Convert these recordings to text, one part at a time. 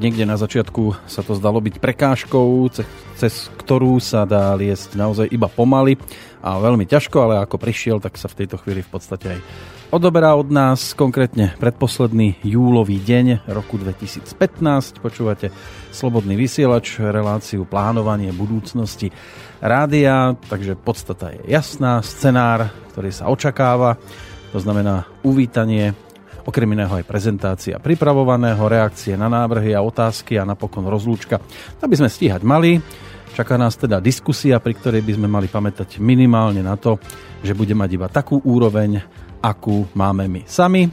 niekde na začiatku sa to zdalo byť prekážkou, cez ktorú sa dá liesť naozaj iba pomaly a veľmi ťažko, ale ako prišiel, tak sa v tejto chvíli v podstate aj odoberá od nás, konkrétne predposledný júlový deň roku 2015. Počúvate Slobodný vysielač, reláciu plánovanie budúcnosti rádia, takže podstata je jasná, scenár, ktorý sa očakáva, to znamená uvítanie Okrem iného aj prezentácia pripravovaného, reakcie na návrhy a otázky a napokon rozlúčka. Aby sme stíhať mali, čaká nás teda diskusia, pri ktorej by sme mali pamätať minimálne na to, že bude mať iba takú úroveň, akú máme my sami.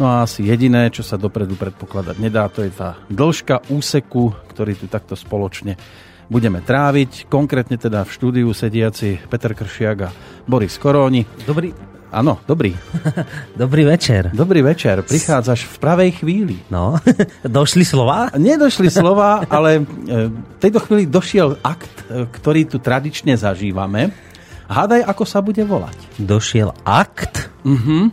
No a asi jediné, čo sa dopredu predpokladať nedá, to je tá dĺžka úseku, ktorý tu takto spoločne budeme tráviť. Konkrétne teda v štúdiu sediaci Peter Kršiak a Boris Koróni. Dobrý, Áno, dobrý. dobrý večer. Dobrý večer, prichádzaš v pravej chvíli. No, došli slova? Nedošli slova, ale e, v tejto chvíli došiel akt, e, ktorý tu tradične zažívame. Hádaj, ako sa bude volať. Došiel akt? Mhm.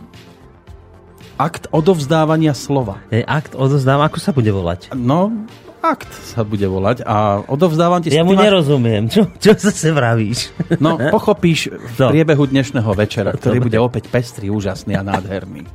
Akt odovzdávania slova. Je akt odovzdávania, ako sa bude volať? No, akt sa bude volať a odovzdávam ti... Ja mu nerozumiem. Čo, čo zase vravíš? No, pochopíš v no. priebehu dnešného večera, ktorý Dobre. bude opäť pestrý, úžasný a nádherný.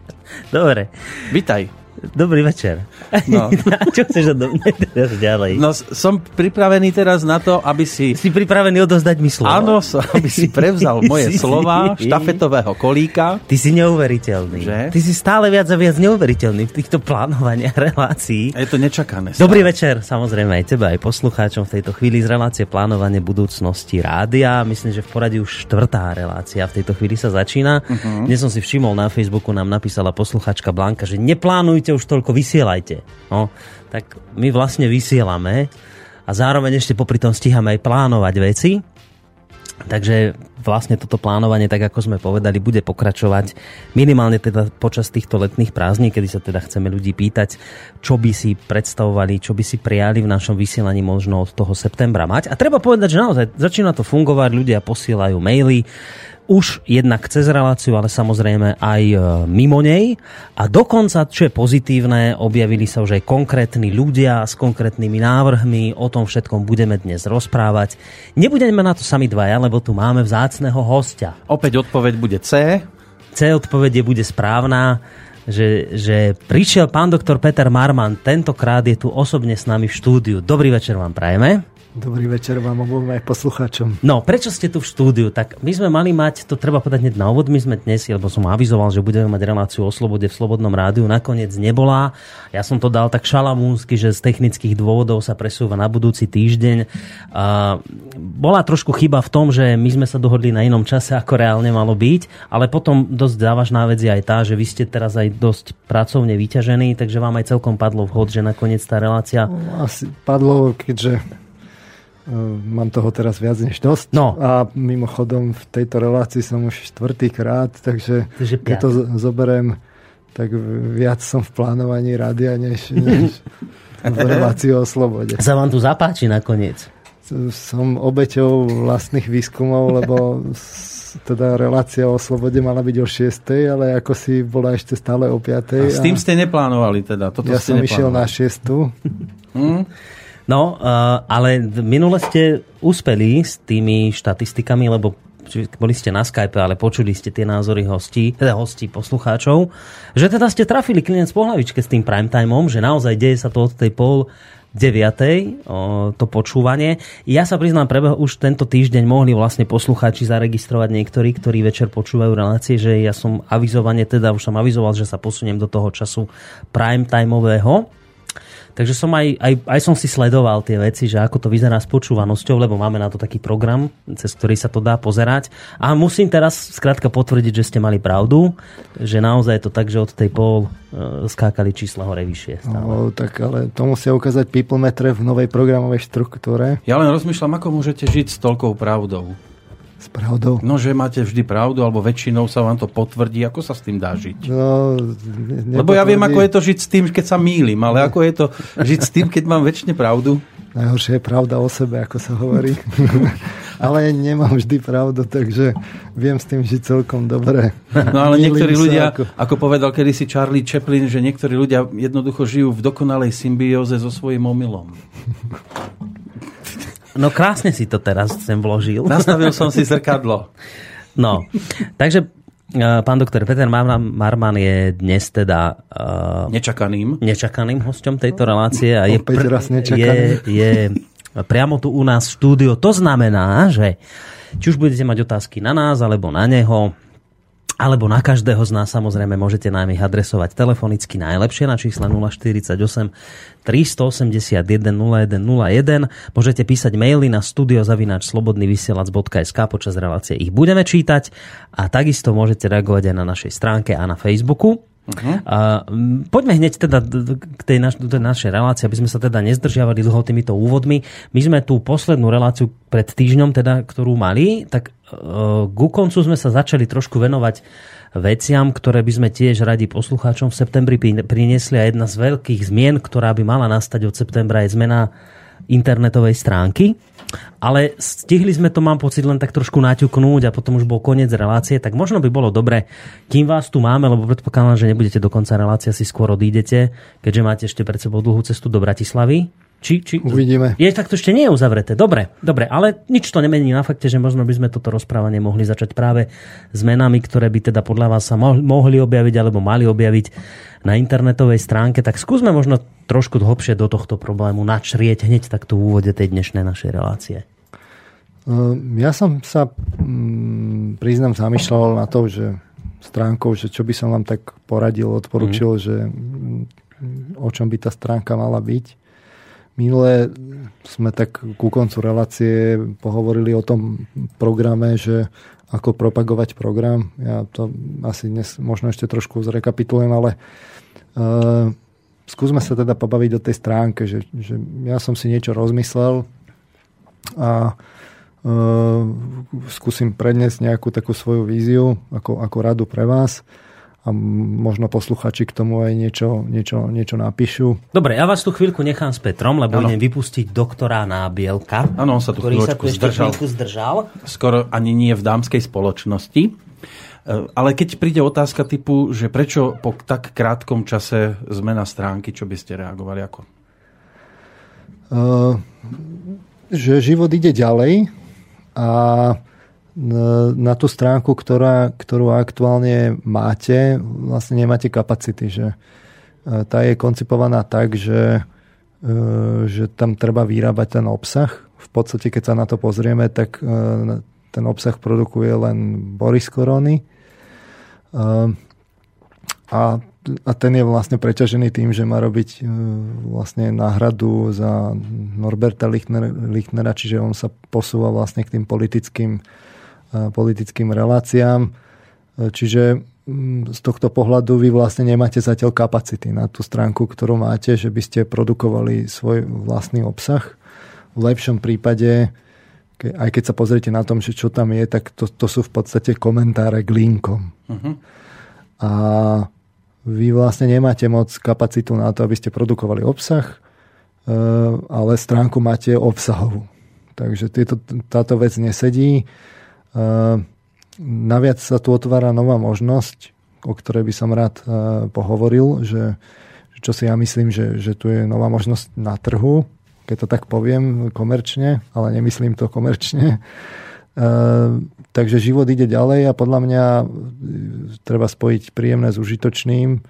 Dobre. Vítaj. Dobrý večer. No. Čo chceš do mňa teraz ďalej? No, som pripravený teraz na to, aby si... Si pripravený odozdať mi slovo? Áno, aby si prevzal moje si, slova štafetového kolíka. Ty si neuveriteľný. Že? Ty si stále viac a viac neuveriteľný v týchto plánovaniach relácií. Je to nečakané. Stále. Dobrý večer, samozrejme aj teba, aj poslucháčom v tejto chvíli z relácie plánovanie budúcnosti rádia. Myslím, že v poradí už štvrtá relácia v tejto chvíli sa začína. Uh-huh. Dnes som si všimol na Facebooku, nám napísala posluchačka Blanka, že neplánujte už toľko vysielajte. No, tak my vlastne vysielame a zároveň ešte popri tom stíhame aj plánovať veci. Takže vlastne toto plánovanie, tak ako sme povedali, bude pokračovať minimálne teda počas týchto letných prázdní, kedy sa teda chceme ľudí pýtať, čo by si predstavovali, čo by si prijali v našom vysielaní možno od toho septembra mať. A treba povedať, že naozaj začína to fungovať, ľudia posielajú maily, už jednak cez reláciu, ale samozrejme aj e, mimo nej. A dokonca, čo je pozitívne, objavili sa už aj konkrétni ľudia s konkrétnymi návrhmi, o tom všetkom budeme dnes rozprávať. Nebudeme na to sami dvaja, lebo tu máme vzácného hostia. Opäť odpoveď bude C. C odpovede bude správna že, že prišiel pán doktor Peter Marman, tentokrát je tu osobne s nami v štúdiu. Dobrý večer vám prajeme. Dobrý večer vám obom aj poslucháčom. No, prečo ste tu v štúdiu? Tak my sme mali mať, to treba povedať hneď na úvod, my sme dnes, lebo som avizoval, že budeme mať reláciu o slobode v Slobodnom rádiu, nakoniec nebola. Ja som to dal tak šalamúnsky, že z technických dôvodov sa presúva na budúci týždeň. A bola trošku chyba v tom, že my sme sa dohodli na inom čase, ako reálne malo byť, ale potom dosť závažná vec je aj tá, že vy ste teraz aj dosť pracovne vyťažení, takže vám aj celkom padlo vhod, že nakoniec tá relácia... Asi padlo, keďže mám toho teraz viac než dosť. No. A mimochodom v tejto relácii som už štvrtýkrát, takže keď to zoberiem, tak viac som v plánovaní rádia, než, než v relácii o slobode. Sa vám tu zapáči nakoniec? Som obeťou vlastných výskumov, lebo teda relácia o slobode mala byť o 6, ale ako si bola ešte stále o 5. A s tým ste neplánovali teda? Toto ja ste som išiel na 6. No, uh, ale minule ste uspeli s tými štatistikami, lebo boli ste na Skype, ale počuli ste tie názory hostí, teda hostí poslucháčov, že teda ste trafili klient po hlavičke s tým primetimeom, že naozaj deje sa to od tej pol deviatej, o, to počúvanie. Ja sa priznám, prebeho už tento týždeň mohli vlastne poslucháči zaregistrovať niektorí, ktorí večer počúvajú relácie, že ja som avizovane, teda už som avizoval, že sa posuniem do toho času primetimeového Takže som aj, aj, aj som si sledoval tie veci, že ako to vyzerá s počúvanosťou, lebo máme na to taký program, cez ktorý sa to dá pozerať. A musím teraz skrátka potvrdiť, že ste mali pravdu, že naozaj je to tak, že od tej pol e, skákali čísla hore vyššie. Stále. No, tak ale to musia ukázať people metre v novej programovej štruktúre. Ja len rozmýšľam, ako môžete žiť s toľkou pravdou s pravdou. No, že máte vždy pravdu, alebo väčšinou sa vám to potvrdí. Ako sa s tým dá žiť? No, Lebo ja viem, ako je to žiť s tým, keď sa mýlim, ale ako je to žiť s tým, keď mám väčšine pravdu? Najhoršie je pravda o sebe, ako sa hovorí. ale nemám vždy pravdu, takže viem s tým žiť celkom dobre. No ale niektorí ľudia, ako... ako povedal kedysi Charlie Chaplin, že niektorí ľudia jednoducho žijú v dokonalej symbióze so svojím omylom. No krásne si to teraz sem vložil. Nastavil som si zrkadlo. No, takže Pán doktor Peter Marman je dnes teda uh, nečakaným. nečakaným hosťom tejto relácie a je, pr- raz je, je priamo tu u nás v štúdiu. To znamená, že či už budete mať otázky na nás alebo na neho, alebo na každého z nás samozrejme môžete nám ich adresovať telefonicky najlepšie na čísle 048 381 0101. Môžete písať maily na studiozavináčslobodnyvysielac.sk počas relácie ich budeme čítať a takisto môžete reagovať aj na našej stránke a na Facebooku. Uh-huh. A, poďme hneď teda k tej, naš, tej našej relácii, aby sme sa teda nezdržiavali dlho týmito úvodmi. My sme tú poslednú reláciu pred týždňom, teda, ktorú mali, tak ku koncu sme sa začali trošku venovať veciam, ktoré by sme tiež radi poslucháčom v septembri priniesli a jedna z veľkých zmien, ktorá by mala nastať od septembra je zmena internetovej stránky ale stihli sme to, mám pocit, len tak trošku naťuknúť a potom už bol koniec relácie, tak možno by bolo dobre, kým vás tu máme, lebo predpokladám, že nebudete do konca relácia, si skôr odídete, keďže máte ešte pred sebou dlhú cestu do Bratislavy. Či, či, Uvidíme. Je, tak to ešte nie je uzavreté. Dobre, dobre, ale nič to nemení na fakte, že možno by sme toto rozprávanie mohli začať práve zmenami, ktoré by teda podľa vás sa mohli objaviť alebo mali objaviť na internetovej stránke. Tak skúsme možno trošku hlbšie do tohto problému načrieť hneď takto v úvode tej dnešnej našej relácie. Ehm, ja som sa, mm, priznám, zamýšľal na to, že stránkou, že čo by som vám tak poradil, odporučil, mm. že o čom by tá stránka mala byť. Minule sme tak ku koncu relácie pohovorili o tom programe, že ako propagovať program. Ja to asi dnes možno ešte trošku zrekapitulujem, ale uh, skúsme sa teda pobaviť o tej stránke, že, že ja som si niečo rozmyslel a uh, skúsim predniesť nejakú takú svoju víziu ako, ako radu pre vás a možno posluchači k tomu aj niečo, niečo, niečo napíšu. Dobre, ja vás tu chvíľku nechám s Petrom, lebo ano. idem vypustiť doktora Nábielka, ano, on sa tu ktorý sa tu zdržal. zdržal. Skoro ani nie v dámskej spoločnosti. E, ale keď príde otázka typu, že prečo po tak krátkom čase zmena stránky, čo by ste reagovali ako? Uh, že život ide ďalej a na tú stránku, ktorá, ktorú aktuálne máte, vlastne nemáte kapacity. Že e, tá je koncipovaná tak, že, e, že tam treba vyrábať ten obsah. V podstate, keď sa na to pozrieme, tak e, ten obsah produkuje len Boris Korony. A, a ten je vlastne preťažený tým, že má robiť vlastne náhradu za Norberta Lichtner, Lichtnera, čiže on sa posúva vlastne k tým politickým politickým reláciám. Čiže mm, z tohto pohľadu vy vlastne nemáte zatiaľ kapacity na tú stránku, ktorú máte, že by ste produkovali svoj vlastný obsah. V lepšom prípade, aj keď sa pozriete na tom, že čo tam je, tak to, to sú v podstate komentáre k linkom. Uh-huh. A vy vlastne nemáte moc kapacitu na to, aby ste produkovali obsah, e, ale stránku máte obsahovú. Takže tieto, táto vec nesedí. Ehm, naviac sa tu otvára nová možnosť, o ktorej by som rád ehm, pohovoril, že čo si ja myslím, že, že tu je nová možnosť na trhu, keď to tak poviem komerčne, ale nemyslím to komerčne. Ehm, takže život ide ďalej a podľa mňa e, treba spojiť príjemné s užitočným.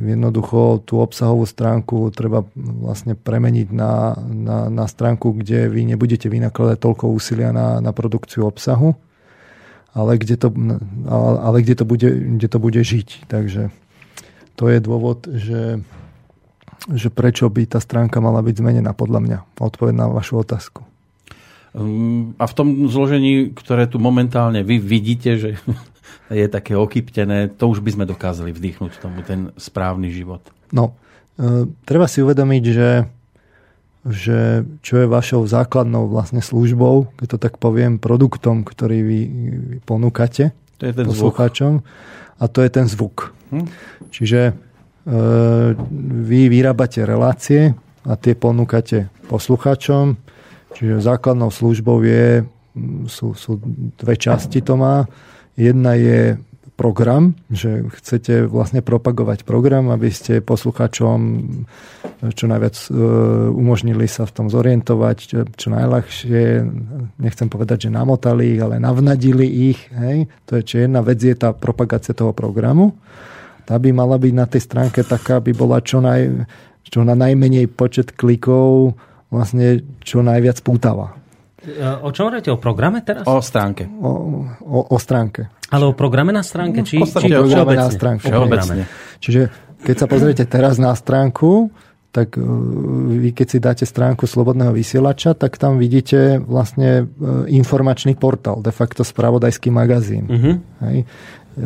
Jednoducho tú obsahovú stránku treba vlastne premeniť na, na, na stránku, kde vy nebudete vynakladať toľko úsilia na, na produkciu obsahu, ale kde to, ale kde to, bude, kde to bude žiť. Takže to je dôvod, že, že prečo by tá stránka mala byť zmenená podľa mňa. Odpoveď na vašu otázku. A v tom zložení, ktoré tu momentálne vy vidíte, že je také okyptené, to už by sme dokázali vdýchnuť tomu ten správny život. No, e, treba si uvedomiť, že, že čo je vašou základnou vlastne službou, keď to tak poviem, produktom, ktorý vy, vy ponúkate to je ten poslucháčom, zvuk. a to je ten zvuk. Hm? Čiže e, vy vyrábate relácie a tie ponúkate poslucháčom, Čiže základnou službou je, sú, sú dve časti to má. Jedna je program, že chcete vlastne propagovať program, aby ste posluchačom čo najviac e, umožnili sa v tom zorientovať, čo, čo najľahšie, nechcem povedať, že namotali ich, ale navnadili ich. Hej? To je, či jedna vec je tá propagácia toho programu. Tá by mala byť na tej stránke taká, aby bola čo, naj, čo na najmenej počet klikov vlastne čo najviac pútava. O čom hovoríte? O programe teraz? O stránke. O, o, o stránke. Ale o programe na stránke? Či, v či o programe na stránke. Všeobecne. Čiže keď sa pozriete teraz na stránku, tak e, vy keď si dáte stránku Slobodného vysielača, tak tam vidíte vlastne e, informačný portál, de facto spravodajský magazín. Uh-huh. Hej. E,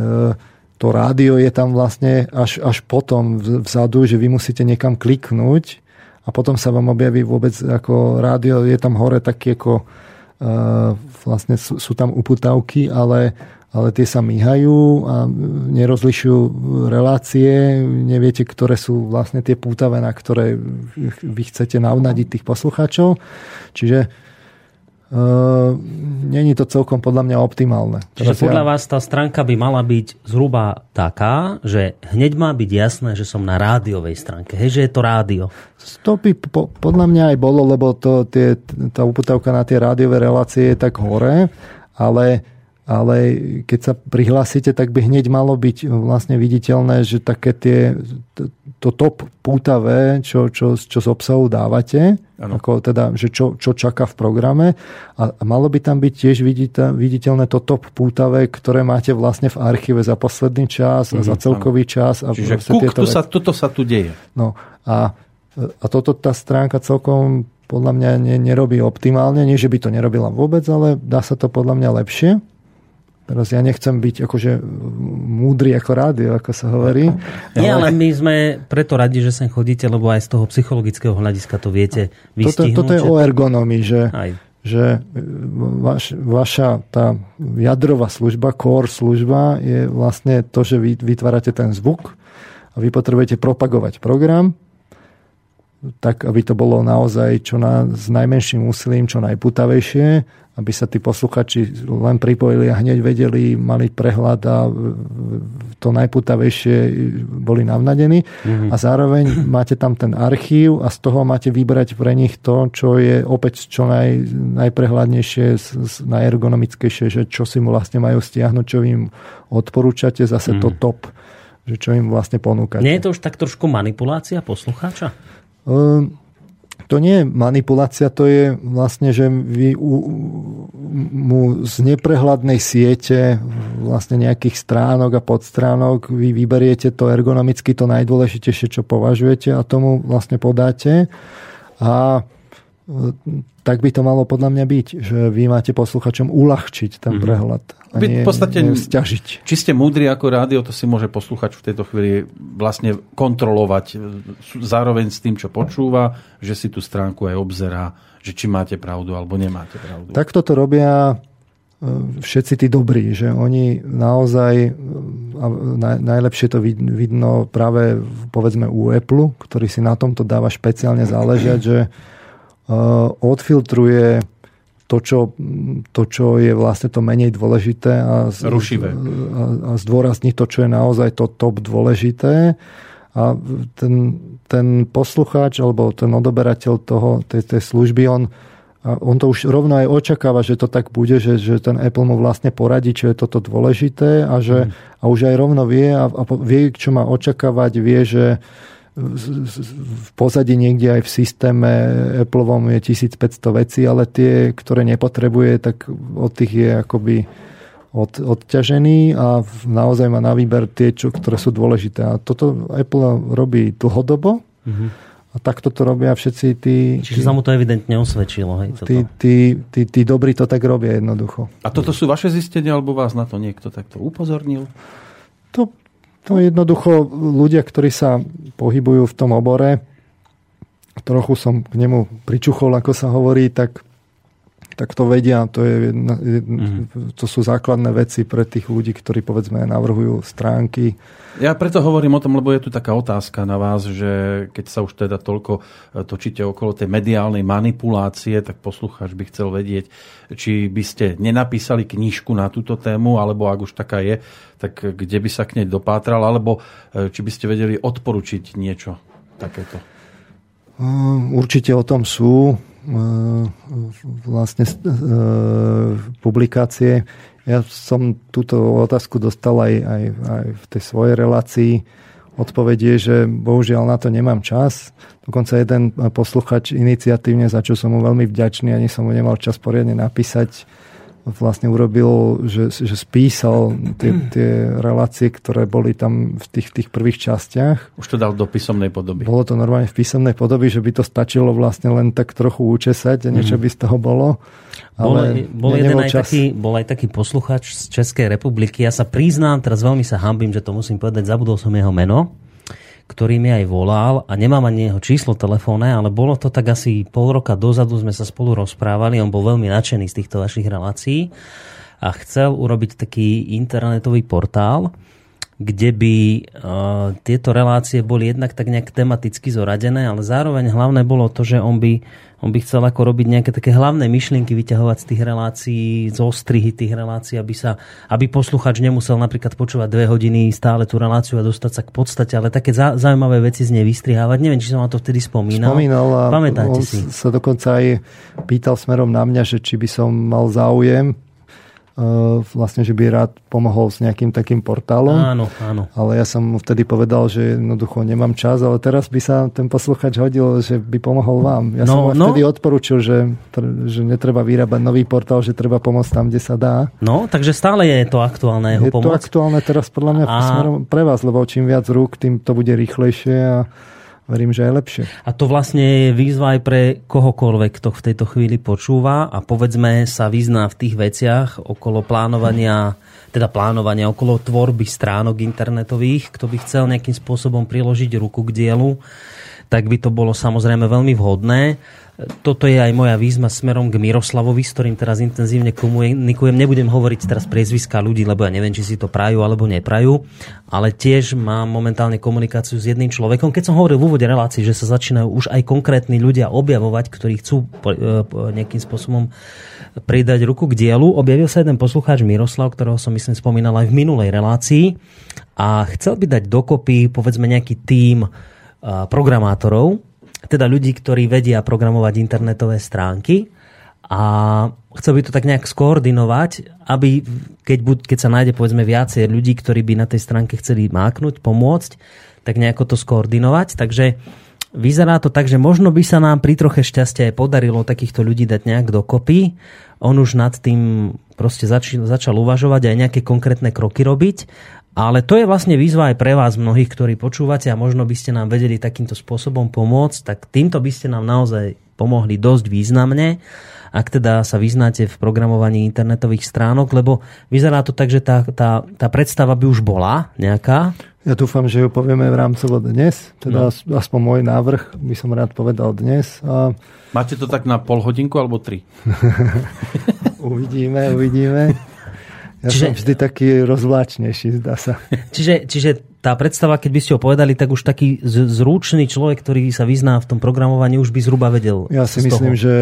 to rádio je tam vlastne až, až potom vzadu, že vy musíte niekam kliknúť a potom sa vám objaví vôbec ako rádio, je tam hore taký ako uh, vlastne sú, sú tam uputavky, ale, ale tie sa míhajú a nerozlišujú relácie, neviete, ktoré sú vlastne tie pútavé, na ktoré vy chcete navnadiť tých poslucháčov. Čiže Uh, Není to celkom podľa mňa optimálne. Čiže Teraz podľa ja... vás tá stránka by mala byť zhruba taká, že hneď má byť jasné, že som na rádiovej stránke. Hej, že je to rádio. To by po, podľa mňa aj bolo, lebo to, tie, tá uputavka na tie rádiové relácie je tak hore, ale ale keď sa prihlásite, tak by hneď malo byť vlastne viditeľné, že také tie, to top pútavé, čo, čo, čo z obsahu dávate, ano. ako teda, že čo, čo čaká v programe a, a malo by tam byť tiež viditeľné to top pútavé, ktoré máte vlastne v archíve za posledný čas a mm-hmm, za mhm, celkový ano. čas. A Čiže kuk, tieto sa, toto sa tu deje. No a, a toto tá stránka celkom podľa mňa ne, nerobí optimálne. Nie, že by to nerobila vôbec, ale dá sa to podľa mňa lepšie. Teraz ja nechcem byť akože múdry ako rádio, ako sa hovorí. Nie, ale my sme preto radi, že sem chodíte, lebo aj z toho psychologického hľadiska to viete vystihnúť. Toto, toto je o ergonomii, že, aj. že vaš, vaša tá jadrová služba, core služba je vlastne to, že vy vytvárate ten zvuk a vy potrebujete propagovať program, tak aby to bolo naozaj čo na, s najmenším úsilím, čo najputavejšie aby sa tí posluchači len pripojili a hneď vedeli, mali prehľad a to najputavejšie boli navnadení. Mm-hmm. A zároveň máte tam ten archív a z toho máte vybrať pre nich to, čo je opäť čo naj, najprehľadnejšie, najergonomickejšie, že čo si mu vlastne majú stiahnuť, čo im odporúčate, zase mm-hmm. to mhm. top, že čo im vlastne ponúkate. Nie je to už tak trošku manipulácia poslucháča? Um, to nie je manipulácia, to je vlastne, že vy mu z neprehľadnej siete vlastne nejakých stránok a podstránok vy vyberiete to ergonomicky to najdôležitejšie, čo považujete a tomu vlastne podáte. A tak by to malo podľa mňa byť, že vy máte posluchačom uľahčiť ten mm-hmm. prehľad. A nie, v podstate stiažiť. Či ste múdri ako rádio, to si môže posluchač v tejto chvíli vlastne kontrolovať e, zároveň s tým, čo počúva, že si tú stránku aj obzerá, že či máte pravdu alebo nemáte pravdu. Takto to robia e, všetci tí dobrí, že oni naozaj, e, a najlepšie to vidno práve povedzme u Apple, ktorý si na tomto dáva špeciálne záležať, že odfiltruje to čo, to, čo je vlastne to menej dôležité a, Rušivé. a, a zdôrazniť to, čo je naozaj to top dôležité. A ten, ten poslucháč alebo ten odoberateľ toho, tej, tej služby, on, on to už rovno aj očakáva, že to tak bude, že, že ten Apple mu vlastne poradí, čo je toto dôležité a, že, mm. a už aj rovno vie a, a vie, čo má očakávať, vie, že v pozadí niekde aj v systéme Appleovom je 1500 vecí, ale tie, ktoré nepotrebuje, tak od tých je akoby od, odťažený a naozaj má na výber tie, čo, ktoré sú dôležité. A toto Apple robí dlhodobo mm-hmm. a takto to robia všetci tí... Čiže sa mu to evidentne osvedčilo. Hej, toto. Tí, tí, tí, tí dobrí to tak robia jednoducho. A toto sú vaše zistenia, alebo vás na to niekto takto upozornil? To to jednoducho ľudia, ktorí sa pohybujú v tom obore, trochu som k nemu pričuchol, ako sa hovorí, tak tak to vedia. To, je, mm. to sú základné veci pre tých ľudí, ktorí povedzme navrhujú stránky. Ja preto hovorím o tom, lebo je tu taká otázka na vás, že keď sa už teda toľko e, točíte okolo tej mediálnej manipulácie, tak poslucháč by chcel vedieť, či by ste nenapísali knižku na túto tému, alebo ak už taká je, tak kde by sa k nej dopátral, alebo e, či by ste vedeli odporučiť niečo takéto. Určite o tom sú vlastne publikácie. Ja som túto otázku dostal aj, aj, aj v tej svojej relácii. Odpovedie, že bohužiaľ na to nemám čas. Dokonca jeden posluchač iniciatívne, za čo som mu veľmi vďačný, ani som mu nemal čas poriadne napísať, vlastne urobil, že, že spísal tie, tie relácie, ktoré boli tam v tých, tých prvých častiach. Už to dal do písomnej podoby. Bolo to normálne v písomnej podoby, že by to stačilo vlastne len tak trochu učesať a niečo mm. by z toho bolo. Ale bol, bol, jeden aj taký, bol aj taký posluchač z Českej republiky. Ja sa priznám, teraz veľmi sa hambím, že to musím povedať, zabudol som jeho meno ktorý mi aj volal a nemám ani jeho číslo telefónne, ale bolo to tak asi pol roka dozadu, sme sa spolu rozprávali, on bol veľmi nadšený z týchto vašich relácií a chcel urobiť taký internetový portál, kde by uh, tieto relácie boli jednak tak nejak tematicky zoradené, ale zároveň hlavné bolo to, že on by on by chcel ako robiť nejaké také hlavné myšlienky, vyťahovať z tých relácií, z ostrihy tých relácií, aby, sa, aby posluchač nemusel napríklad počúvať dve hodiny stále tú reláciu a dostať sa k podstate, ale také zaujímavé veci z nej vystrihávať. Neviem, či som na to vtedy spomínal. Spomínal a Pamätáte on si? sa dokonca aj pýtal smerom na mňa, že či by som mal záujem vlastne, že by rád pomohol s nejakým takým portálom. Áno, áno. Ale ja som mu vtedy povedal, že jednoducho nemám čas, ale teraz by sa ten posluchač hodil, že by pomohol vám. Ja no, som no. vtedy odporučil, že, že netreba vyrábať nový portál, že treba pomôcť tam, kde sa dá. No, takže stále je to aktuálne jeho Je pomoc. to aktuálne teraz podľa mňa a... pre vás, lebo čím viac rúk, tým to bude rýchlejšie a verím, že aj lepšie. A to vlastne je výzva aj pre kohokoľvek, kto v tejto chvíli počúva a povedzme sa vyzná v tých veciach okolo plánovania, teda plánovania okolo tvorby stránok internetových, kto by chcel nejakým spôsobom priložiť ruku k dielu, tak by to bolo samozrejme veľmi vhodné toto je aj moja výzma smerom k Miroslavovi, s ktorým teraz intenzívne komunikujem. Nebudem hovoriť teraz priezviska ľudí, lebo ja neviem, či si to prajú alebo neprajú, ale tiež mám momentálne komunikáciu s jedným človekom. Keď som hovoril v úvode relácii, že sa začínajú už aj konkrétni ľudia objavovať, ktorí chcú e, nejakým spôsobom pridať ruku k dielu, objavil sa jeden poslucháč Miroslav, ktorého som myslím spomínal aj v minulej relácii a chcel by dať dokopy povedzme nejaký tím programátorov, teda ľudí, ktorí vedia programovať internetové stránky a chcel by to tak nejak skoordinovať, aby keď, keď sa nájde povedzme viacej ľudí, ktorí by na tej stránke chceli máknuť, pomôcť, tak nejako to skoordinovať. Takže vyzerá to tak, že možno by sa nám pri troche šťastia aj podarilo takýchto ľudí dať nejak dokopy. On už nad tým proste začal, začal uvažovať aj nejaké konkrétne kroky robiť ale to je vlastne výzva aj pre vás mnohých, ktorí počúvate a možno by ste nám vedeli takýmto spôsobom pomôcť, tak týmto by ste nám naozaj pomohli dosť významne, ak teda sa vyznáte v programovaní internetových stránok, lebo vyzerá to tak, že tá, tá, tá predstava by už bola nejaká. Ja dúfam, že ju povieme v rámcovo dnes, teda no. aspoň môj návrh by som rád povedal dnes. A... Máte to tak na pol hodinku alebo tri? uvidíme, uvidíme. Ja čiže, som vždy taký rozvláčnejší, zdá sa. Čiže, čiže tá predstava, keď by ste ho povedali, tak už taký zručný človek, ktorý sa vyzná v tom programovaní, už by zhruba vedel. Ja si myslím, toho. že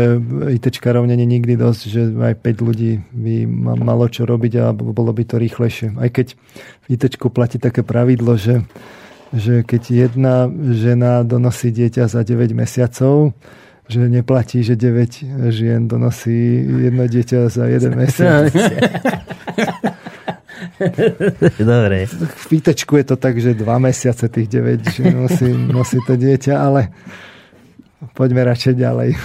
ITčkarov není nikdy dosť, že aj 5 ľudí by malo čo robiť a bolo by to rýchlejšie. Aj keď v ITčku platí také pravidlo, že, že keď jedna žena donosí dieťa za 9 mesiacov, že neplatí, že 9 žien donosí jedno dieťa za jeden mesiac. Dobre. V pýtečku je to tak, že dva mesiace tých 9 žien nosí, nosí to dieťa, ale Poďme radšej ďalej.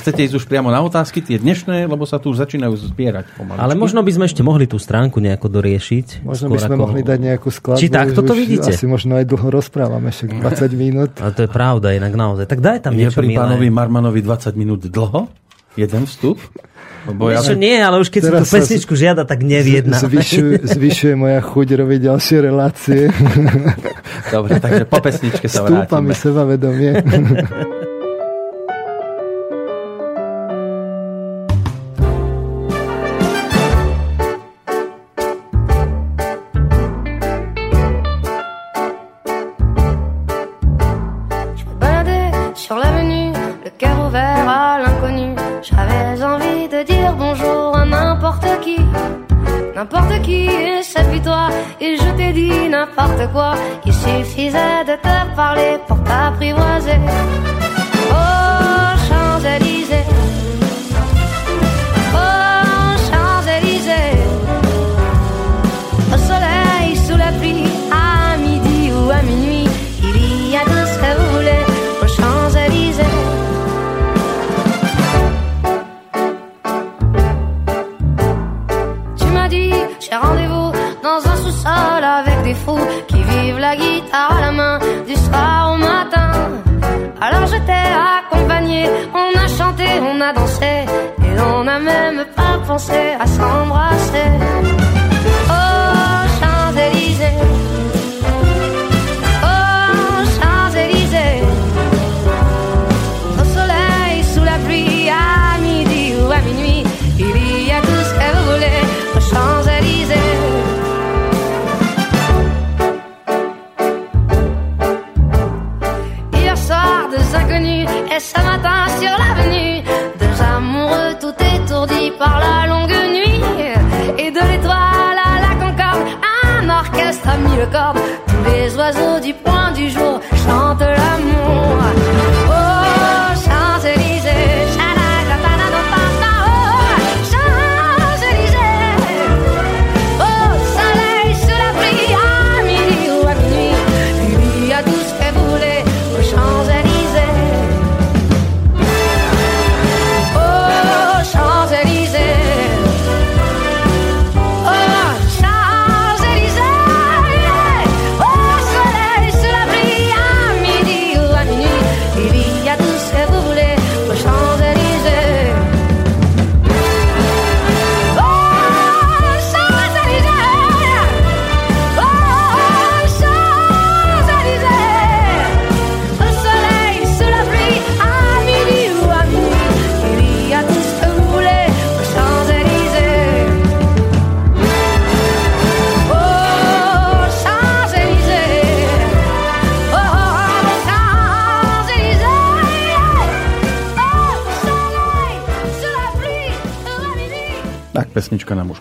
Chcete ísť už priamo na otázky, tie dnešné, lebo sa tu už začínajú zbierať pomaličky. Ale možno by sme ešte mohli tú stránku nejako doriešiť. Možno by sme ako... mohli dať nejakú skladbu. Či tak toto vidíte? Asi možno aj dlho rozprávame, však 20 minút. A to je pravda, inak naozaj. Tak daj tam je niečo pri pánovi Marmanovi 20 minút dlho? Jeden vstup? Lebo ja... nie, ale už keď si tú pesničku žiada, tak neviedna. Zvyšuje, zvyšuje moja chuť robiť ďalšie relácie. Dobre, takže po pesničke sa vrátime. Stúpa mi sebavedomie. n'importe quoi. Il suffisait de te parler pour t'apprivoiser.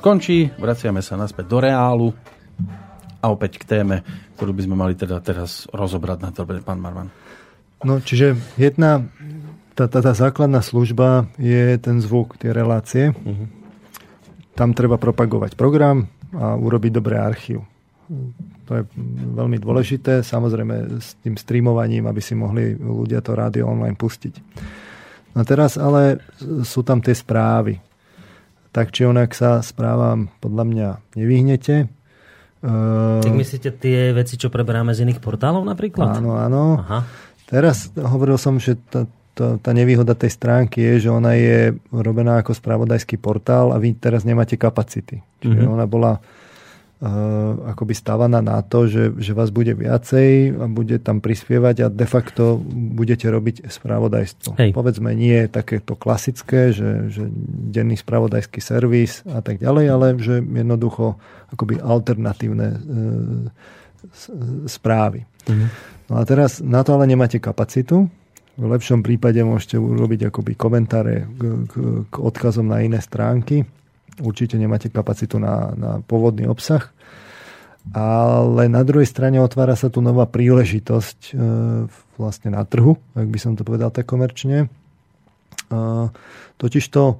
Pesnička nám už končí, vraciame sa naspäť do reálu a opäť k téme, ktorú by sme mali teda teraz rozobrať na to, pán Marman. No, čiže jedna, tá, tá, tá základná služba je ten zvuk, tie relácie. Uh-huh. Tam treba propagovať program a urobiť dobré archív. To je veľmi dôležité, samozrejme s tým streamovaním, aby si mohli ľudia to rádio online pustiť. No teraz ale sú tam tie správy. Tak či onak sa správam podľa mňa nevyhnete. Tak myslíte tie veci, čo preberáme z iných portálov napríklad? Áno, áno. Aha. Teraz hovoril som, že tá, tá, tá nevýhoda tej stránky je, že ona je robená ako spravodajský portál a vy teraz nemáte kapacity. Čiže Mhm. ona bola akoby stávaná na to, že, že vás bude viacej a bude tam prispievať a de facto budete robiť spravodajstvo. Hej. Povedzme, nie je takéto klasické, že, že denný spravodajský servis a tak ďalej, ale že jednoducho akoby alternatívne s- správy. Mhm. No a teraz na to ale nemáte kapacitu. V lepšom prípade môžete urobiť akoby komentáre k, k, k odkazom na iné stránky. Určite nemáte kapacitu na, na pôvodný obsah. Ale na druhej strane otvára sa tu nová príležitosť e, vlastne na trhu, ak by som to povedal tak komerčne. E, totižto e,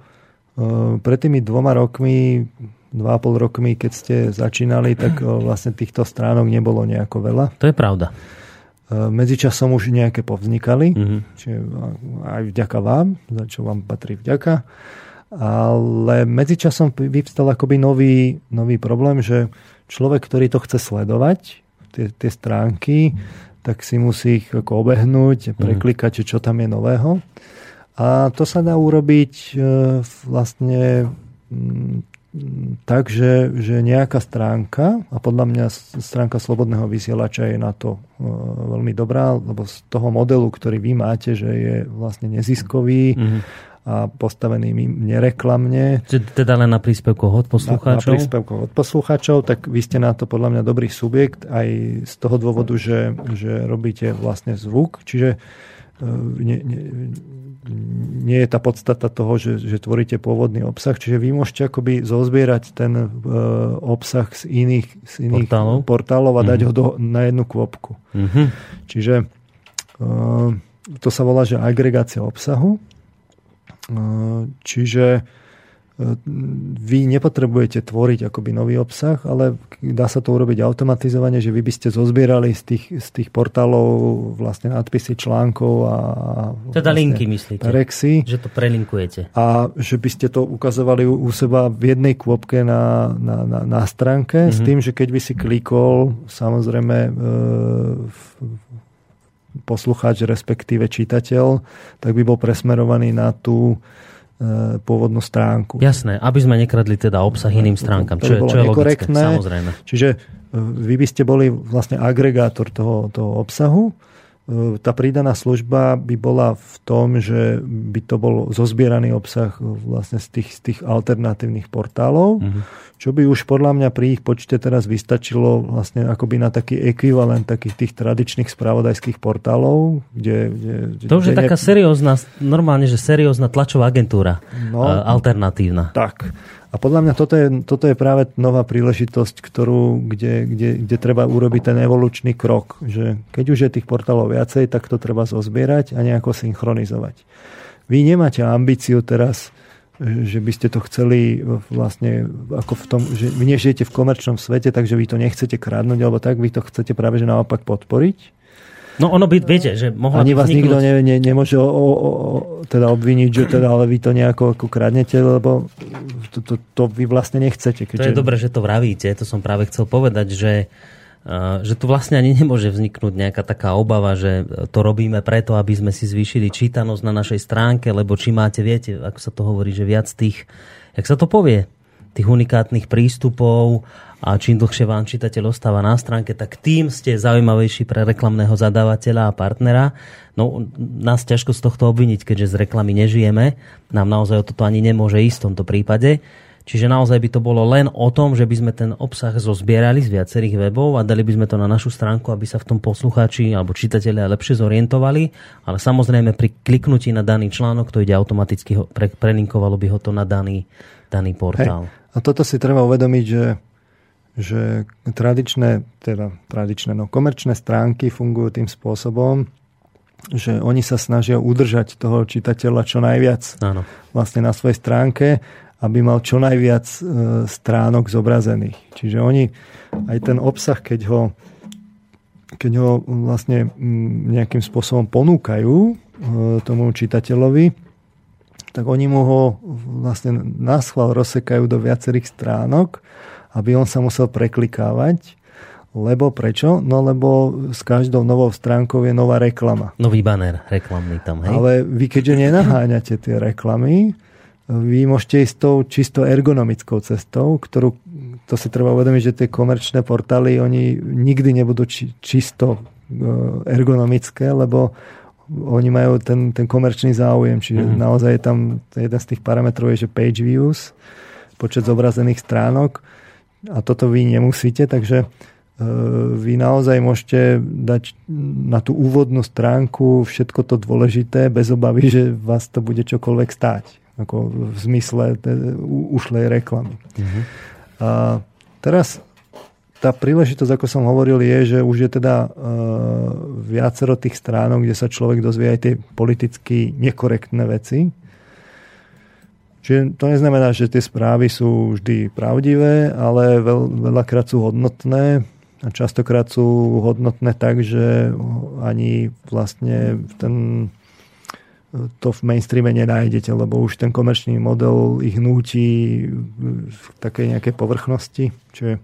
pred tými dvoma rokmi, dva a pol rokmi, keď ste začínali, tak e, vlastne týchto stránok nebolo nejako veľa. To je pravda. E, Medzičasom už nejaké povznikali, Mhm. čiže aj vďaka vám, za čo vám patrí vďaka. Ale medzičasom vyvstal akoby nový, nový problém, že človek, ktorý to chce sledovať, tie, tie stránky, tak si musí ich ako obehnúť, preklikať, že čo tam je nového. A to sa dá urobiť e, vlastne mm, tak, že, že nejaká stránka, a podľa mňa stránka Slobodného vysielača je na to e, veľmi dobrá, lebo z toho modelu, ktorý vy máte, že je vlastne neziskový Mhm. A postavený nereklamne, Teda len na príspevkoch od na, na poslucháčov? príspevkoch od poslucháčov, tak vy ste na to podľa mňa dobrý subjekt aj z toho dôvodu, že, že robíte vlastne zvuk. Čiže nie, nie, nie je tá podstata toho, že, že tvoríte pôvodný obsah, čiže vy môžete akoby zozbierať ten uh, obsah z iných, z iných portálov? portálov a dať mm-hmm. ho do, na jednu kvopku. Mm-hmm. Čiže uh, to sa volá, že agregácia obsahu. Čiže vy nepotrebujete tvoriť akoby nový obsah, ale dá sa to urobiť automatizovane, že vy by ste zozbierali z tých, z tých portálov vlastne nadpisy článkov a teda vlastne linky myslíte? Rexy. Že to prelinkujete. A že by ste to ukazovali u, u seba v jednej kôpke na, na, na, na stránke mm-hmm. s mhm. tým, že keď by si klikol samozrejme e, poslucháč respektíve čitateľ, tak by bol presmerovaný na tú E, pôvodnú stránku. Jasné, aby sme nekradli teda obsah iným stránkam, čo, čo je logické, samozrejme. Čiže e, vy by ste boli vlastne agregátor toho, toho obsahu tá prídaná služba by bola v tom, že by to bol zozbieraný obsah vlastne z tých, z tých alternatívnych portálov, uh-huh. čo by už podľa mňa pri ich počte teraz vystačilo vlastne akoby na taký ekvivalent takých tých tradičných spravodajských portálov, kde... kde to už je ne... taká seriózna, normálne, že seriózna tlačová agentúra, no, alternatívna. Tak. A podľa mňa toto je, toto je práve nová príležitosť, ktorú, kde, kde, kde treba urobiť ten evolučný krok. Že keď už je tých portálov viacej, tak to treba zozbierať a nejako synchronizovať. Vy nemáte ambíciu teraz, že by ste to chceli vlastne ako v tom, že vy nežijete v komerčnom svete, takže vy to nechcete kradnúť, alebo tak, vy to chcete práve že naopak podporiť No ono by, viete, že mohla Ani vás vzniknúť... nikto ne, ne, nemôže o, o, o, teda obviniť, že teda, ale vy to nejako ako kradnete, lebo to, to, to vy vlastne nechcete. Keďže... To je dobré, že to vravíte, to som práve chcel povedať, že že tu vlastne ani nemôže vzniknúť nejaká taká obava, že to robíme preto, aby sme si zvýšili čítanosť na našej stránke, lebo či máte, viete, ako sa to hovorí, že viac tých, jak sa to povie, tých unikátnych prístupov a čím dlhšie vám čitateľ ostáva na stránke, tak tým ste zaujímavejší pre reklamného zadávateľa a partnera. No, nás ťažko z tohto obviniť, keďže z reklamy nežijeme. Nám naozaj o toto ani nemôže ísť v tomto prípade. Čiže naozaj by to bolo len o tom, že by sme ten obsah zozbierali z viacerých webov a dali by sme to na našu stránku, aby sa v tom poslucháči alebo čitatelia lepšie zorientovali. Ale samozrejme pri kliknutí na daný článok to ide automaticky, pre, prelinkovalo by ho to na daný, daný portál. Hej. A toto si treba uvedomiť, že že tradičné, teda tradičné, no komerčné stránky fungujú tým spôsobom, že oni sa snažia udržať toho čitateľa čo najviac Áno. vlastne na svojej stránke, aby mal čo najviac e, stránok zobrazených. Čiže oni aj ten obsah, keď ho, keď ho vlastne nejakým spôsobom ponúkajú e, tomu čitateľovi, tak oni mu ho vlastne na schvál rozsekajú do viacerých stránok, aby on sa musel preklikávať. Lebo prečo? No lebo s každou novou stránkou je nová reklama. Nový banner reklamný tam, hej? Ale vy keďže nenaháňate tie reklamy, vy môžete ísť tou čisto ergonomickou cestou, ktorú, to si treba uvedomiť, že tie komerčné portály, oni nikdy nebudú či, čisto e, ergonomické, lebo oni majú ten, ten komerčný záujem, čiže mm. naozaj je tam jeden z tých parametrov je, že page views, počet zobrazených stránok a toto vy nemusíte, takže e, vy naozaj môžete dať na tú úvodnú stránku všetko to dôležité bez obavy, že vás to bude čokoľvek stáť. Ako v zmysle ušlej reklamy. Uh-huh. A teraz tá príležitosť, ako som hovoril, je, že už je teda uh, viacero tých stránok, kde sa človek dozvie aj tie politicky nekorektné veci. Čiže to neznamená, že tie správy sú vždy pravdivé, ale veľ, veľakrát sú hodnotné a častokrát sú hodnotné tak, že ani vlastne ten, to v mainstreame nenájdete, lebo už ten komerčný model ich núti v takej nejakej povrchnosti. Čiže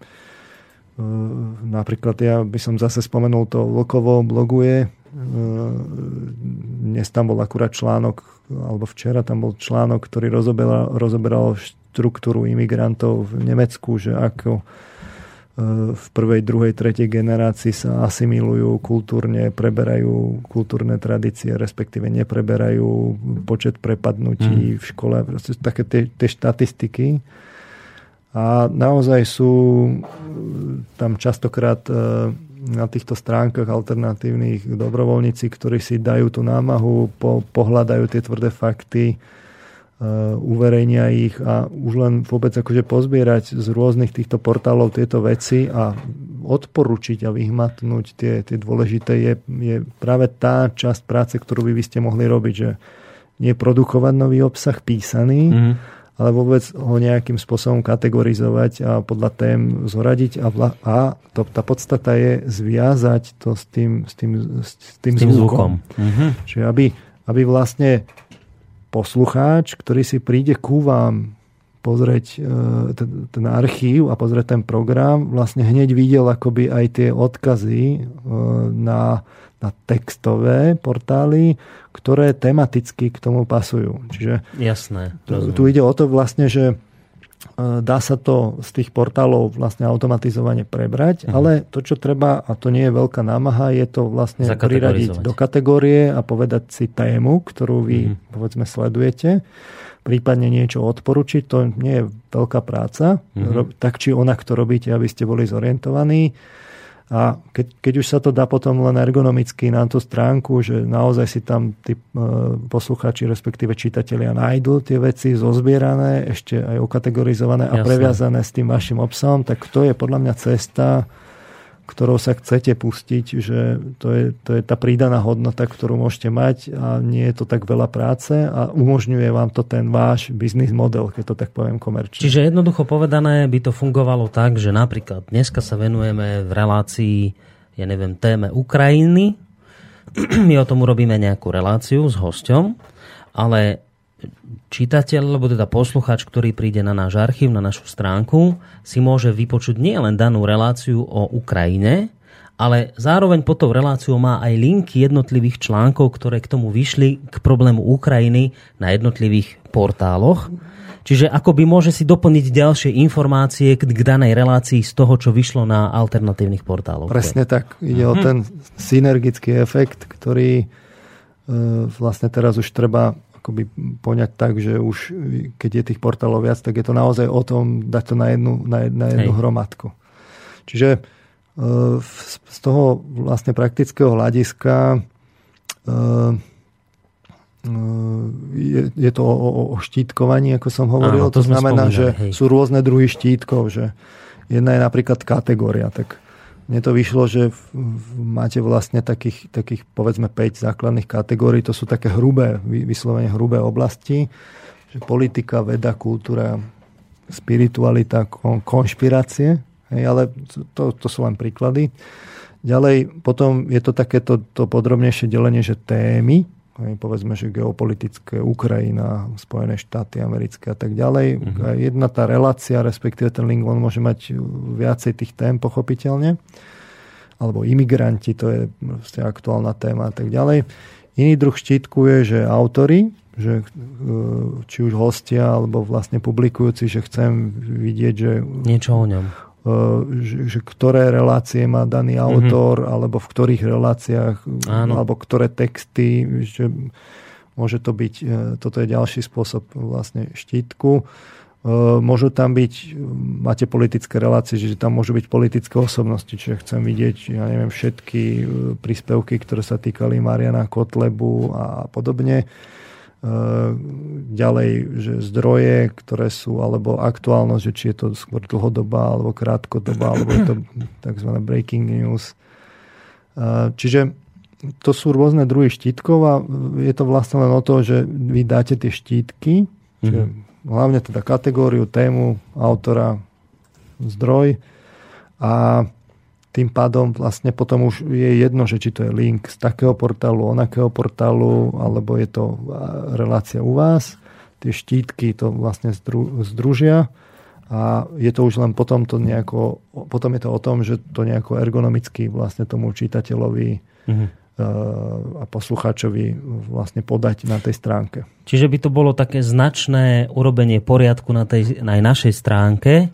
napríklad ja by som zase spomenul to Vlkovo bloguje. Dnes tam bol akurát článok alebo včera tam bol článok, ktorý rozoberal, rozoberal štruktúru imigrantov v Nemecku, že ako e, v prvej, druhej, tretej generácii sa asimilujú kultúrne, preberajú kultúrne tradície, respektíve nepreberajú počet prepadnutí mm. v škole, proste také tie, tie štatistiky. A naozaj sú tam častokrát e, na týchto stránkach alternatívnych dobrovoľníci, ktorí si dajú tú námahu, po, pohľadajú tie tvrdé fakty, uh, uverejnia ich a už len vôbec akože pozbierať z rôznych týchto portálov tieto veci a odporučiť a vyhmatnúť tie, tie dôležité je, je práve tá časť práce, ktorú by, by ste mohli robiť, že nie produkovať nový obsah písaný, mm-hmm ale vôbec ho nejakým spôsobom kategorizovať a podľa tém zoradiť a, vla, a to, tá podstata je zviazať to s tým, s tým, s tým, s tým zvukom. zvukom. Mm-hmm. Čiže aby, aby vlastne poslucháč, ktorý si príde ku vám pozrieť e, ten, ten archív a pozrieť ten program, vlastne hneď videl akoby aj tie odkazy e, na, na textové portály, ktoré tematicky k tomu pasujú. Čiže Jasné. Tu, tu ide o to vlastne, že e, dá sa to z tých portálov vlastne automatizovane prebrať, uh-huh. ale to, čo treba, a to nie je veľká námaha, je to vlastne priradiť do kategórie a povedať si tému, ktorú vy, uh-huh. povedzme, sledujete, prípadne niečo odporučiť, to nie je veľká práca. Uh-huh. Tak či onak to robíte, aby ste boli zorientovaní a keď, keď už sa to dá potom len ergonomicky na tú stránku, že naozaj si tam tí e, poslucháči, respektíve čitatelia nájdú tie veci zozbierané, ešte aj okategorizované a Jasne. previazané s tým vašim obsahom, tak to je podľa mňa cesta, ktorou sa chcete pustiť, že to je, to je tá prídaná hodnota, ktorú môžete mať a nie je to tak veľa práce a umožňuje vám to ten váš biznis model, keď to tak poviem komerčne. Čiže jednoducho povedané by to fungovalo tak, že napríklad dneska sa venujeme v relácii, ja neviem, téme Ukrajiny, my o tom urobíme nejakú reláciu s hosťom, ale čitateľ, alebo teda posluchač, ktorý príde na náš archív, na našu stránku, si môže vypočuť nielen danú reláciu o Ukrajine, ale zároveň pod tou reláciou má aj linky jednotlivých článkov, ktoré k tomu vyšli k problému Ukrajiny na jednotlivých portáloch. Čiže akoby môže si doplniť ďalšie informácie k, danej relácii z toho, čo vyšlo na alternatívnych portáloch. Presne tak. Ide uh-huh. o mhm. ten synergický efekt, ktorý e, vlastne teraz už treba akoby poňať tak, že už keď je tých portálov viac, tak je to naozaj o tom dať to na jednu, na, na jednu Hej. hromadku. Čiže e, z toho vlastne praktického hľadiska e, e, je, je to o, o štítkovaní, ako som hovoril. Áno, to, to znamená, že hej. sú rôzne druhy štítkov, že jedna je napríklad kategória, tak mne to vyšlo, že máte vlastne takých, takých povedzme 5 základných kategórií. To sú také hrubé, vyslovene hrubé oblasti. Že politika, veda, kultúra, spiritualita, konšpirácie. Hej, ale to, to sú len príklady. Ďalej potom je to takéto to podrobnejšie delenie, že témy, povedzme, že geopolitické, Ukrajina, Spojené štáty americké a tak ďalej. Uh-huh. Jedna tá relácia, respektíve ten link, on môže mať viacej tých tém, pochopiteľne. Alebo imigranti, to je proste aktuálna téma a tak ďalej. Iný druh štítku je, že autory, že e, či už hostia, alebo vlastne publikujúci, že chcem vidieť, že... Niečo o ňom že, že ktoré relácie má daný mhm. autor, mm-hmm. alebo v ktorých reláciách, Áno. alebo ktoré texty, že môže to byť, eh, toto je ďalší spôsob vlastne štítku. Eh, môžu tam byť, máte politické relácie, že tam môžu byť politické osobnosti, čiže chcem vidieť, ja neviem, všetky príspevky, ktoré sa týkali Mariana Kotlebu a podobne ďalej, že zdroje, ktoré sú, alebo aktuálnosť, že či je to skôr dlhodobá, alebo krátkodobá, alebo je to tzv. breaking news. Čiže to sú rôzne druhy štítkov a je to vlastne len o to, že vy dáte tie štítky, mm-hmm. hlavne teda kategóriu, tému, autora, zdroj a tým pádom vlastne potom už je jedno, že či to je link z takého portálu, onakého portálu, alebo je to relácia u vás. Tie štítky to vlastne združia a je to už len potom to nejako, potom je to o tom, že to nejako ergonomicky vlastne tomu čitateľovi mm-hmm. a poslucháčovi vlastne podať na tej stránke. Čiže by to bolo také značné urobenie poriadku na tej na našej stránke,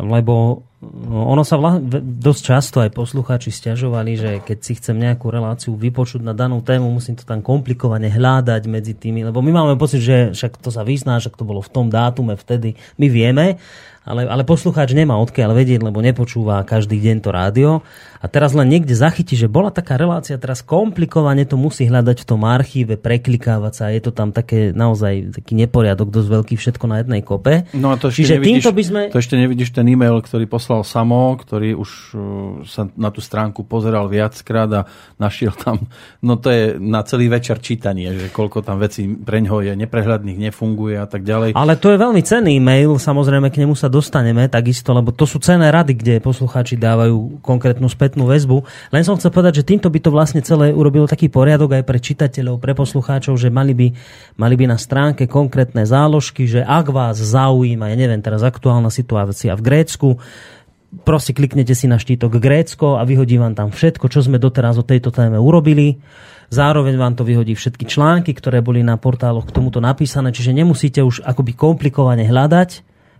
lebo ono sa vla, dosť často aj poslucháči stiažovali, že keď si chcem nejakú reláciu vypočuť na danú tému, musím to tam komplikovane hľadať medzi tými, lebo my máme pocit, že však to sa vyzná, že to bolo v tom dátume vtedy, my vieme, ale, ale poslucháč nemá odkiaľ vedieť, lebo nepočúva každý deň to rádio a teraz len niekde zachytí, že bola taká relácia, teraz komplikovane to musí hľadať v tom archíve, preklikávať sa, je to tam také naozaj taký neporiadok, dosť veľký všetko na jednej kope. No a to ešte, Čiže nevidíš, by sme... to ešte nevidíš ten e-mail, ktorý poslal Samo, ktorý už uh, sa na tú stránku pozeral viackrát a našiel tam, no to je na celý večer čítanie, že koľko tam vecí pre ňoho je neprehľadných, nefunguje a tak ďalej. Ale to je veľmi cenný e-mail, samozrejme k nemu sa dostaneme takisto, lebo to sú cenné rady, kde poslucháči dávajú konkrétnu späť spätnú väzbu. Len som chcel povedať, že týmto by to vlastne celé urobilo taký poriadok aj pre čitateľov, pre poslucháčov, že mali by, mali by na stránke konkrétne záložky, že ak vás zaujíma, ja neviem, teraz aktuálna situácia v Grécku, proste kliknete si na štítok Grécko a vyhodí vám tam všetko, čo sme doteraz o tejto téme urobili. Zároveň vám to vyhodí všetky články, ktoré boli na portáloch k tomuto napísané, čiže nemusíte už akoby komplikovane hľadať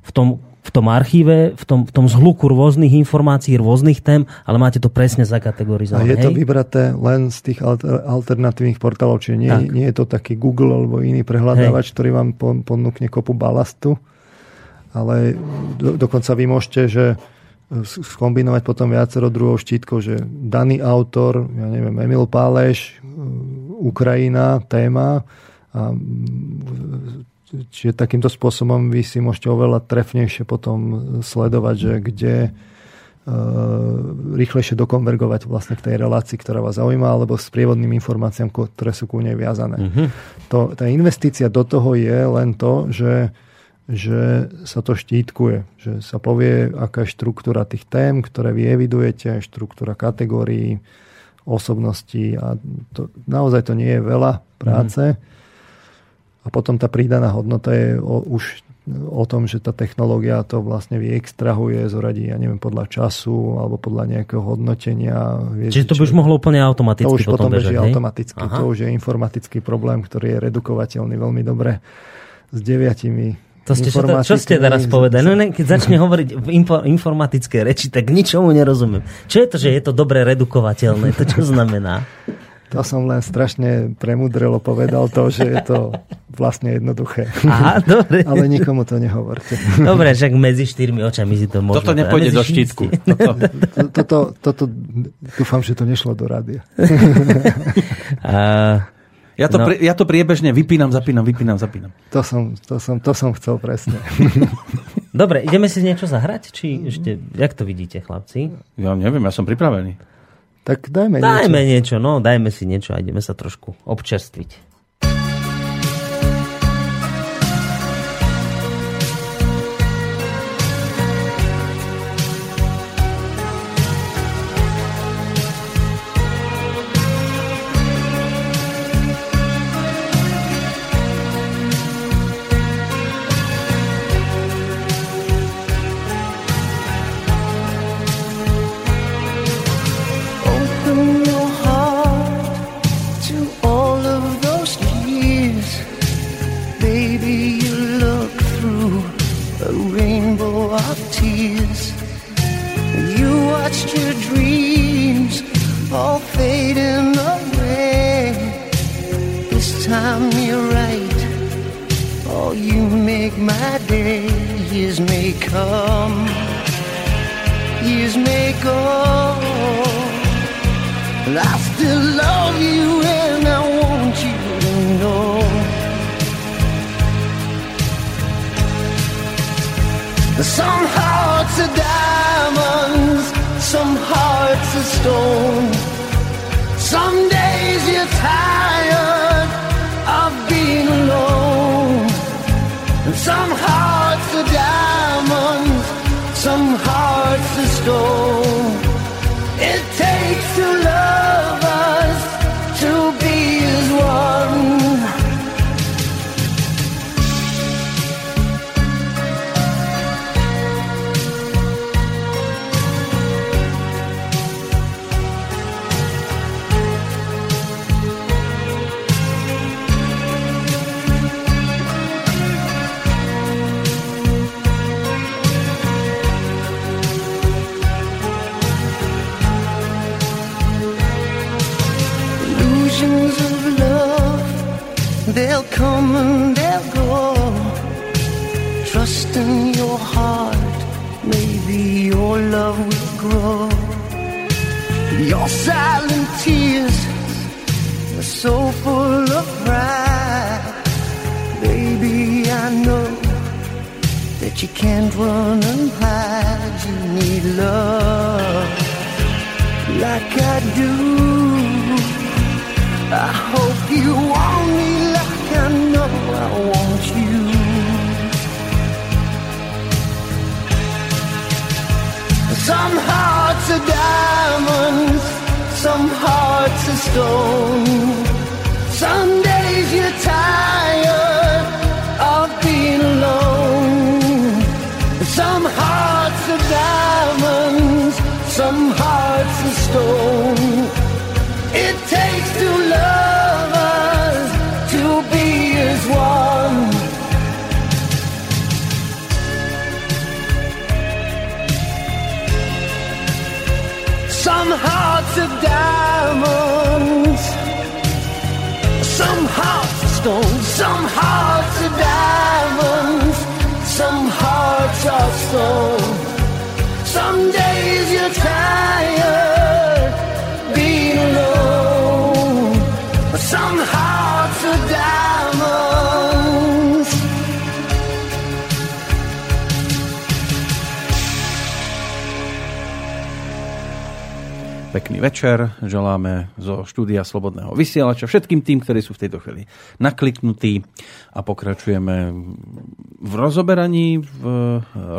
v tom v tom archíve, v tom, v tom zhluku rôznych informácií, rôznych tém, ale máte to presne zakategorizované. A je to hej? vybraté len z tých alter, alternatívnych portálov, čiže nie, tak. nie je to taký Google alebo iný prehľadávač, hej. ktorý vám ponúkne kopu balastu, ale do, dokonca vy môžete, že skombinovať potom viacero druhov štítkov, že daný autor, ja neviem, Emil Páleš, Ukrajina, téma a Čiže takýmto spôsobom vy si môžete oveľa trefnejšie potom sledovať, že kde e, rýchlejšie dokonvergovať vlastne k tej relácii, ktorá vás zaujíma, alebo s prievodným informáciám, ktoré sú ku nej viazané. Mm-hmm. To, tá investícia do toho je len to, že, že sa to štítkuje, že sa povie, aká je štruktúra tých tém, ktoré vy evidujete, štruktúra kategórií, osobností a to, naozaj to nie je veľa práce. Mm-hmm a potom tá prídaná hodnota je o, už o tom, že tá technológia to vlastne vyextrahuje, zoradí, ja neviem, podľa času alebo podľa nejakého hodnotenia. Čiže to by už mohlo úplne automaticky To už potom, potom beží automaticky. Aha. To už je informatický problém, ktorý je redukovateľný veľmi dobre s deviatimi to ste, čo, čo ste teraz povedali? No, ne, keď začne hovoriť v info, informatické reči, tak ničomu nerozumiem. Čo je to, že je to dobre redukovateľné? To čo znamená? To som len strašne premudrelo povedal to, že je to vlastne jednoduché. Aha, dobre. Ale nikomu to nehovorte. Dobre, však medzi štyrmi očami si to môžeme. Toto nepôjde do štítku. Toto. toto, toto, dúfam, že to nešlo do rádia. A... Ja to, no. pri, ja to priebežne vypínam, zapínam, vypínam, zapínam. To som, to som, to som chcel presne. Dobre, ideme si niečo zahrať? Či ešte, jak to vidíte, chlapci? Ja neviem, ja som pripravený. Tak dajme, dajme niečo. niečo. no, dajme si niečo a ideme sa trošku občerstviť. come, years may go, but I still love you and I want you to know. Some hearts are diamonds, some hearts are stone. Some silent tears are so full of pride. Baby, I know that you can't run and hide. You need love like I do. I hope you want me like I know I want you. Some hearts are diamonds, some hearts are stone. Some just so Pekný večer želáme zo štúdia Slobodného vysielača všetkým tým, ktorí sú v tejto chvíli nakliknutí a pokračujeme v rozoberaní, v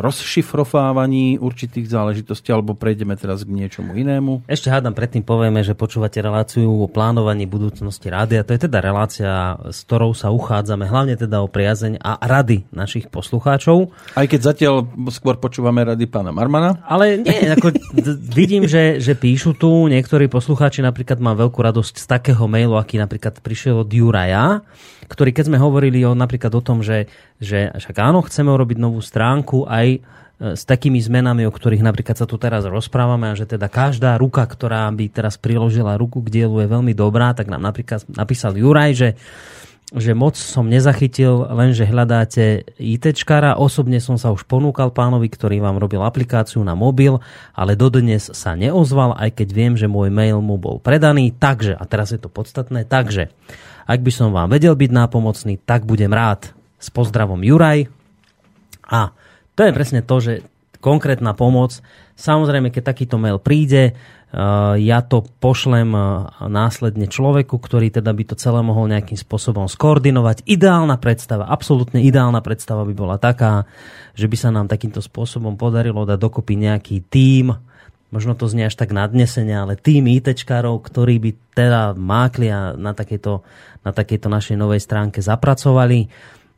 rozšifrofávaní určitých záležitostí alebo prejdeme teraz k niečomu inému. Ešte hádam, predtým povieme, že počúvate reláciu o plánovaní budúcnosti rádia. To je teda relácia, s ktorou sa uchádzame hlavne teda o priazeň a rady našich poslucháčov. Aj keď zatiaľ skôr počúvame rady pána Marmana. Ale nie, ako vidím, že, že píšu tu niektorí poslucháči, napríklad mám veľkú radosť z takého mailu, aký napríklad prišiel od Juraja, ktorý keď sme hovorili o, napríklad o tom, že, že však áno, chceme urobiť novú stránku aj e, s takými zmenami, o ktorých napríklad sa tu teraz rozprávame a že teda každá ruka, ktorá by teraz priložila ruku k dielu je veľmi dobrá, tak nám napríklad napísal Juraj, že že moc som nezachytil, lenže hľadáte ITčkara. Osobne som sa už ponúkal pánovi, ktorý vám robil aplikáciu na mobil, ale dodnes sa neozval, aj keď viem, že môj mail mu bol predaný. Takže, a teraz je to podstatné, takže, ak by som vám vedel byť nápomocný, tak budem rád. S pozdravom Juraj. A to je presne to, že konkrétna pomoc, samozrejme, keď takýto mail príde, ja to pošlem uh, následne človeku, ktorý teda by to celé mohol nejakým spôsobom skoordinovať. Ideálna predstava, absolútne ideálna predstava by bola taká, že by sa nám takýmto spôsobom podarilo dať dokopy nejaký tím, možno to znie až tak nadnesene, ale tým ITčkárov, ktorí by teda mákli a na takejto, na takejto našej novej stránke zapracovali.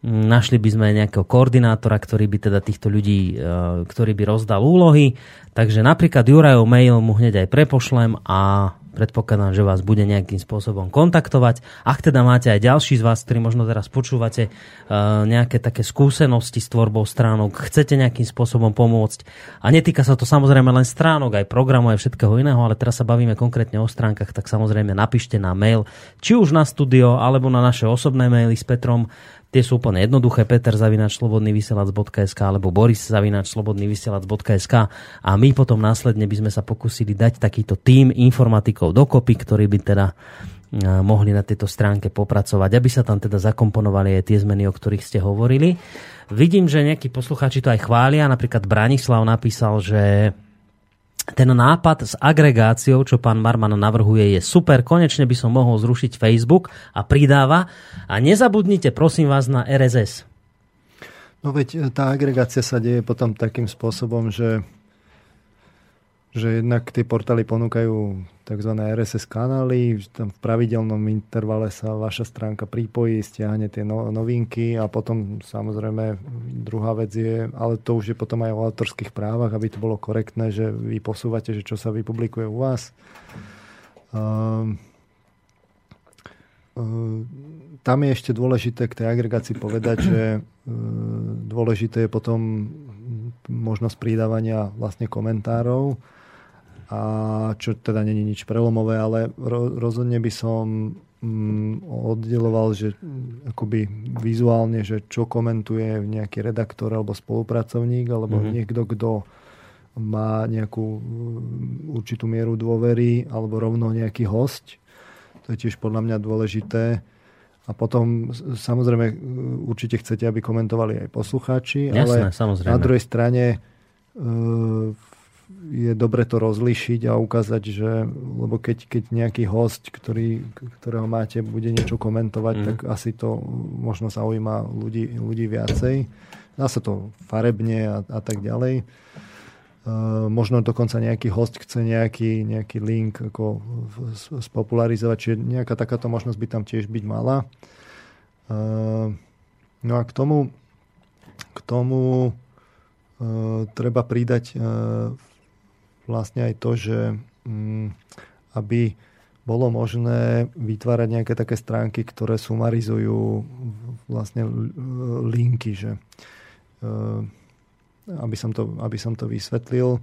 Našli by sme nejakého koordinátora, ktorý by teda týchto ľudí, uh, ktorý by rozdal úlohy. Takže napríklad Jurajov mail mu hneď aj prepošlem a predpokladám, že vás bude nejakým spôsobom kontaktovať. Ak teda máte aj ďalší z vás, ktorí možno teraz počúvate uh, nejaké také skúsenosti s tvorbou stránok, chcete nejakým spôsobom pomôcť a netýka sa to samozrejme len stránok, aj programu, aj všetkého iného, ale teraz sa bavíme konkrétne o stránkach, tak samozrejme napíšte na mail, či už na studio, alebo na naše osobné maily s Petrom. Tie sú úplne jednoduché, peter zavinač slobodnyvysielac.sk alebo boris zavinač slobodnyvysielac.sk a my potom následne by sme sa pokúsili dať takýto tým informatikov dokopy, ktorí by teda mohli na tejto stránke popracovať, aby sa tam teda zakomponovali aj tie zmeny, o ktorých ste hovorili. Vidím, že nejakí poslucháči to aj chvália, napríklad Branislav napísal, že ten nápad s agregáciou, čo pán Marman navrhuje, je super. Konečne by som mohol zrušiť Facebook a pridáva. A nezabudnite, prosím vás, na RSS. No veď tá agregácia sa deje potom takým spôsobom, že že jednak tie portály ponúkajú tzv. RSS kanály, tam v pravidelnom intervale sa vaša stránka pripojí, stiahne tie no, novinky a potom samozrejme druhá vec je, ale to už je potom aj o autorských právach, aby to bolo korektné, že vy posúvate, že čo sa vypublikuje u vás. Um, tam je ešte dôležité k tej agregácii povedať, že dôležité je potom možnosť pridávania vlastne komentárov a čo teda není nič prelomové, ale ro, rozhodne by som mm, oddeloval, že mm, akoby vizuálne, že čo komentuje nejaký redaktor alebo spolupracovník, alebo mm-hmm. niekto, kto má nejakú mm, určitú mieru dôvery alebo rovno nejaký host. To je tiež podľa mňa dôležité. A potom samozrejme určite chcete, aby komentovali aj poslucháči, Jasné, ale samozrejme. na druhej strane je dobre to rozlišiť a ukázať, že lebo keď, keď nejaký host, ktorý, ktorého máte, bude niečo komentovať, mm. tak asi to možno zaujíma ľudí, ľudí viacej. Dá sa to farebne a, a tak ďalej. Uh, možno dokonca nejaký host chce nejaký, nejaký link ako spopularizovať, čiže nejaká takáto možnosť by tam tiež byť mala. Uh, no a k tomu, k tomu uh, treba pridať vlastne aj to, že mm, aby bolo možné vytvárať nejaké také stránky, ktoré sumarizujú vlastne linky, že e, aby som to, aby som to vysvetlil.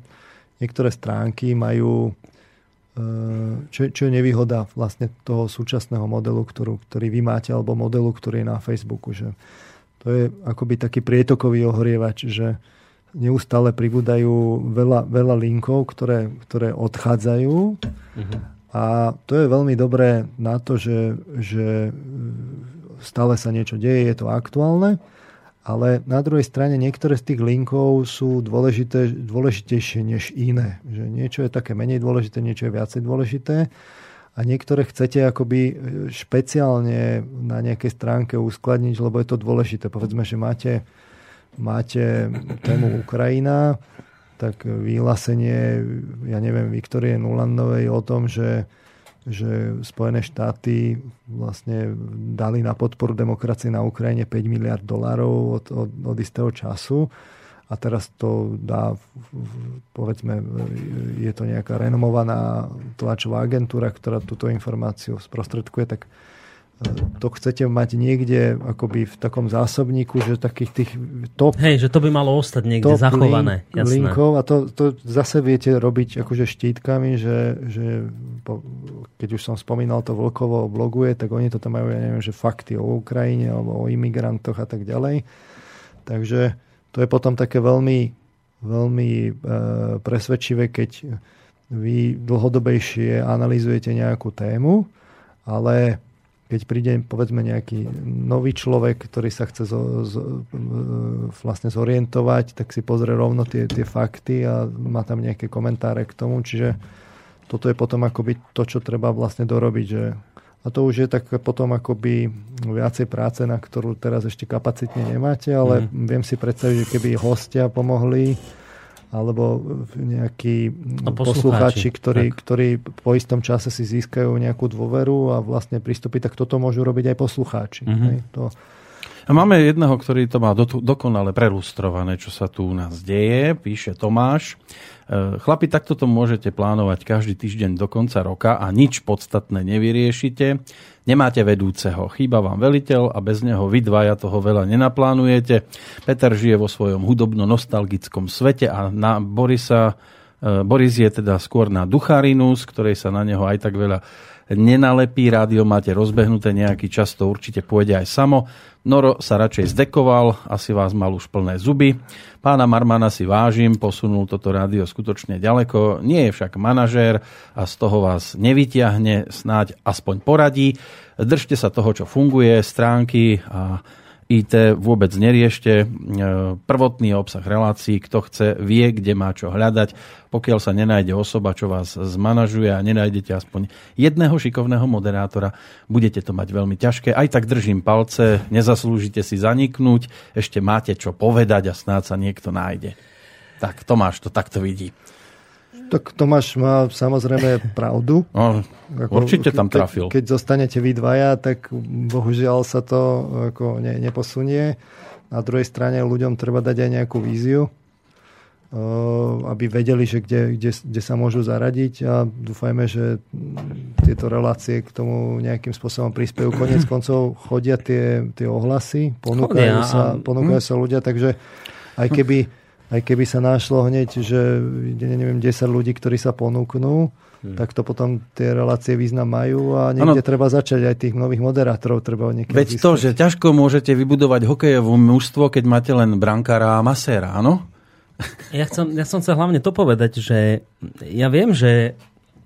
Niektoré stránky majú e, čo, čo je nevýhoda vlastne toho súčasného modelu, ktorú, ktorý vy máte, alebo modelu, ktorý je na Facebooku. Že to je akoby taký prietokový ohrievač, že neustále pribúdajú veľa, veľa linkov, ktoré, ktoré odchádzajú. Uh-huh. A to je veľmi dobré na to, že, že stále sa niečo deje, je to aktuálne, ale na druhej strane niektoré z tých linkov sú dôležité, dôležitejšie než iné. Že niečo je také menej dôležité, niečo je viacej dôležité a niektoré chcete akoby špeciálne na nejakej stránke uskladniť, lebo je to dôležité. Povedzme, že máte máte tému Ukrajina, tak vyhlásenie, ja neviem, Viktorie Nulandovej o tom, že, že Spojené štáty vlastne dali na podporu demokracie na Ukrajine 5 miliard dolárov od, od, od istého času. A teraz to dá, povedzme, je to nejaká renomovaná tlačová agentúra, ktorá túto informáciu sprostredkuje, tak to chcete mať niekde akoby v takom zásobníku, že takých tých top... Hej, že to by malo ostať niekde zachované. Link, linkov a to, to zase viete robiť akože štítkami, že, že po, keď už som spomínal to Vlkovo bloguje, tak oni to tam majú, ja neviem, že fakty o Ukrajine alebo o imigrantoch a tak ďalej. Takže to je potom také veľmi, veľmi e, presvedčivé, keď vy dlhodobejšie analizujete nejakú tému, ale keď príde povedzme nejaký nový človek, ktorý sa chce zo, zo, vlastne zorientovať, tak si pozrie rovno tie, tie fakty a má tam nejaké komentáre k tomu. Čiže toto je potom akoby to, čo treba vlastne dorobiť. Že a to už je tak potom akoby viacej práce, na ktorú teraz ešte kapacitne nemáte, ale mm. viem si predstaviť, že keby hostia pomohli, alebo nejakí no, poslucháči, ktorí, ktorí po istom čase si získajú nejakú dôveru a vlastne prístupy, tak toto môžu robiť aj poslucháči. Mm-hmm. To... A máme jedného, ktorý to má do, dokonale prelustrované, čo sa tu u nás deje. Píše Tomáš. E, chlapi, takto to môžete plánovať každý týždeň do konca roka a nič podstatné nevyriešite. Nemáte vedúceho, chýba vám veliteľ a bez neho vy dvaja toho veľa nenaplánujete. Peter žije vo svojom hudobno-nostalgickom svete a na Borisa, e, Boris je teda skôr na ducharinu, z ktorej sa na neho aj tak veľa nenalepí. Rádio máte rozbehnuté nejaký čas, to určite pôjde aj samo. Noro sa radšej zdekoval, asi vás mal už plné zuby. Pána Marmana si vážim, posunul toto rádio skutočne ďaleko. Nie je však manažér a z toho vás nevyťahne, snáď aspoň poradí. Držte sa toho, čo funguje, stránky a IT vôbec neriešte. E, prvotný obsah relácií, kto chce, vie, kde má čo hľadať. Pokiaľ sa nenájde osoba, čo vás zmanažuje a nenájdete aspoň jedného šikovného moderátora, budete to mať veľmi ťažké. Aj tak držím palce, nezaslúžite si zaniknúť, ešte máte čo povedať a snáď sa niekto nájde. Tak Tomáš to takto vidí. Tak Tomáš má samozrejme pravdu. No, ako, určite tam trafil. Keď, keď zostanete vy dvaja, tak bohužiaľ sa to ako ne, neposunie. Na druhej strane ľuďom treba dať aj nejakú víziu, aby vedeli, že kde, kde, kde sa môžu zaradiť a dúfajme, že tieto relácie k tomu nejakým spôsobom prispejú. Konec koncov chodia tie, tie ohlasy, ponúkajú, sa, ponúkajú sa ľudia, takže aj keby aj keby sa našlo hneď, že neviem, 10 ľudí, ktorí sa ponúknú, hmm. tak to potom tie relácie význam majú a niekde ano. treba začať aj tých nových moderátorov. Treba Veď získať. to, že ťažko môžete vybudovať hokejové mužstvo, keď máte len brankára a maséra, áno? Ja chcem, ja som chcel hlavne to povedať, že ja viem, že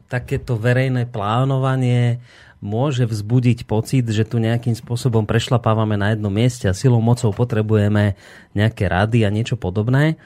takéto verejné plánovanie môže vzbudiť pocit, že tu nejakým spôsobom prešlapávame na jednom mieste a silou mocou potrebujeme nejaké rady a niečo podobné.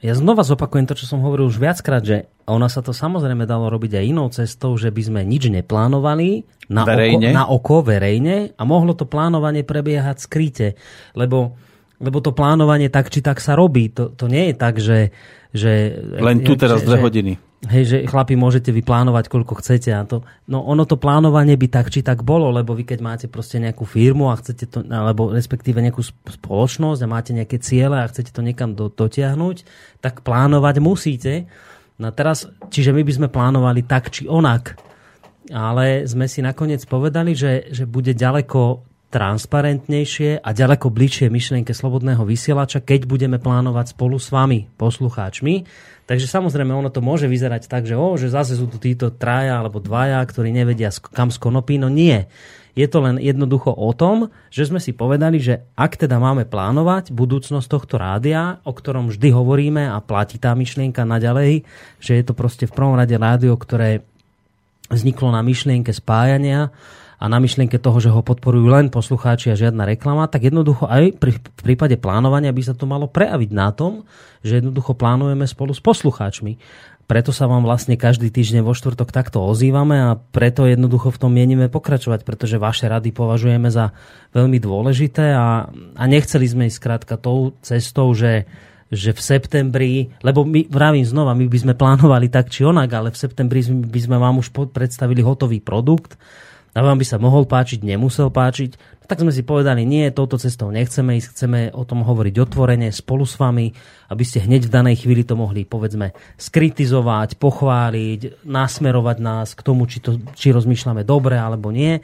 Ja znova zopakujem to, čo som hovoril už viackrát, že ona sa to samozrejme dalo robiť aj inou cestou, že by sme nič neplánovali na, verejne. Oko, na oko verejne a mohlo to plánovanie prebiehať skryte, lebo, lebo to plánovanie tak či tak sa robí. To, to nie je tak, že... že Len tu teraz že, dve hodiny. Hej, že chlapi, môžete vy plánovať, koľko chcete. A to, no ono to plánovanie by tak či tak bolo, lebo vy keď máte proste nejakú firmu a chcete to, alebo respektíve nejakú spoločnosť a máte nejaké ciele a chcete to niekam do, dotiahnuť, tak plánovať musíte. No teraz, čiže my by sme plánovali tak či onak. Ale sme si nakoniec povedali, že, že bude ďaleko transparentnejšie a ďaleko bližšie myšlienke slobodného vysielača, keď budeme plánovať spolu s vami, poslucháčmi Takže samozrejme ono to môže vyzerať tak, že, o, že zase sú tu títo traja alebo dvaja, ktorí nevedia kam skonopí. No nie. Je to len jednoducho o tom, že sme si povedali, že ak teda máme plánovať budúcnosť tohto rádia, o ktorom vždy hovoríme a platí tá myšlienka naďalej, že je to proste v prvom rade rádio, ktoré vzniklo na myšlienke spájania a na myšlienke toho, že ho podporujú len poslucháči a žiadna reklama, tak jednoducho aj pri, v prípade plánovania by sa to malo prejaviť na tom, že jednoducho plánujeme spolu s poslucháčmi. Preto sa vám vlastne každý týždeň vo štvrtok takto ozývame a preto jednoducho v tom mienime pokračovať, pretože vaše rady považujeme za veľmi dôležité a, a nechceli sme ísť skrátka tou cestou, že že v septembri, lebo my, vravím znova, my by sme plánovali tak či onak, ale v septembri by sme vám už predstavili hotový produkt a vám by sa mohol páčiť, nemusel páčiť, no tak sme si povedali, nie, touto cestou nechceme ísť, chceme o tom hovoriť otvorene spolu s vami, aby ste hneď v danej chvíli to mohli, povedzme, skritizovať, pochváliť, nasmerovať nás k tomu, či, to, či rozmýšľame dobre alebo nie.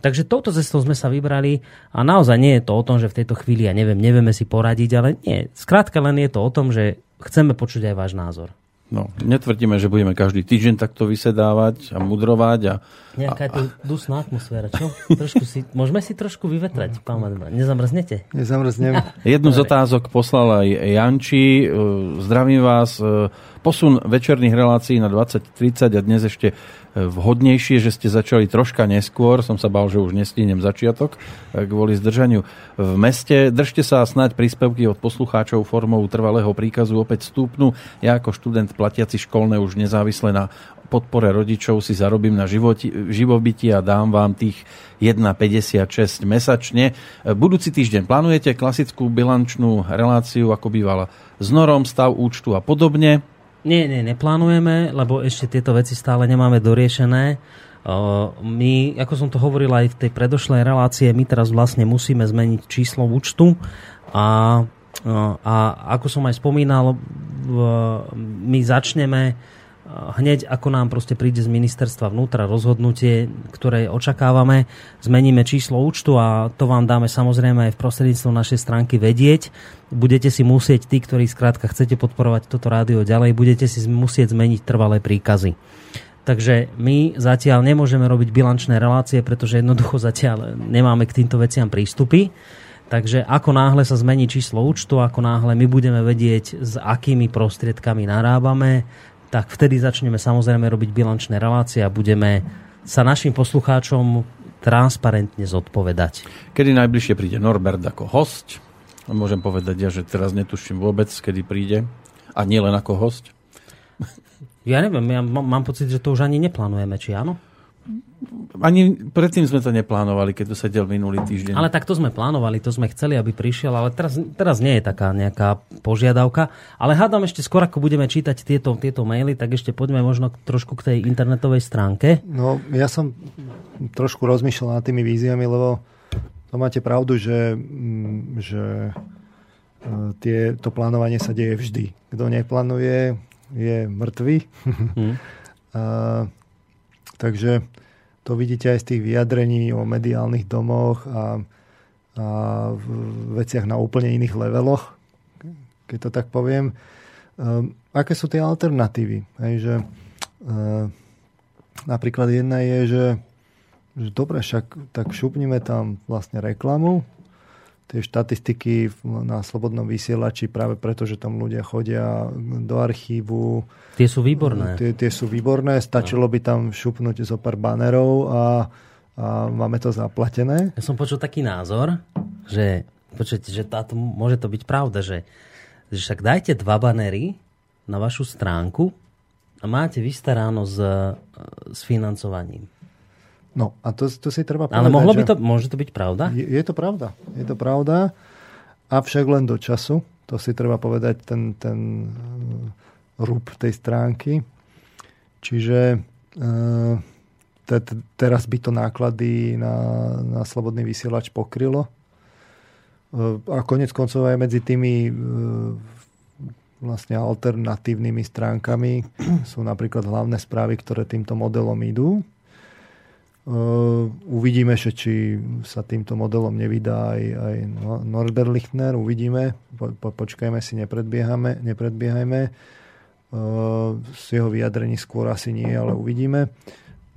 Takže touto cestou sme sa vybrali a naozaj nie je to o tom, že v tejto chvíli, ja neviem, nevieme si poradiť, ale nie. Skrátka len je to o tom, že chceme počuť aj váš názor. No, netvrdíme, že budeme každý týždeň takto vysedávať a mudrovať. A, Nejaká je tu dusná atmosféra, čo? Trošku si, môžeme si trošku vyvetrať, pán Madba. Nezamrznete? Nezamrznem. Jednu z otázok poslal aj Janči. E, zdravím vás. E, posun večerných relácií na 20.30 a dnes ešte vhodnejšie, že ste začali troška neskôr. Som sa bal, že už nestínem začiatok kvôli zdržaniu v meste. Držte sa a snáď príspevky od poslucháčov formou trvalého príkazu opäť stúpnu. Ja ako študent platiaci školné už nezávisle na podpore rodičov si zarobím na životi, živobyti a dám vám tých 1,56 mesačne. Budúci týždeň plánujete klasickú bilančnú reláciu, ako bývala s norom, stav účtu a podobne. Nie, nie, neplánujeme, lebo ešte tieto veci stále nemáme doriešené. My, ako som to hovoril aj v tej predošlej relácie, my teraz vlastne musíme zmeniť číslo účtu a, a ako som aj spomínal, my začneme hneď ako nám proste príde z ministerstva vnútra rozhodnutie, ktoré očakávame, zmeníme číslo účtu a to vám dáme samozrejme aj v prostredníctvom našej stránky vedieť. Budete si musieť, tí, ktorí skrátka chcete podporovať toto rádio ďalej, budete si musieť zmeniť trvalé príkazy. Takže my zatiaľ nemôžeme robiť bilančné relácie, pretože jednoducho zatiaľ nemáme k týmto veciam prístupy. Takže ako náhle sa zmení číslo účtu, ako náhle my budeme vedieť, s akými prostriedkami narábame, tak vtedy začneme samozrejme robiť bilančné relácie a budeme sa našim poslucháčom transparentne zodpovedať. Kedy najbližšie príde Norbert ako host? Môžem povedať ja, že teraz netuším vôbec, kedy príde. A nie len ako host. Ja neviem, ja mám pocit, že to už ani neplánujeme, či áno? Ani predtým sme to neplánovali, keď tu sedel minulý týždeň. Ale tak to sme plánovali, to sme chceli, aby prišiel, ale teraz, teraz nie je taká nejaká požiadavka. Ale hádam ešte skôr, ako budeme čítať tieto, tieto maily, tak ešte poďme možno trošku k tej internetovej stránke. No, ja som trošku rozmýšľal nad tými víziami, lebo to máte pravdu, že, mm, že e, tie, to plánovanie sa deje vždy. Kto neplánuje, je mŕtvý. Hmm. Takže to vidíte aj z tých vyjadrení o mediálnych domoch a, a v veciach na úplne iných leveloch, keď to tak poviem. Um, aké sú tie alternatívy? Hej, že, uh, napríklad jedna je, že, že dobre, však tak šupnime tam vlastne reklamu, tie štatistiky na slobodnom vysielači práve preto, že tam ľudia chodia do archívu. Tie sú výborné. Tie, tie sú výborné. Stačilo by tam šupnúť zo pár banerov a, a máme to zaplatené. Ja som počul taký názor, že, počujete, že táto, môže to byť pravda, že, že však dajte dva banery na vašu stránku a máte vystaráno s, s financovaním. No a to, to si treba povedať. Ale mohlo by to, môže to byť pravda? Je, je to pravda. Je to pravda, avšak len do času. To si treba povedať ten, ten uh, rúb tej stránky. Čiže uh, te, te, teraz by to náklady na, na slobodný vysielač pokrylo. Uh, a konec koncov aj medzi tými vlastne alternatívnymi stránkami sú napríklad hlavné správy, ktoré týmto modelom idú. Uh, uvidíme, že či sa týmto modelom nevydá aj, aj Norderlichtner, uvidíme, po, po, počkajme si, nepredbiehame, nepredbiehajme. Uh, z jeho vyjadrení skôr asi nie, ale uvidíme.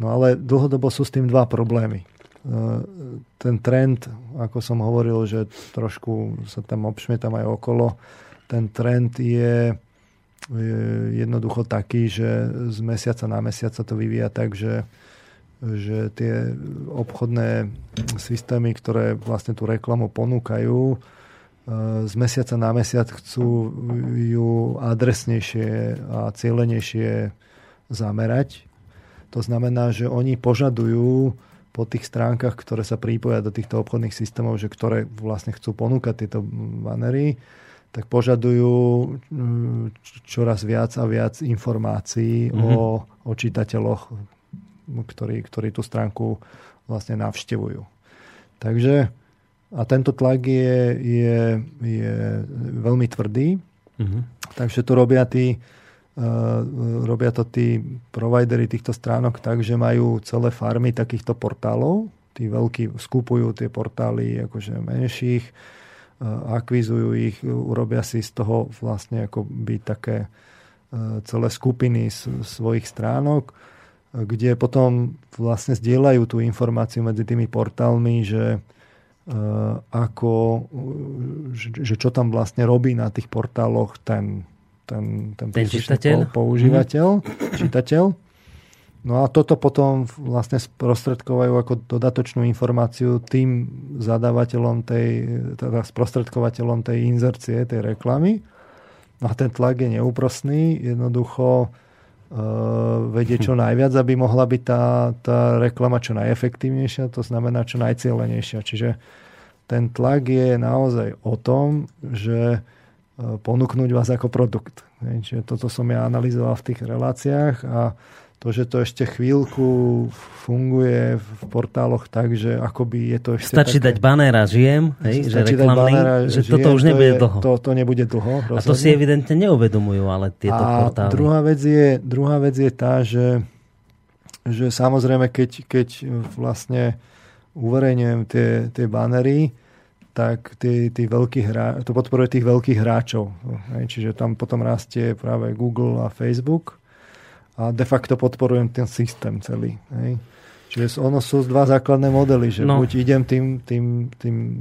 No ale dlhodobo sú s tým dva problémy. Uh, ten trend, ako som hovoril, že trošku sa tam obšmietam aj okolo, ten trend je jednoducho taký, že z mesiaca na mesiac sa to vyvíja tak, že že tie obchodné systémy, ktoré vlastne tú reklamu ponúkajú, e, z mesiaca na mesiac chcú ju adresnejšie a cieľenejšie zamerať. To znamená, že oni požadujú po tých stránkach, ktoré sa prípoja do týchto obchodných systémov, že ktoré vlastne chcú ponúkať tieto banery, tak požadujú čoraz viac a viac informácií mm-hmm. o, o čitateľoch ktorí, ktorí tú stránku vlastne navštevujú. Takže a tento tlak je, je, je veľmi tvrdý, mm-hmm. takže to robia tí, uh, robia to tí providery týchto stránok tak, že majú celé farmy takýchto portálov, tí veľkí skupujú tie portály akože menších, uh, akvizujú ich, urobia si z toho vlastne ako by také uh, celé skupiny z, svojich stránok, kde potom vlastne zdieľajú tú informáciu medzi tými portálmi, že e, ako, že čo tam vlastne robí na tých portáloch ten, ten, ten, ten čitateľ? používateľ, mm. čitateľ. No a toto potom vlastne sprostredkovajú ako dodatočnú informáciu tým zadávateľom tej, teda sprostredkovateľom tej inzercie, tej reklamy. No a ten tlak je neúprostný. Jednoducho Eh, vedieť čo najviac, aby mohla byť tá, tá reklama čo najefektívnejšia, to znamená čo najcielenejšia. Čiže ten tlak je naozaj o tom, že eh, ponúknuť vás ako produkt. Čiže toto som ja analyzoval v tých reláciách a to, že to ešte chvíľku funguje v portáloch tak, že akoby je to ešte Stačí také, dať banéra žijem, hej, že reklamný, že žijem, toto už nebude to je, dlho. To, to nebude dlho. Rozhodne. A to si evidentne neuvedomujú, ale tieto a portály. Druhá vec je, druhá vec je tá, že, že samozrejme, keď, keď vlastne uverejňujem tie, tie banery, tak tí, tí veľkí hra, to podporuje tých veľkých hráčov. Hej, čiže tam potom rastie práve Google a Facebook a de facto podporujem ten systém celý. Hej. Čiže ono sú dva základné modely, že no. buď idem tým, tým, tým e,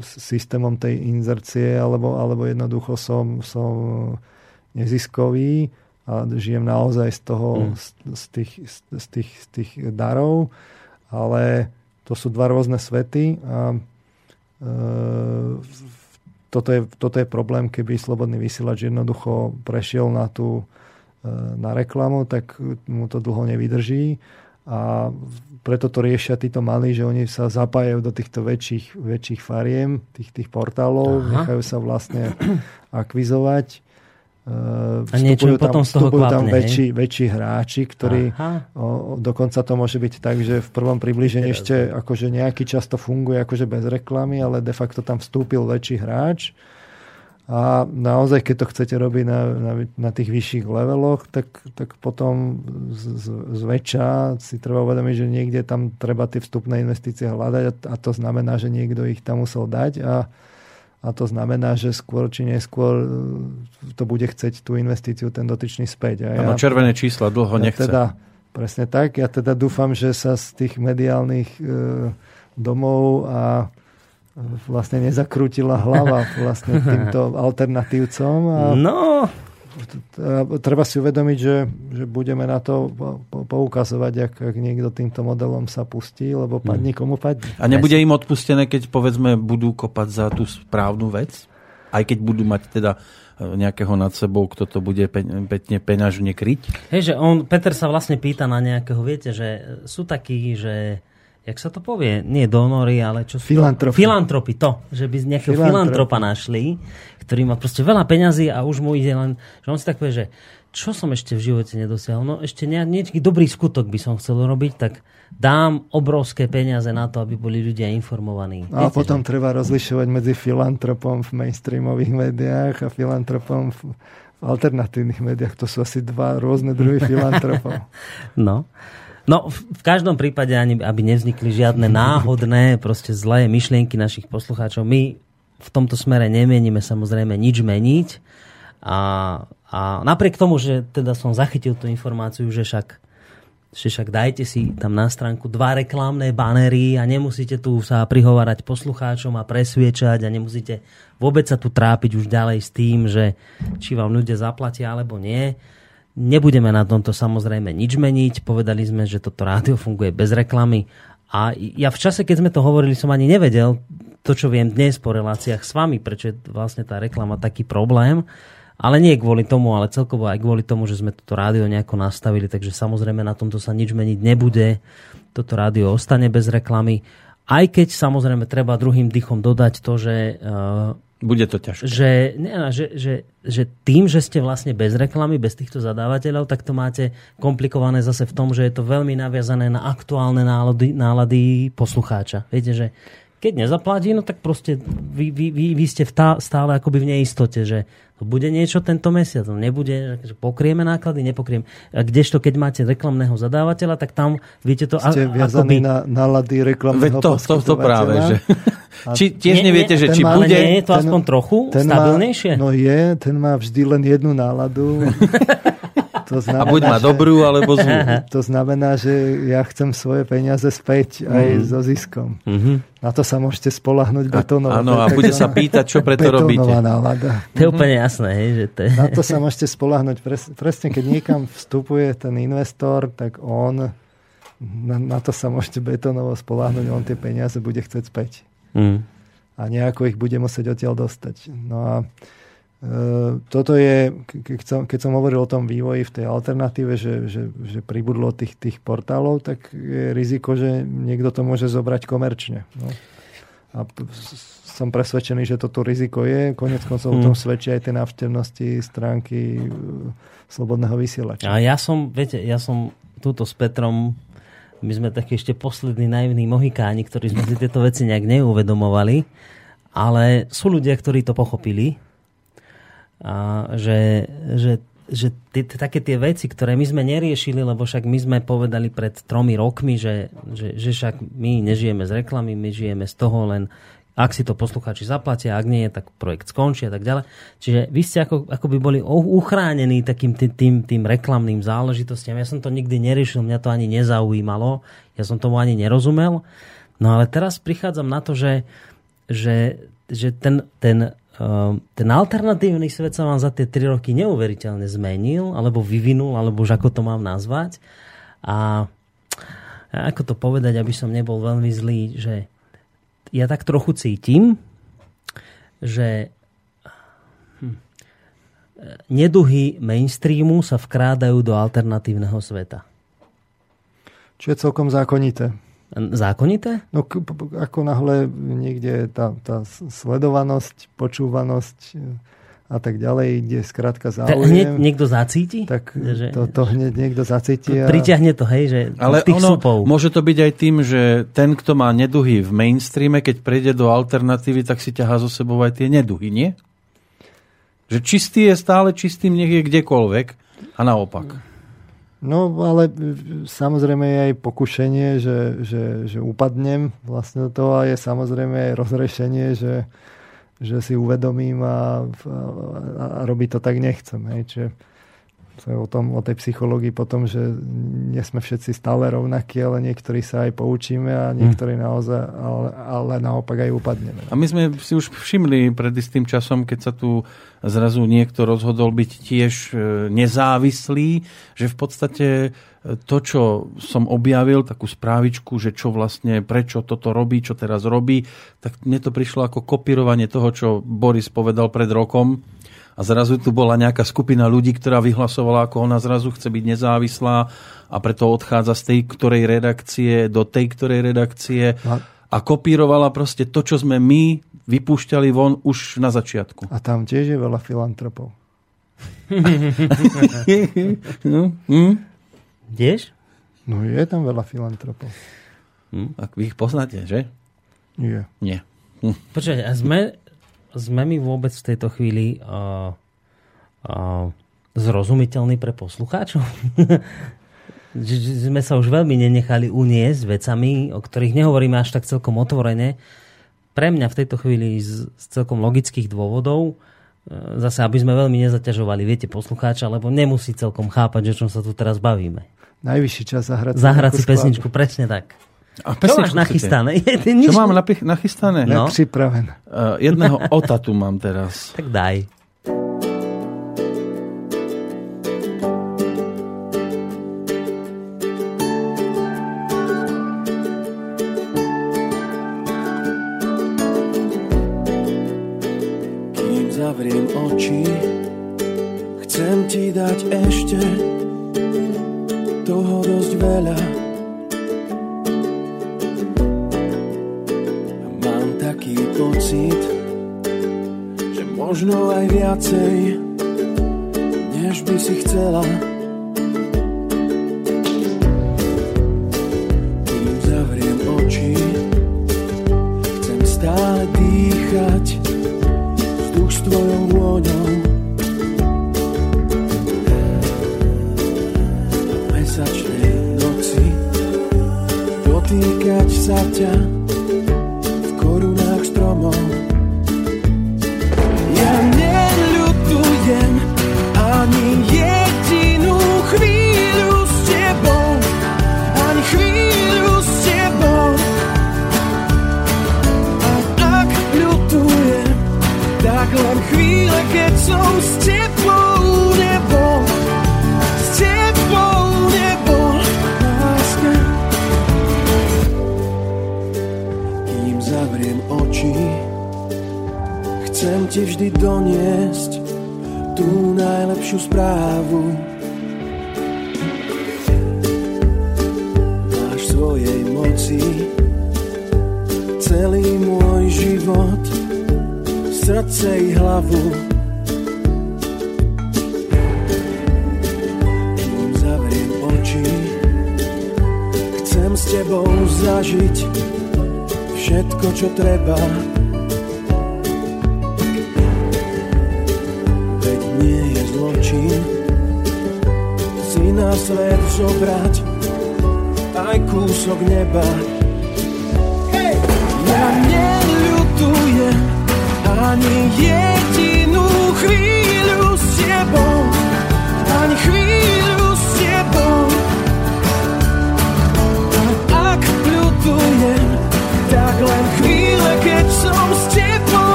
systémom tej inzercie, alebo, alebo jednoducho som, som neziskový a žijem naozaj z toho, mm. z, z, tých, z, tých, z tých darov, ale to sú dva rôzne svety a e, toto, je, toto je problém, keby slobodný vysielač jednoducho prešiel na tú na reklamu, tak mu to dlho nevydrží. A preto to riešia títo malí, že oni sa zapájajú do týchto väčších, väčších fariem, tých, tých portálov, Aha. nechajú sa vlastne akvizovať. E, a niečo tam, potom z toho klapne, tam väčší, väčší hráči, ktorí o, dokonca to môže byť tak, že v prvom približení ešte akože nejaký čas to funguje akože bez reklamy, ale de facto tam vstúpil väčší hráč a naozaj, keď to chcete robiť na, na, na tých vyšších leveloch, tak, tak potom z, z, zväčša si treba uvedomiť, že niekde tam treba tie vstupné investície hľadať a, a to znamená, že niekto ich tam musel dať a, a to znamená, že skôr či neskôr e, to bude chceť tú investíciu ten dotyčný späť. A ja, červené čísla dlho ja nechce. Teda, presne tak. Ja teda dúfam, že sa z tých mediálnych e, domov a vlastne nezakrútila hlava vlastne týmto alternatívcom. A no, treba si uvedomiť, že, že budeme na to poukazovať, ak, ak niekto týmto modelom sa pustí, lebo padne komu padne. A nebude im odpustené, keď povedzme budú kopať za tú správnu vec? Aj keď budú mať teda e, nejakého nad sebou, kto to bude pekne peňažne kryť? Hej, že on, Peter sa vlastne pýta na nejakého, viete, že sú takí, že jak sa to povie, nie donory, ale čo sú Filantropy. To? Filantropy, to, že by nejakého filantropa našli, ktorý má proste veľa peňazí a už mu ide len, že on si tak povie, že čo som ešte v živote nedosiahol, no ešte nejaký dobrý skutok by som chcel urobiť, tak dám obrovské peniaze na to, aby boli ľudia informovaní. A Viete, potom že? treba rozlišovať medzi filantropom v mainstreamových médiách a filantropom v alternatívnych médiách. To sú asi dva rôzne druhy filantropov. no. No, v každom prípade, ani aby nevznikli žiadne náhodné, proste zlé myšlienky našich poslucháčov. My v tomto smere nemienime samozrejme nič meniť. A, a napriek tomu, že teda som zachytil tú informáciu, že však, že však dajte si tam na stránku dva reklamné banery a nemusíte tu sa prihovárať poslucháčom a presviečať a nemusíte vôbec sa tu trápiť už ďalej s tým, že či vám ľudia zaplatia alebo nie Nebudeme na tomto samozrejme nič meniť. Povedali sme, že toto rádio funguje bez reklamy. A ja v čase, keď sme to hovorili, som ani nevedel to, čo viem dnes po reláciách s vami, prečo je vlastne tá reklama taký problém. Ale nie kvôli tomu, ale celkovo aj kvôli tomu, že sme toto rádio nejako nastavili, takže samozrejme na tomto sa nič meniť nebude. Toto rádio ostane bez reklamy. Aj keď samozrejme treba druhým dychom dodať to, že uh, bude to ťažké. Že, ne, že, že, že tým, že ste vlastne bez reklamy, bez týchto zadávateľov, tak to máte komplikované zase v tom, že je to veľmi naviazané na aktuálne nálady, nálady poslucháča. Viete, že keď nezaplatí, no tak proste vy, vy, vy, vy ste tá, stále akoby v neistote, že bude niečo tento mesiac, no nebude, že pokrieme náklady, nepokrieme. A kdežto, keď máte reklamného zadávateľa, tak tam viete to... Ste viazaní akoby... na nálady reklamného to, to, to práve, že... či tiež nie, neviete, že či má, bude... Nie je to ten, aspoň trochu ten stabilnejšie? Má, no je, ten má vždy len jednu náladu. To znamená, a buď má dobrú, alebo zlú. To znamená, že ja chcem svoje peniaze späť aj mm. so ziskom. Mm-hmm. Na to sa môžete spolahnuť betónov. Áno, a bude sa pýtať, čo preto robíte. nálada. To je úplne jasné. Hej, že to je... Na to sa môžete spolahnuť. Pres, presne, keď niekam vstupuje ten investor, tak on na, na to sa môžete betónovo spolahnuť, on tie peniaze bude chcieť späť. Mm. A nejako ich bude musieť odtiaľ dostať. No a toto je, keď som, keď som hovoril o tom vývoji v tej alternatíve, že, že, že pribudlo tých, tých portálov, tak je riziko, že niekto to môže zobrať komerčne. No. A som presvedčený, že toto riziko je. Konec koncov hmm. o tom svedčia aj tie návštevnosti stránky e, Slobodného vysielača. A ja som, viete, ja som túto s Petrom my sme takí ešte poslední naivní mohikáni, ktorí sme si tieto veci nejak neuvedomovali, ale sú ľudia, ktorí to pochopili a že, že, že tie, také tie veci, ktoré my sme neriešili, lebo však my sme povedali pred tromi rokmi, že, že, že však my nežijeme z reklamy, my žijeme z toho len ak si to poslucháči zaplatia, ak nie, tak projekt skončí a tak ďalej. Čiže vy ste ako, ako by boli uchránení takým tým, tým, tým reklamným záležitostiam. Ja som to nikdy neriešil, mňa to ani nezaujímalo, ja som tomu ani nerozumel. No ale teraz prichádzam na to, že, že, že ten, ten ten alternatívny svet sa vám za tie 3 roky neuveriteľne zmenil, alebo vyvinul, alebo už ako to mám nazvať. A ako to povedať, aby som nebol veľmi zlý, že ja tak trochu cítim, že hm, neduhy mainstreamu sa vkrádajú do alternatívneho sveta. Čo je celkom zákonité zákonité? No ako náhle niekde tá, tá sledovanosť, počúvanosť e, a tak ďalej, kde skrátka záujem. Hneď niekto zacíti? Tak že, to, to hneď niekto zacíti. A... Priťahne to, hej, že Ale tých ono, súpov. môže to byť aj tým, že ten, kto má neduhy v mainstreame, keď prejde do alternatívy, tak si ťahá zo sebou aj tie neduhy, nie? Že čistý je stále čistým, nech je kdekoľvek a naopak. No, ale samozrejme je aj pokušenie, že, že, že upadnem vlastne do toho a je samozrejme aj rozrešenie, že, že si uvedomím a, a, a robiť to tak nechcem. Hej. Čiže to je o, tom, o tej psychológii potom, že nie sme všetci stále rovnakí, ale niektorí sa aj poučíme a niektorí hmm. naozaj, ale, ale naopak aj upadneme. A my sme si už všimli pred istým časom, keď sa tu zrazu niekto rozhodol byť tiež e, nezávislý, že v podstate e, to, čo som objavil, takú správičku, že čo vlastne, prečo toto robí, čo teraz robí, tak mne to prišlo ako kopírovanie toho, čo Boris povedal pred rokom, a zrazu tu bola nejaká skupina ľudí, ktorá vyhlasovala, ako ona zrazu chce byť nezávislá a preto odchádza z tej ktorej redakcie do tej ktorej redakcie a kopírovala proste to, čo sme my vypúšťali von už na začiatku. A tam tiež je veľa filantropov. no, hm? Tiež? No je tam veľa filantropov. Hm, ak vy ich poznáte, že? Nie. Nie. Hm. Počkaj, a sme, sme my vôbec v tejto chvíli uh, uh, zrozumiteľní pre poslucháčov? sme sa už veľmi nenechali uniesť vecami, o ktorých nehovoríme až tak celkom otvorene. Pre mňa v tejto chvíli z, z celkom logických dôvodov, uh, zase aby sme veľmi nezaťažovali, viete, poslucháča, lebo nemusí celkom chápať, že čom sa tu teraz bavíme. Najvyšší čas zahrať, zahrať si pesničku, presne tak. A čo máš nachystané? Čo mám nachystané? No. Pripravené. Uh, jedného ota tu mám teraz. Tak daj. Kým zavriem oči, chcem ti dať ešte toho dosť veľa možno aj viacej, než by si chcela.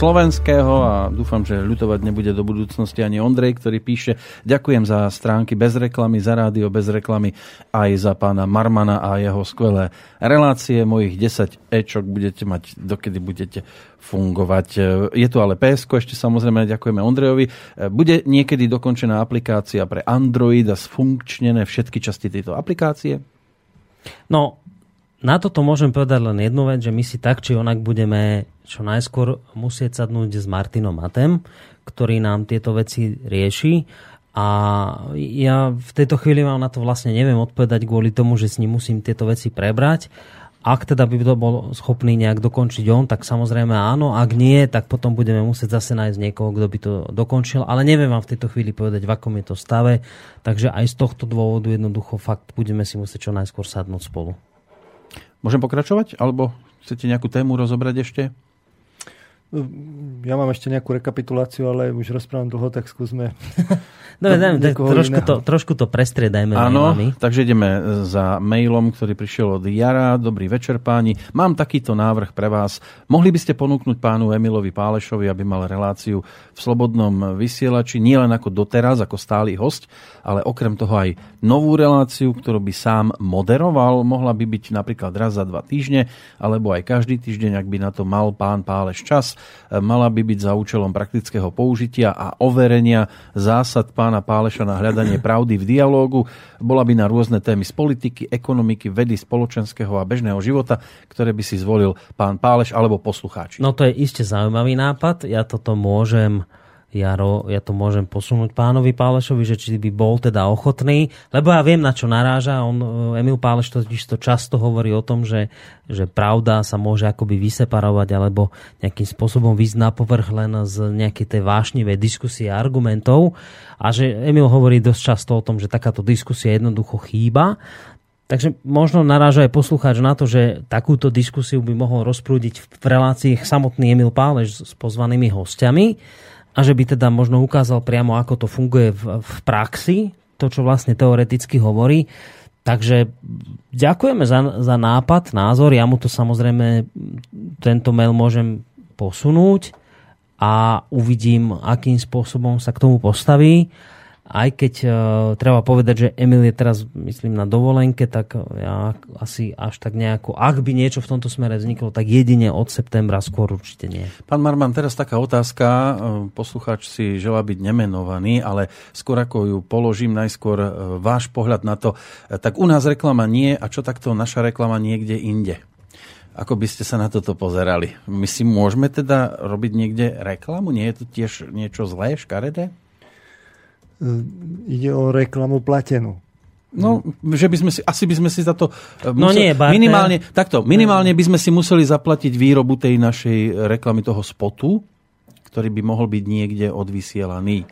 Slovenského a dúfam, že ľutovať nebude do budúcnosti ani Ondrej, ktorý píše Ďakujem za stránky bez reklamy, za rádio bez reklamy, aj za pána Marmana a jeho skvelé relácie. Mojich 10 ečok budete mať, dokedy budete fungovať. Je tu ale PSK, ešte samozrejme ďakujeme Ondrejovi. Bude niekedy dokončená aplikácia pre Android a sfunkčnené všetky časti tejto aplikácie? No, na toto môžem povedať len jednu vec, že my si tak či onak budeme čo najskôr musieť sadnúť s Martinom Matem, ktorý nám tieto veci rieši. A ja v tejto chvíli vám na to vlastne neviem odpovedať kvôli tomu, že s ním musím tieto veci prebrať. Ak teda by to bol schopný nejak dokončiť on, tak samozrejme áno. Ak nie, tak potom budeme musieť zase nájsť niekoho, kto by to dokončil. Ale neviem vám v tejto chvíli povedať, v akom je to stave. Takže aj z tohto dôvodu jednoducho fakt budeme si musieť čo najskôr sadnúť spolu. Môžem pokračovať? Alebo chcete nejakú tému rozobrať ešte? Ja mám ešte nejakú rekapituláciu, ale už rozprávam dlho, tak skúsme. Dobre, dajme, trošku, to, trošku to prestriedajme. Áno, takže ideme za mailom, ktorý prišiel od Jara. Dobrý večer páni. Mám takýto návrh pre vás. Mohli by ste ponúknuť pánu Emilovi Pálešovi, aby mal reláciu v Slobodnom vysielači, nielen ako doteraz, ako stály host, ale okrem toho aj novú reláciu, ktorú by sám moderoval. Mohla by byť napríklad raz za dva týždne, alebo aj každý týždeň, ak by na to mal pán Páleš čas. Mala by byť za účelom praktického použitia a overenia zásad pána Páleša na hľadanie pravdy v dialógu. Bola by na rôzne témy z politiky, ekonomiky, vedy, spoločenského a bežného života, ktoré by si zvolil pán Páleš alebo poslucháči. No to je iste zaujímavý nápad. Ja toto môžem Jaro, ja to môžem posunúť pánovi Pálešovi, že či by bol teda ochotný, lebo ja viem, na čo naráža. On, e, Emil Páleš totiž to často hovorí o tom, že, že pravda sa môže akoby vyseparovať alebo nejakým spôsobom výsť na povrch len z nejakej tej vášnivej diskusie a argumentov. A že Emil hovorí dosť často o tom, že takáto diskusia jednoducho chýba. Takže možno naráža aj poslucháč na to, že takúto diskusiu by mohol rozprúdiť v relácii samotný Emil Páleš s pozvanými hostiami a že by teda možno ukázal priamo, ako to funguje v, v praxi, to, čo vlastne teoreticky hovorí. Takže ďakujeme za, za nápad, názor. Ja mu to samozrejme, tento mail môžem posunúť a uvidím, akým spôsobom sa k tomu postaví aj keď uh, treba povedať, že Emil je teraz, myslím, na dovolenke, tak ja asi až tak nejako, ak by niečo v tomto smere vzniklo, tak jedine od septembra skôr určite nie. Pán Marman, teraz taká otázka, e, poslucháč si želá byť nemenovaný, ale skôr ako ju položím, najskôr e, váš pohľad na to, tak u nás reklama nie a čo takto naša reklama niekde inde? Ako by ste sa na toto pozerali? My si môžeme teda robiť niekde reklamu? Nie je to tiež niečo zlé, škaredé? E, ide o reklamu platenú. No, že by sme si, asi by sme si za to e, no museli, no nie, barter. minimálne, takto, minimálne by sme si museli zaplatiť výrobu tej našej reklamy toho spotu, ktorý by mohol byť niekde odvysielaný.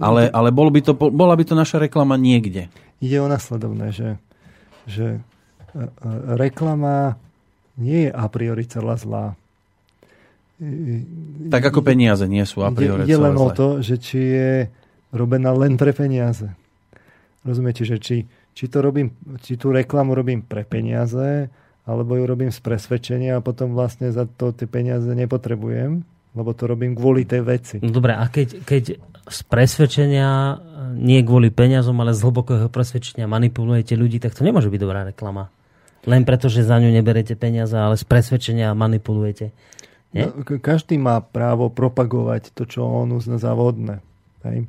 Ale, ale bol by to, bola by to naša reklama niekde. Ide o nasledovné, že, že e, reklama nie je a priori celá zlá. Tak ako peniaze nie sú a priori Ide len o to, že či je robená len pre peniaze. Rozumiete, že či, či, to robím, či tú reklamu robím pre peniaze, alebo ju robím z presvedčenia a potom vlastne za to tie peniaze nepotrebujem, lebo to robím kvôli tej veci. No dobre, a keď, keď z presvedčenia, nie kvôli peniazom, ale z hlbokého presvedčenia manipulujete ľudí, tak to nemôže byť dobrá reklama. Len preto, že za ňu neberete peniaze, ale z presvedčenia manipulujete. Nie? No, každý má právo propagovať to, čo on uzná za vodné. Hej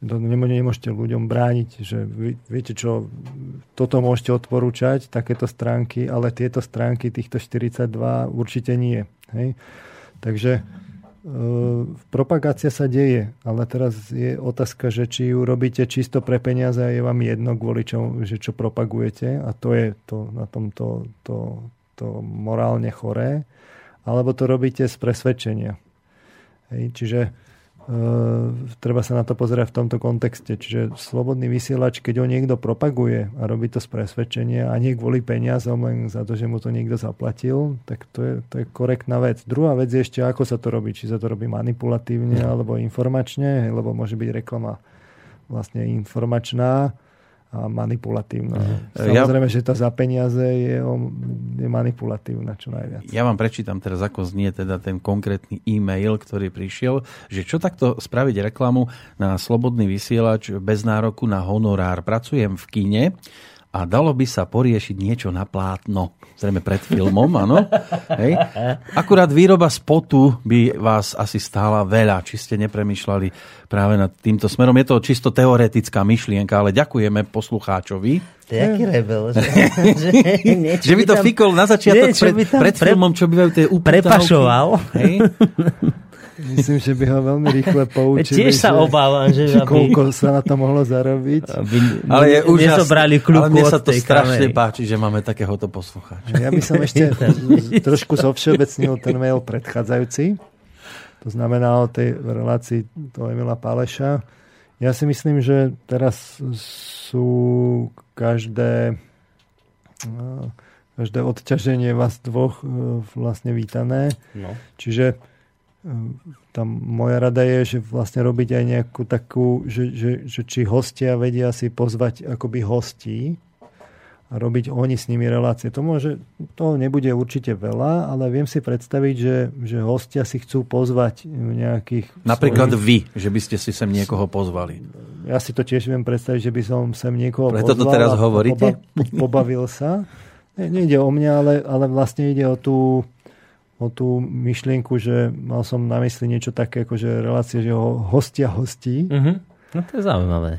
nemôžete ľuďom brániť, že vy, viete čo, toto môžete odporúčať, takéto stránky, ale tieto stránky, týchto 42 určite nie. Hej? Takže e, propagácia sa deje, ale teraz je otázka, že či ju robíte čisto pre peniaze a je vám jedno kvôli čo, že čo propagujete a to je to, na tomto to, to, morálne choré, alebo to robíte z presvedčenia. Hej? Čiže treba sa na to pozerať v tomto kontexte. Čiže slobodný vysielač, keď ho niekto propaguje a robí to z presvedčenia a nie kvôli peniazom, len za to, že mu to niekto zaplatil, tak to je, to je korektná vec. Druhá vec je ešte, ako sa to robí. Či sa to robí manipulatívne alebo informačne, lebo môže byť reklama vlastne informačná a manipulatívna. Uh-huh. Samozrejme, ja, že to za peniaze je, je manipulatívna čo najviac. Ja vám prečítam teraz, ako znie teda ten konkrétny e-mail, ktorý prišiel, že čo takto spraviť reklamu na slobodný vysielač bez nároku na honorár. Pracujem v kine a dalo by sa poriešiť niečo na plátno. Zrejme pred filmom, áno. Hej. Akurát výroba spotu by vás asi stála veľa, či ste nepremýšľali práve nad týmto smerom. Je to čisto teoretická myšlienka, ale ďakujeme poslucháčovi. To je aký rebel. Že, že, že by to tam, fikol na začiatok nie, pred, pred filmom, čo bývajú tie Prepašoval. Hej. Myslím, že by ho veľmi rýchle poučili. Tiež sa obávam, že aby... koľko sa na to mohlo zarobiť. Aby ale je úžasné. Ale mne sa to strašne kamery. páči, že máme takéhoto poslucháča. Ja by som ešte trošku zovšeobecnil ten mail predchádzajúci. To znamená o tej relácii toho Emila Páleša. Ja si myslím, že teraz sú každé každé odťaženie vás dvoch e, vlastne vítané. No. Čiže tam moja rada je, že vlastne robiť aj nejakú takú, že, že, že či hostia vedia si pozvať akoby hostí a robiť oni s nimi relácie. To môže, to nebude určite veľa, ale viem si predstaviť, že, že hostia si chcú pozvať nejakých... Napríklad svojich... vy, že by ste si sem niekoho pozvali. Ja si to tiež viem predstaviť, že by som sem niekoho Preto pozval. to teraz hovoríte? Poba, pobavil sa. Nie, nejde o mňa, ale, ale vlastne ide o tú o tú myšlienku, že mal som na mysli niečo také, ako že relácie, že ho hostia hostí. Uh-huh. No to je zaujímavé.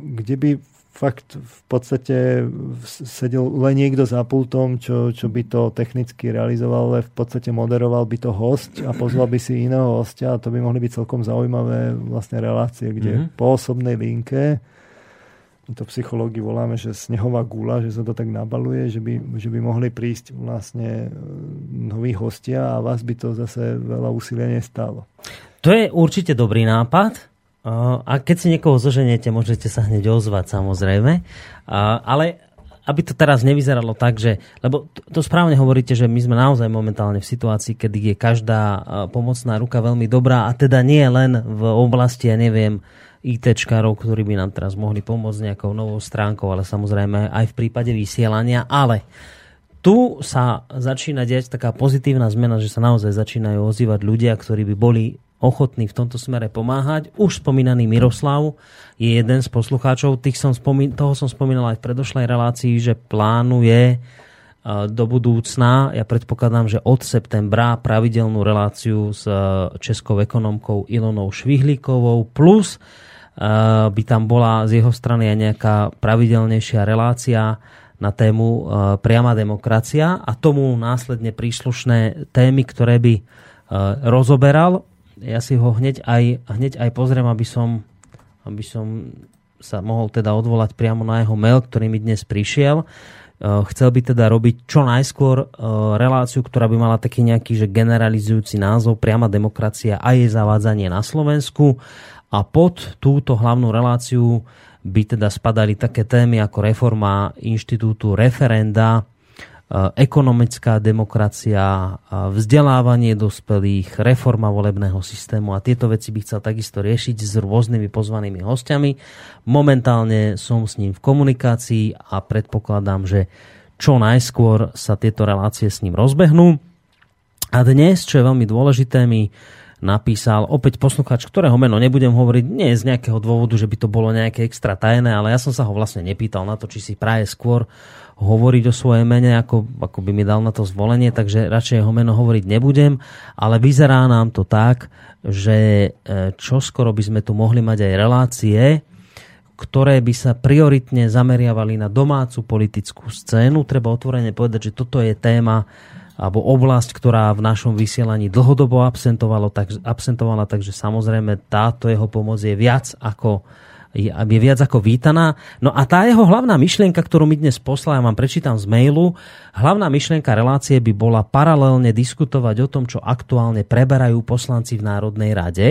Kde by fakt v podstate sedel len niekto za pultom, čo, čo by to technicky realizoval, ale v podstate moderoval by to host a pozval by si iného hostia a to by mohli byť celkom zaujímavé vlastne relácie, kde mm-hmm. po osobnej linke to v voláme, že snehová gula, že sa to tak nabaluje, že by, že by mohli prísť vlastne e, noví hostia a vás by to zase veľa úsilia nestalo. To je určite dobrý nápad. E, a keď si niekoho zoženiete, môžete sa hneď ozvať samozrejme. Ale aby to teraz nevyzeralo tak, že, lebo to správne hovoríte, že my sme naozaj momentálne v situácii, kedy je každá e, pomocná ruka veľmi dobrá a teda nie len v oblasti, ja neviem, ITčkárov, ktorí by nám teraz mohli pomôcť nejakou novou stránkou, ale samozrejme aj v prípade vysielania. Ale tu sa začína diať taká pozitívna zmena, že sa naozaj začínajú ozývať ľudia, ktorí by boli ochotní v tomto smere pomáhať. Už spomínaný Miroslav je jeden z poslucháčov, tých som spomín, toho som spomínal aj v predošlej relácii, že plánuje do budúcna. Ja predpokladám, že od septembra pravidelnú reláciu s českou ekonomkou Ilonou Švihlíkovou plus by tam bola z jeho strany aj nejaká pravidelnejšia relácia na tému e, priama demokracia a tomu následne príslušné témy, ktoré by e, rozoberal. Ja si ho hneď aj, hneď aj pozriem, aby som, aby som sa mohol teda odvolať priamo na jeho mail, ktorý mi dnes prišiel. Chcel by teda robiť čo najskôr reláciu, ktorá by mala taký nejaký že generalizujúci názov priama demokracia a jej zavádzanie na Slovensku a pod túto hlavnú reláciu by teda spadali také témy ako reforma inštitútu referenda, e, ekonomická demokracia, vzdelávanie dospelých, reforma volebného systému a tieto veci by chcel takisto riešiť s rôznymi pozvanými hostiami. Momentálne som s ním v komunikácii a predpokladám, že čo najskôr sa tieto relácie s ním rozbehnú. A dnes, čo je veľmi dôležité, mi napísal opäť posluchač, ktorého meno nebudem hovoriť, nie z nejakého dôvodu, že by to bolo nejaké extra tajné, ale ja som sa ho vlastne nepýtal na to, či si praje skôr hovoriť o svojej mene, ako, ako by mi dal na to zvolenie, takže radšej jeho meno hovoriť nebudem, ale vyzerá nám to tak, že e, čo skoro by sme tu mohli mať aj relácie, ktoré by sa prioritne zameriavali na domácu politickú scénu. Treba otvorene povedať, že toto je téma, alebo oblasť, ktorá v našom vysielaní dlhodobo absentovalo, tak, absentovala, takže samozrejme táto jeho pomoc je viac ako je, viac ako vítaná. No a tá jeho hlavná myšlienka, ktorú mi dnes poslal, ja vám prečítam z mailu, hlavná myšlienka relácie by bola paralelne diskutovať o tom, čo aktuálne preberajú poslanci v Národnej rade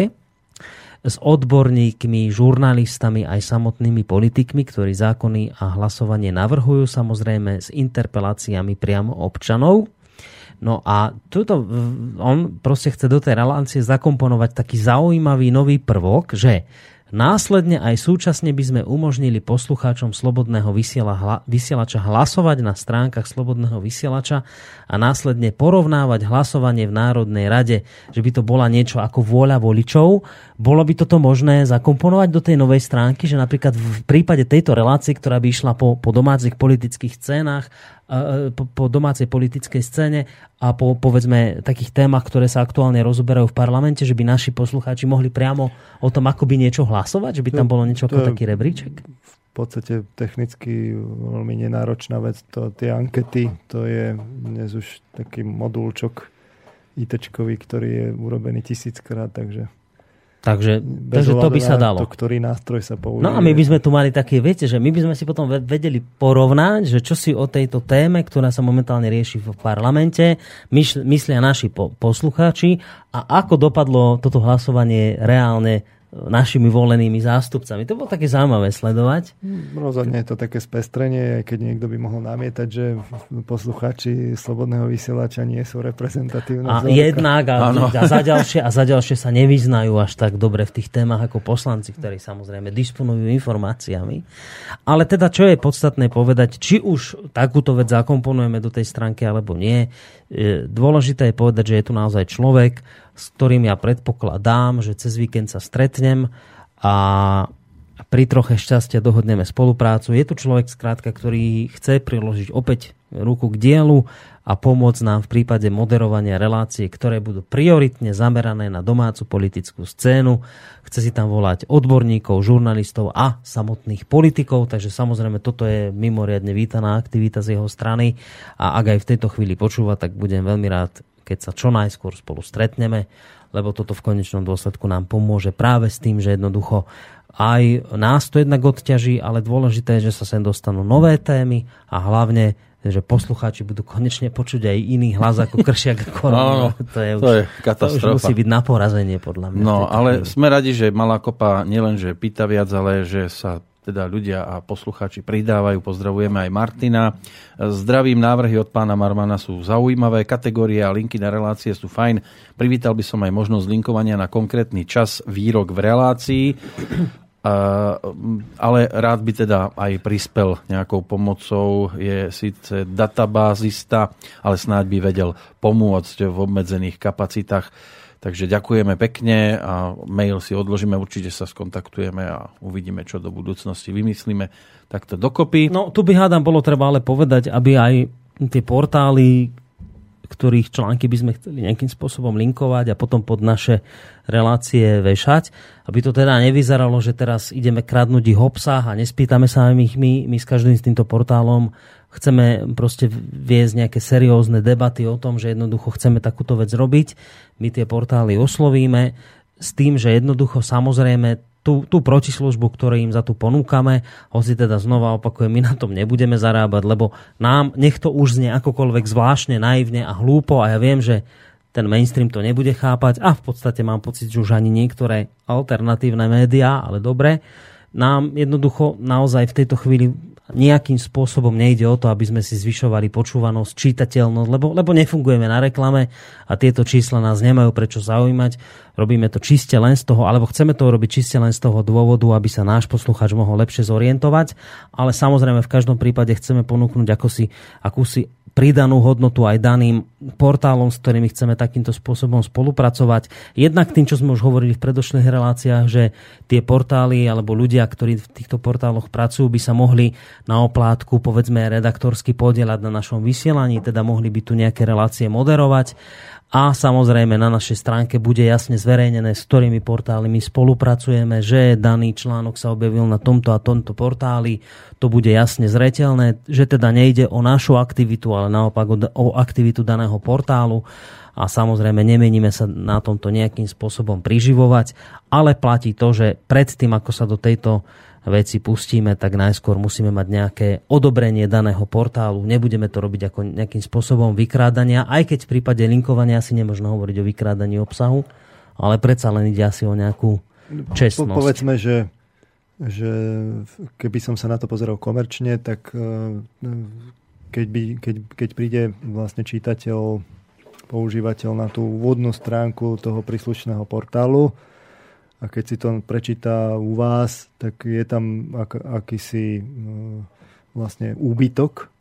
s odborníkmi, žurnalistami aj samotnými politikmi, ktorí zákony a hlasovanie navrhujú, samozrejme s interpeláciami priamo občanov. No a tuto, on proste chce do tej relácie zakomponovať taký zaujímavý nový prvok, že Následne aj súčasne by sme umožnili poslucháčom Slobodného vysielača hlasovať na stránkach Slobodného vysielača a následne porovnávať hlasovanie v Národnej rade, že by to bola niečo ako vôľa voličov. Bolo by toto možné zakomponovať do tej novej stránky, že napríklad v prípade tejto relácie, ktorá by išla po, po domácich politických scénách, po, po domácej politickej scéne a po povedzme takých témach, ktoré sa aktuálne rozoberajú v parlamente, že by naši poslucháči mohli priamo o tom ako by niečo hlasovať, že by tam bolo niečo ako taký rebríček? V podstate technicky veľmi nenáročná vec. To, tie ankety, to je dnes už taký modulčok ITčkový, ktorý je urobený tisíckrát, takže Takže, takže to by sa dalo. To, ktorý nástroj sa použije. No a my by sme tu mali také, viete, že my by sme si potom vedeli porovnať, že čo si o tejto téme, ktorá sa momentálne rieši v parlamente, myslia naši poslucháči a ako dopadlo toto hlasovanie reálne našimi volenými zástupcami. To bolo také zaujímavé sledovať. Hm, rozhodne je to také spestrenie, aj keď niekto by mohol namietať, že poslucháči Slobodného vysielača nie sú reprezentatívne. A vzorka. jednak a, a, za ďalšie, a za ďalšie sa nevyznajú až tak dobre v tých témach ako poslanci, ktorí samozrejme disponujú informáciami. Ale teda, čo je podstatné povedať, či už takúto vec zakomponujeme do tej stránky alebo nie, dôležité je povedať, že je tu naozaj človek, s ktorým ja predpokladám, že cez víkend sa stretnem a pri troche šťastia dohodneme spoluprácu. Je tu človek skrátka, ktorý chce priložiť opäť ruku k dielu a pomôcť nám v prípade moderovania relácie, ktoré budú prioritne zamerané na domácu politickú scénu. Chce si tam volať odborníkov, žurnalistov a samotných politikov, takže samozrejme toto je mimoriadne vítaná aktivita z jeho strany a ak aj v tejto chvíli počúva, tak budem veľmi rád, keď sa čo najskôr spolu stretneme, lebo toto v konečnom dôsledku nám pomôže práve s tým, že jednoducho aj nás to jednak odťaží, ale dôležité je, že sa sem dostanú nové témy a hlavne že poslucháči budú konečne počuť aj iný hlas ako Kršiak a Korona. No, to je, už, to je katastrofa. To už musí byť na porazenie, podľa mňa. No, ale chvíli. sme radi, že Malá kopa nielen, že pýta viac, ale že sa teda ľudia a poslucháči pridávajú. Pozdravujeme aj Martina. Zdravím návrhy od pána Marmana sú zaujímavé, kategórie a linky na relácie sú fajn. Privítal by som aj možnosť linkovania na konkrétny čas, výrok v relácii. ale rád by teda aj prispel nejakou pomocou. Je síce databázista, ale snáď by vedel pomôcť v obmedzených kapacitách Takže ďakujeme pekne a mail si odložíme, určite sa skontaktujeme a uvidíme, čo do budúcnosti vymyslíme. Takto dokopy. No tu by hádam bolo treba ale povedať, aby aj tie portály, ktorých články by sme chceli nejakým spôsobom linkovať a potom pod naše relácie vešať, aby to teda nevyzeralo, že teraz ideme kradnúť ich obsah a nespýtame sa ich my, my s každým s týmto portálom chceme proste viesť nejaké seriózne debaty o tom, že jednoducho chceme takúto vec robiť. My tie portály oslovíme s tým, že jednoducho samozrejme tú, tú protislužbu, ktorú im za tu ponúkame, hoci teda znova opakujem, my na tom nebudeme zarábať, lebo nám nech to už znie akokoľvek zvláštne, naivne a hlúpo a ja viem, že ten mainstream to nebude chápať a v podstate mám pocit, že už ani niektoré alternatívne médiá, ale dobre, nám jednoducho naozaj v tejto chvíli nejakým spôsobom nejde o to, aby sme si zvyšovali počúvanosť, čítateľnosť, lebo, lebo nefungujeme na reklame a tieto čísla nás nemajú prečo zaujímať. Robíme to čiste len z toho, alebo chceme to robiť čiste len z toho dôvodu, aby sa náš posluchač mohol lepšie zorientovať, ale samozrejme v každom prípade chceme ponúknuť ako si, akúsi pridanú hodnotu aj daným portálom, s ktorými chceme takýmto spôsobom spolupracovať. Jednak tým, čo sme už hovorili v predošlých reláciách, že tie portály alebo ľudia, ktorí v týchto portáloch pracujú, by sa mohli na oplátku, povedzme, redaktorsky podielať na našom vysielaní, teda mohli by tu nejaké relácie moderovať a samozrejme na našej stránke bude jasne zverejnené, s ktorými portálmi spolupracujeme, že daný článok sa objavil na tomto a tomto portáli. To bude jasne zretelné, že teda nejde o našu aktivitu, ale naopak o, aktivitu daného portálu a samozrejme nemeníme sa na tomto nejakým spôsobom priživovať, ale platí to, že predtým, ako sa do tejto veci pustíme, tak najskôr musíme mať nejaké odobrenie daného portálu. Nebudeme to robiť ako nejakým spôsobom vykrádania, aj keď v prípade linkovania asi nemôžno hovoriť o vykrádaní obsahu, ale predsa len ide asi o nejakú čestnosť. Po, povedzme, že, že keby som sa na to pozeral komerčne, tak e, keď, by, keď, keď príde vlastne čítateľ, používateľ na tú úvodnú stránku toho príslušného portálu, a keď si to prečíta u vás, tak je tam ak, akýsi no, vlastne úbytok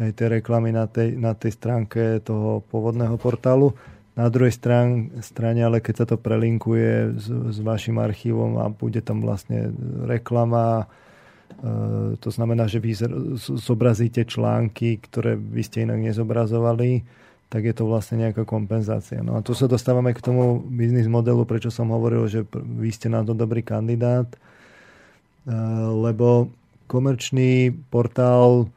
aj tej reklamy na tej, na tej stránke toho pôvodného portálu. Na druhej strán, strane, ale keď sa to prelinkuje s, s vašim archívom a bude tam vlastne reklama, to znamená, že vy zobrazíte články, ktoré by ste inak nezobrazovali, tak je to vlastne nejaká kompenzácia. No a tu sa dostávame k tomu biznis modelu, prečo som hovoril, že vy ste na to dobrý kandidát, eh, lebo komerčný portál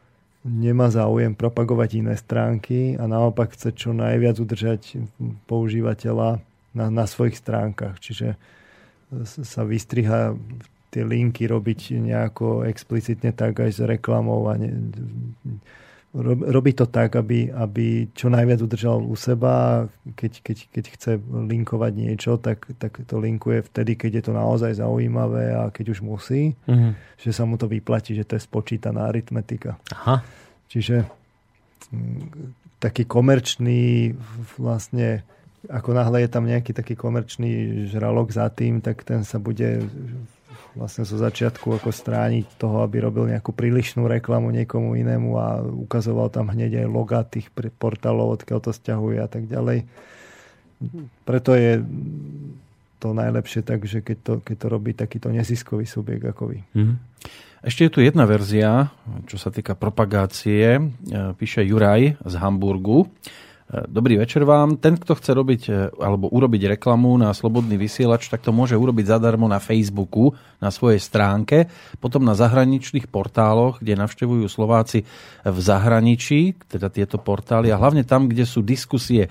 nemá záujem propagovať iné stránky a naopak chce čo najviac udržať používateľa na, na svojich stránkach. Čiže sa vystriha tie linky robiť nejako explicitne tak aj s reklamou a ne, robí to tak, aby, aby čo najviac udržal u seba. Keď, keď, keď chce linkovať niečo, tak, tak to linkuje vtedy, keď je to naozaj zaujímavé a keď už musí, mm-hmm. že sa mu to vyplatí, že to je spočítaná aritmetika. Aha. Čiže mm, taký komerčný vlastne ako náhle je tam nejaký taký komerčný žralok za tým, tak ten sa bude vlastne zo začiatku ako strániť toho, aby robil nejakú prílišnú reklamu niekomu inému a ukazoval tam hneď aj loga tých portálov, odkiaľ to stiahuje a tak ďalej. Preto je to najlepšie tak, že keď to, keď to robí takýto neziskový subjekt ako vy. Mm. Ešte je tu jedna verzia, čo sa týka propagácie. E, píše Juraj z Hamburgu. Dobrý večer vám. Ten, kto chce robiť e, alebo urobiť reklamu na Slobodný vysielač, tak to môže urobiť zadarmo na Facebooku, na svojej stránke, potom na zahraničných portáloch, kde navštevujú Slováci v zahraničí, teda tieto portály a hlavne tam, kde sú diskusie e,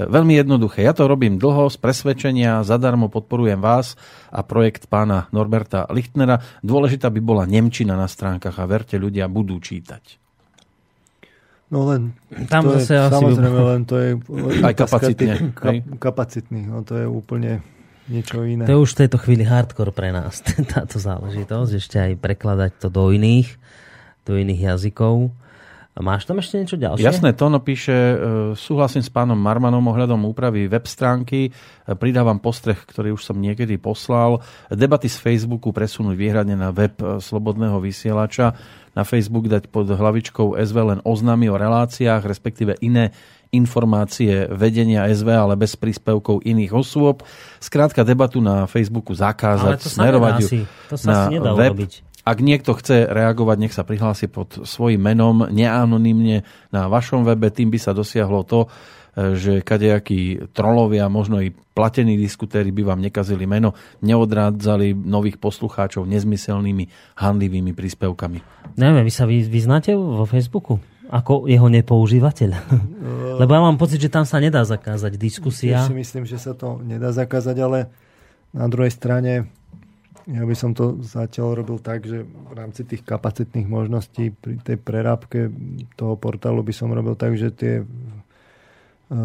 veľmi jednoduché. Ja to robím dlho, z presvedčenia, zadarmo podporujem vás a projekt pána Norberta Lichtnera. Dôležitá by bola Nemčina na stránkach a verte, ľudia budú čítať. No len, tam to zase je, asi samozrejme, len to je aj kapacitne. Kap, kapacitný, no to je úplne niečo iné. To je už v tejto chvíli hardcore pre nás, táto záležitosť, ešte aj prekladať to do iných, do iných jazykov. A máš tam ešte niečo ďalšie? Jasné, Tono píše, e, súhlasím s pánom Marmanom ohľadom úpravy web stránky, e, pridávam postreh, ktorý už som niekedy poslal, debaty z Facebooku presunúť výhradne na web e, Slobodného vysielača, na Facebook dať pod hlavičkou SV len oznámy o reláciách, respektíve iné informácie vedenia SV, ale bez príspevkov iných osôb. Skrátka debatu na Facebooku zakázať, smerovať ju to sa na web. Urobiť. Ak niekto chce reagovať, nech sa prihlási pod svojim menom, neanonymne na vašom webe, tým by sa dosiahlo to, že kadejakí trolovia, možno i platení diskutéri by vám nekazili meno, neodrádzali nových poslucháčov nezmyselnými, handlivými príspevkami. Neviem, vy sa vyznáte vo Facebooku? Ako jeho nepoužívateľ? Lebo ja mám pocit, že tam sa nedá zakázať diskusia. Ja si myslím, že sa to nedá zakázať, ale na druhej strane ja by som to zatiaľ robil tak, že v rámci tých kapacitných možností pri tej prerábke toho portálu by som robil tak, že tie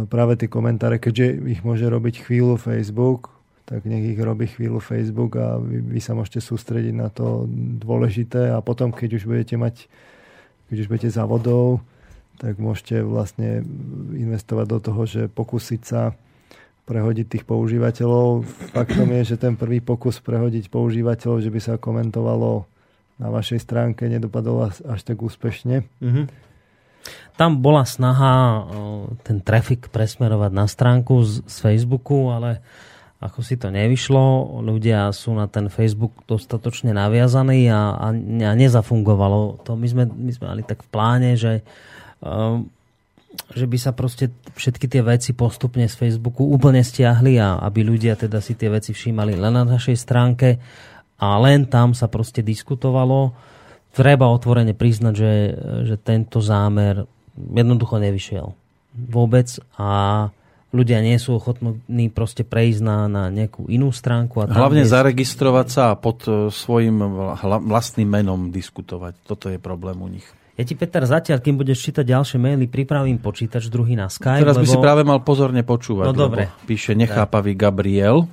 práve tie komentáre, keďže ich môže robiť chvíľu Facebook, tak nech ich robí chvíľu Facebook a vy, vy sa môžete sústrediť na to dôležité a potom, keď už budete mať, keď už budete závodov, tak môžete vlastne investovať do toho, že pokúsiť sa prehodiť tých používateľov. Faktom je, že ten prvý pokus prehodiť používateľov, že by sa komentovalo na vašej stránke, nedopadol až tak úspešne. Mm-hmm. Tam bola snaha ten trafik presmerovať na stránku z, z Facebooku, ale ako si to nevyšlo, ľudia sú na ten Facebook dostatočne naviazaní a, a, a nezafungovalo to. My sme, my sme mali tak v pláne, že um, že by sa proste všetky tie veci postupne z Facebooku úplne stiahli a aby ľudia teda si tie veci všímali len na našej stránke a len tam sa proste diskutovalo. Treba otvorene priznať, že, že tento zámer jednoducho nevyšiel vôbec a ľudia nie sú ochotní proste prejsť na, na nejakú inú stránku. A Hlavne je... zaregistrovať sa a pod e, svojim vlastným menom diskutovať. Toto je problém u nich. Ja ti, Peter, zatiaľ, kým budeš čítať ďalšie maily, pripravím počítač druhý na Skype. Teraz lebo... by si práve mal pozorne počúvať. No dobre. Píše nechápavý Gabriel.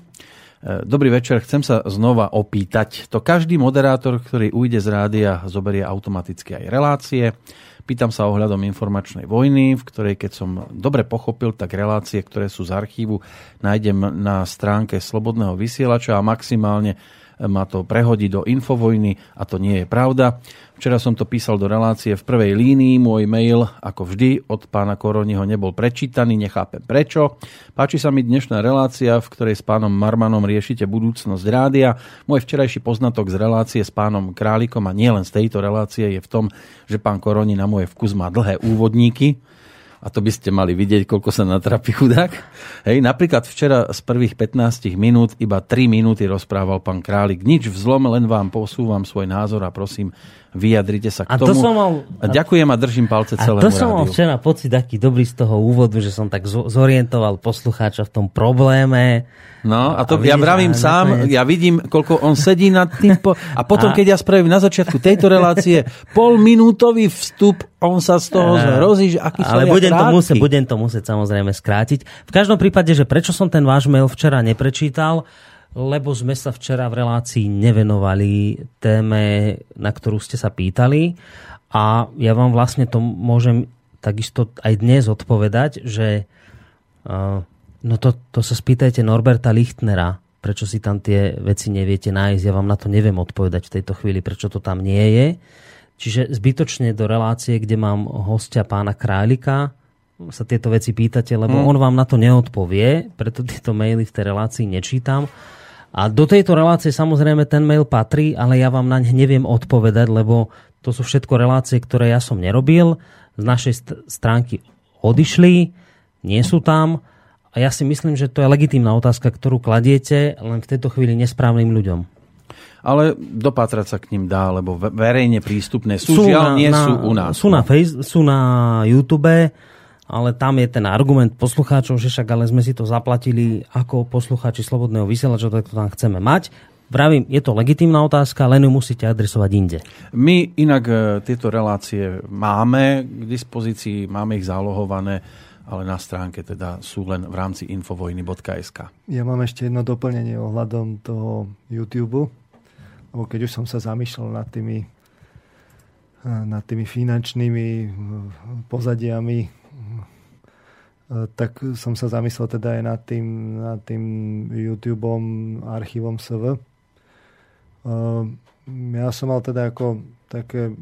Dobrý večer, chcem sa znova opýtať. To každý moderátor, ktorý ujde z rádia, zoberie automaticky aj relácie. Pýtam sa ohľadom informačnej vojny, v ktorej, keď som dobre pochopil, tak relácie, ktoré sú z archívu, nájdem na stránke Slobodného vysielača a maximálne ma to prehodí do infovojny a to nie je pravda. Včera som to písal do relácie v prvej línii, môj mail, ako vždy, od pána Koroniho nebol prečítaný, nechápem prečo. Páči sa mi dnešná relácia, v ktorej s pánom Marmanom riešite budúcnosť rádia. Môj včerajší poznatok z relácie s pánom Králikom a nielen z tejto relácie je v tom, že pán Koroni na môj vkus má dlhé úvodníky, a to by ste mali vidieť, koľko sa natrapí chudák. Hej, napríklad včera z prvých 15 minút iba 3 minúty rozprával pán Králik. Nič vzlom, len vám posúvam svoj názor a prosím, vyjadrite sa k a tomu. To som mal, a ďakujem a držím palce celému A to som rádiu. mal včera pocit taký dobrý z toho úvodu, že som tak zorientoval poslucháča v tom probléme No a to a ja vravím sám, ja vidím, koľko on sedí nad tým. Po, a potom, a... keď ja spravím na začiatku tejto relácie polminútový vstup, on sa z toho zhrozí, že aký Ale budem to, musieť, budem to musieť samozrejme skrátiť. V každom prípade, že prečo som ten váš mail včera neprečítal, lebo sme sa včera v relácii nevenovali téme, na ktorú ste sa pýtali. A ja vám vlastne to môžem takisto aj dnes odpovedať, že uh, No to, to sa spýtajte Norberta Lichtnera, prečo si tam tie veci neviete nájsť. Ja vám na to neviem odpovedať v tejto chvíli, prečo to tam nie je. Čiže zbytočne do relácie, kde mám hostia pána Králika, sa tieto veci pýtate, lebo mm. on vám na to neodpovie, preto tieto maily v tej relácii nečítam. A do tejto relácie samozrejme ten mail patrí, ale ja vám na ne neviem odpovedať, lebo to sú všetko relácie, ktoré ja som nerobil. Z našej stránky odišli, nie sú tam a ja si myslím, že to je legitímna otázka, ktorú kladiete len v tejto chvíli nesprávnym ľuďom. Ale dopátrať sa k ním dá, lebo verejne prístupné sú, sú žiaľ, na, nie na, sú u nás. Sú na, face, sú na YouTube, ale tam je ten argument poslucháčov, že však ale sme si to zaplatili ako poslucháči Slobodného vysielača, tak to tam chceme mať. Vravím, je to legitímna otázka, len ju musíte adresovať inde. My inak e, tieto relácie máme k dispozícii, máme ich zálohované ale na stránke teda sú len v rámci infovojny.sk. Ja mám ešte jedno doplnenie ohľadom toho YouTube, lebo keď už som sa zamýšľal nad tými, nad tými finančnými pozadiami, tak som sa zamyslel teda aj nad tým, nad tým YouTubeom, archívom SV. Ja som mal teda ako také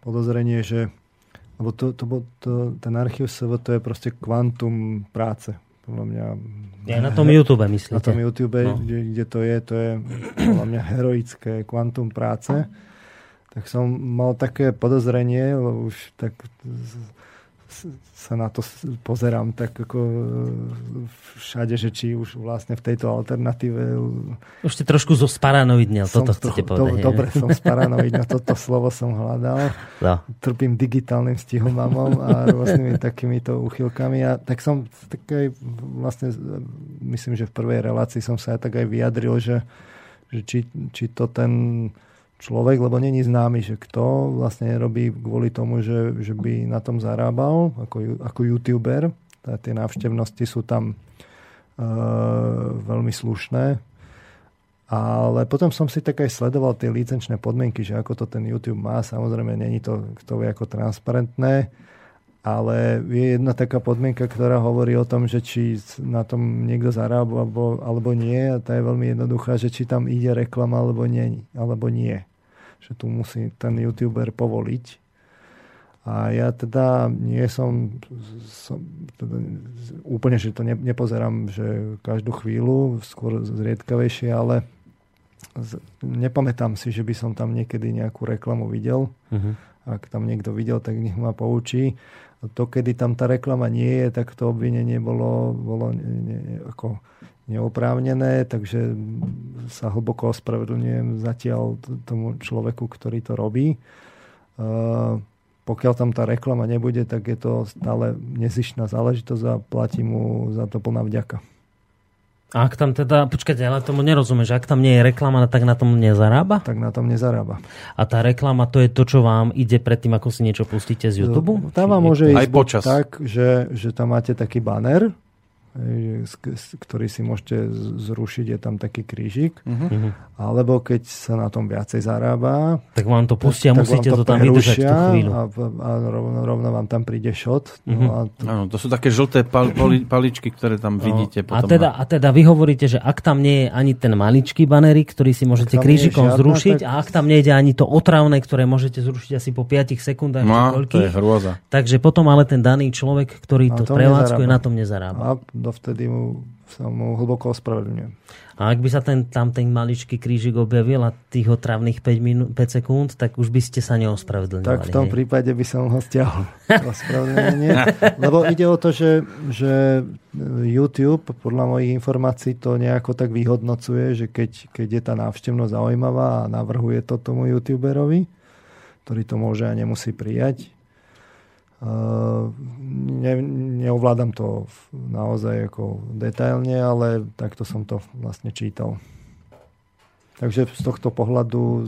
podozrenie, že lebo to, to, to, ten archív SV to je proste kvantum práce. Podľa mňa... Ja na tom YouTube myslíte? Na tom YouTube, no. kde, kde to je, to je podľa mňa heroické kvantum práce. Tak som mal také podozrenie, lebo už tak sa na to pozerám tak ako e, všade, že či už vlastne v tejto alternatíve... Už ste trošku zo sparanoidnil, toto chcete povedať. Do, dobre, som sparanoidnil, toto slovo som hľadal. No. Trpím digitálnym stihomamom a rôznymi takýmito uchylkami. A tak som tak aj vlastne, myslím, že v prvej relácii som sa aj tak aj vyjadril, že, že či, či to ten človek, lebo není známy, že kto vlastne robí kvôli tomu, že, že by na tom zarábal ako, ako youtuber. Tá, tie návštevnosti sú tam uh, veľmi slušné. Ale potom som si tak aj sledoval tie licenčné podmienky, že ako to ten YouTube má. Samozrejme, není to kto vie ako transparentné, ale je jedna taká podmienka, ktorá hovorí o tom, že či na tom niekto zarába alebo, alebo nie. A tá je veľmi jednoduchá, že či tam ide reklama alebo nie. Alebo nie že tu musí ten youtuber povoliť. A ja teda nie som, som teda úplne, že to ne, nepozerám, že každú chvíľu, skôr zriedkavejšie, ale z, nepamätám si, že by som tam niekedy nejakú reklamu videl. Uh-huh. Ak tam niekto videl, tak nech ma poučí. To, kedy tam tá reklama nie je, tak to obvinenie bolo, bolo ne, ne, ako neoprávnené, takže sa hlboko ospravedlňujem zatiaľ tomu človeku, ktorý to robí. Pokiaľ tam tá reklama nebude, tak je to stále nezišná záležitosť a platí mu za to plná vďaka. A ak tam teda, počkajte, ale tomu nerozumiem, že ak tam nie je reklama, tak na tom nezarába? Tak na tom nezarába. A tá reklama to je to, čo vám ide predtým, ako si niečo pustíte z YouTube? Tá vám môže ísť Aj počas. tak, že, že tam máte taký banner, ktorý si môžete zrušiť, je tam taký krížik. Uh-huh. Alebo keď sa na tom viacej zarába, tak vám to pustia, tak, musíte to, to tam vydržať tú chvíľu. A, a rovno, rovno vám tam príde šot. Uh-huh. No a to... Áno, to sú také žlté pal, pali, paličky, ktoré tam no. vidíte. Potom a, teda, a teda vy hovoríte, že ak tam nie je ani ten maličký banerik, ktorý si môžete krížikom žiadna, zrušiť tak... a ak tam nejde ani to otravné, ktoré môžete zrušiť asi po 5 sekundách. No, to je hrôza. Takže potom ale ten daný človek, ktorý to prevádzkuje, na tom nezarába. A dovtedy mu sa mu hlboko ospravedlňujem. A ak by sa ten, tam ten maličký krížik objavil a tých otravných 5, minú, 5 sekúnd, tak už by ste sa neospravedlňovali. Tak v tom hej? prípade by som ho stiahol. Ospravedlňovanie. Lebo ide o to, že, že YouTube, podľa mojich informácií, to nejako tak vyhodnocuje, že keď, keď je tá návštevnosť zaujímavá a navrhuje to tomu YouTuberovi, ktorý to môže a nemusí prijať, ne, neovládam to naozaj ako detailne, ale takto som to vlastne čítal. Takže z tohto pohľadu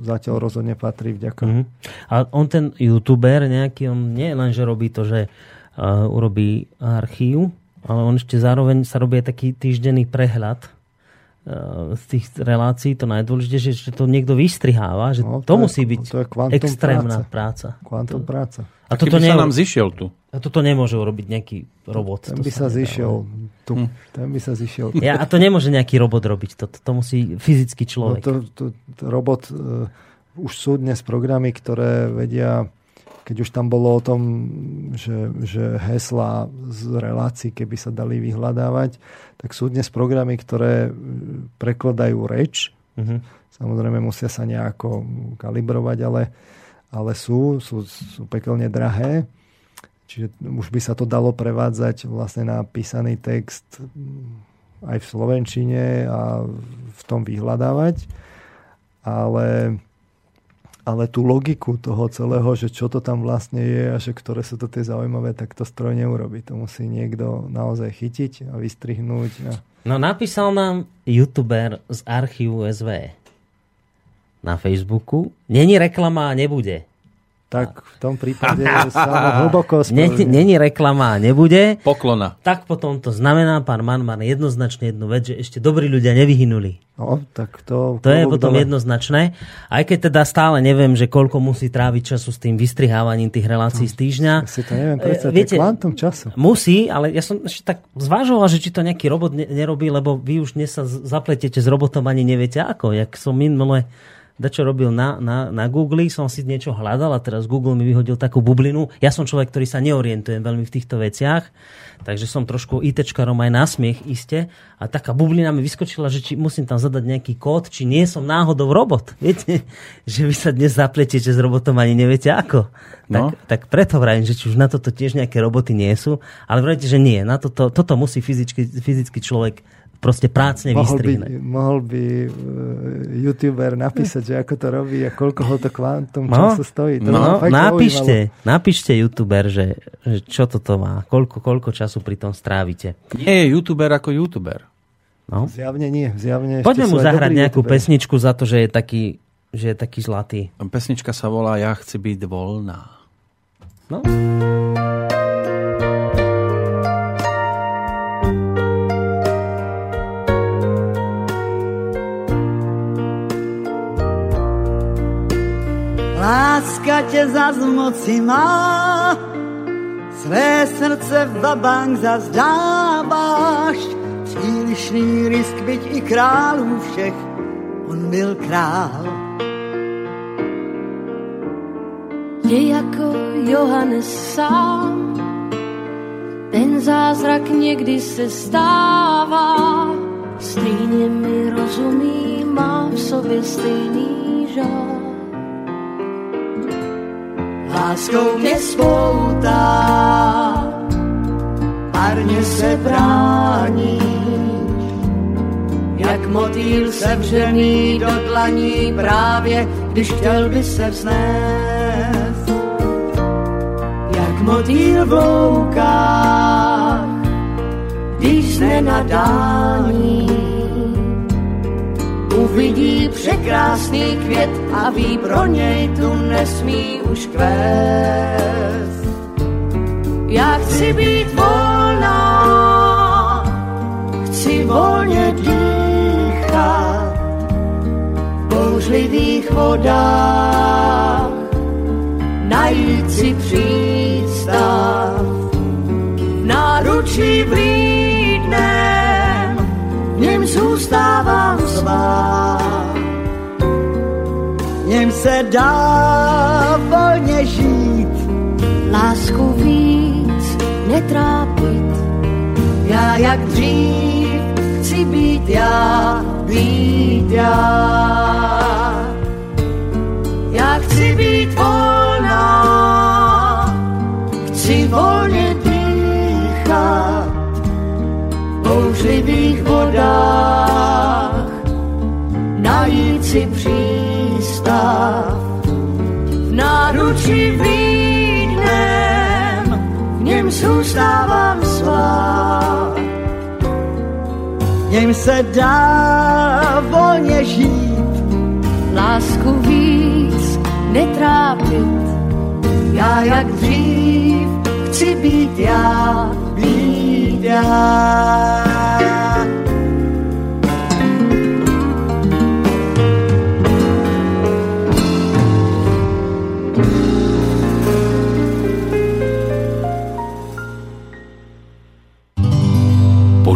zatiaľ rozhodne patrí vďaka. Mm-hmm. A on ten youtuber nejaký, on nie len, že robí to, že uh, urobí archív, ale on ešte zároveň sa robí taký týždenný prehľad uh, z tých relácií. To najdôležitejšie, že to niekto vystriháva, že no, to, to je, musí byť to je extrémna práca. práca. Kvantum to, práca. A toto ne... sa nám zišiel tu. A toto nemôže urobiť nejaký robot. Ten by sa, sa zišiel tu. Hm. Ten by sa zišiel. Ja, a to nemôže nejaký robot robiť. To, to musí fyzický človek. No to, to, to robot, uh, už sú dnes programy, ktoré vedia, keď už tam bolo o tom, že, že hesla z relácií, keby sa dali vyhľadávať, tak sú dnes programy, ktoré prekladajú reč. Uh-huh. Samozrejme musia sa nejako kalibrovať, ale ale sú, sú, sú pekelne drahé. Čiže už by sa to dalo prevádzať vlastne na písaný text aj v Slovenčine a v tom vyhľadávať. Ale, ale tú logiku toho celého, že čo to tam vlastne je a že ktoré sú to tie zaujímavé, tak to stroj neurobi. To musí niekto naozaj chytiť a vystrihnúť. A... No napísal nám youtuber z archívu SV na Facebooku. Není reklama a nebude. Tak v tom prípade sa hlboko Není reklama a nebude. Poklona. Tak potom to znamená, pán Manman, jednoznačne jednu vec, že ešte dobrí ľudia nevyhynuli. No, tak to... To je potom dole. jednoznačné. Aj keď teda stále neviem, že koľko musí tráviť času s tým vystrihávaním tých relácií z týždňa. Si to neviem predstaviť, Viete, kvantum času. Musí, ale ja som ešte tak zvážoval, že či to nejaký robot nerobí, lebo vy už dnes sa zapletete s robotom ani neviete ako. Jak som minule čo robil na, na, na Google, som si niečo hľadal a teraz Google mi vyhodil takú bublinu. Ja som človek, ktorý sa neorientuje veľmi v týchto veciach, takže som trošku ITčkarom aj na smiech iste a taká bublina mi vyskočila, že či musím tam zadať nejaký kód, či nie som náhodou robot. Viete, že vy sa dnes zapletiete s robotom ani neviete ako. No. Tak, tak preto vrajím, že či už na toto tiež nejaké roboty nie sú, ale vrajte, že nie. Na toto, toto musí fyzicky, fyzicky človek proste prácne mohol vystrihne. By, mohol by uh, youtuber napísať, že ako to robí a koľko ho to kvantum no, času stojí. To no, napíšte, napíšte youtuber, že, že čo toto má, koľko, koľko času pri tom strávite. Nie je youtuber ako youtuber. No. Zjavne nie. Zjavne Poďme mu zahrať nejakú YouTuber. pesničku za to, že je taký, že je taký zlatý. Pesnička sa volá Ja chci byť voľná. No. Láska tě zas moci má, své srdce v babánk zazdáváš. Přílišný risk, byť i králů všech, on byl král. Je jako Johannes sám, ten zázrak někdy se stává, stejně mi rozumí, má v sobě stejný žár láskou mě spoutá, marně se brání, jak motýl sevřený do dlaní právě, když chtěl by se vznést. Jak motýl v loukách, když se na dální uvidí překrásný květ a ví, pro něj tu nesmí už kvést. Já chci být volná, volně dýchat v bouřlivých vodách, najít si přístav v náručí vlídnem, v něm zůstávám svá. V něm se dá volně žít, lásku víc netrápit. Já jak dřív chci být já, být já. Já chci být volná, chci volně dýchat bouřlivých vodách, si přístav v náručí vlídnem, v něm zůstávám svá. V něm se dá volně žít, lásku víc netrápit. Já jak dřív chci být já, být já.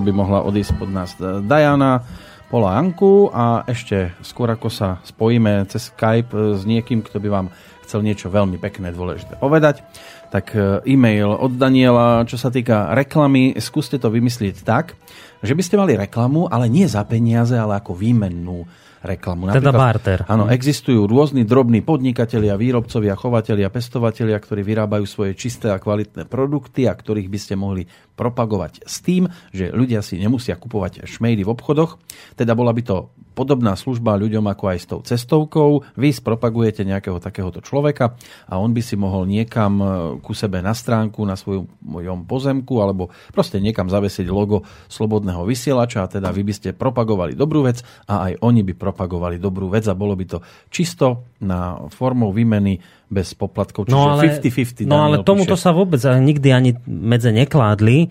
Takto by mohla odísť pod nás Diana, Pola Anku a ešte skôr ako sa spojíme cez Skype s niekým, kto by vám chcel niečo veľmi pekné, dôležité povedať, tak e, e-mail od Daniela, čo sa týka reklamy, skúste to vymyslieť tak, že by ste mali reklamu, ale nie za peniaze, ale ako výmennú reklamu. Teda barter. Áno, existujú rôzni drobní podnikatelia, výrobcovia, chovatelia, pestovatelia, ktorí vyrábajú svoje čisté a kvalitné produkty a ktorých by ste mohli propagovať s tým, že ľudia si nemusia kupovať šmejdy v obchodoch. Teda bola by to podobná služba ľuďom ako aj s tou cestovkou. Vy spropagujete nejakého takéhoto človeka a on by si mohol niekam e, ku sebe na stránku, na svojom mojom pozemku alebo proste niekam zavesiť logo slobodného vysielača a teda vy by ste propagovali dobrú vec a aj oni by propagovali dobrú vec a bolo by to čisto na formou výmeny bez poplatkov, čiže No ale, 50-50. no ale tomuto sa vôbec nikdy ani medze nekládli.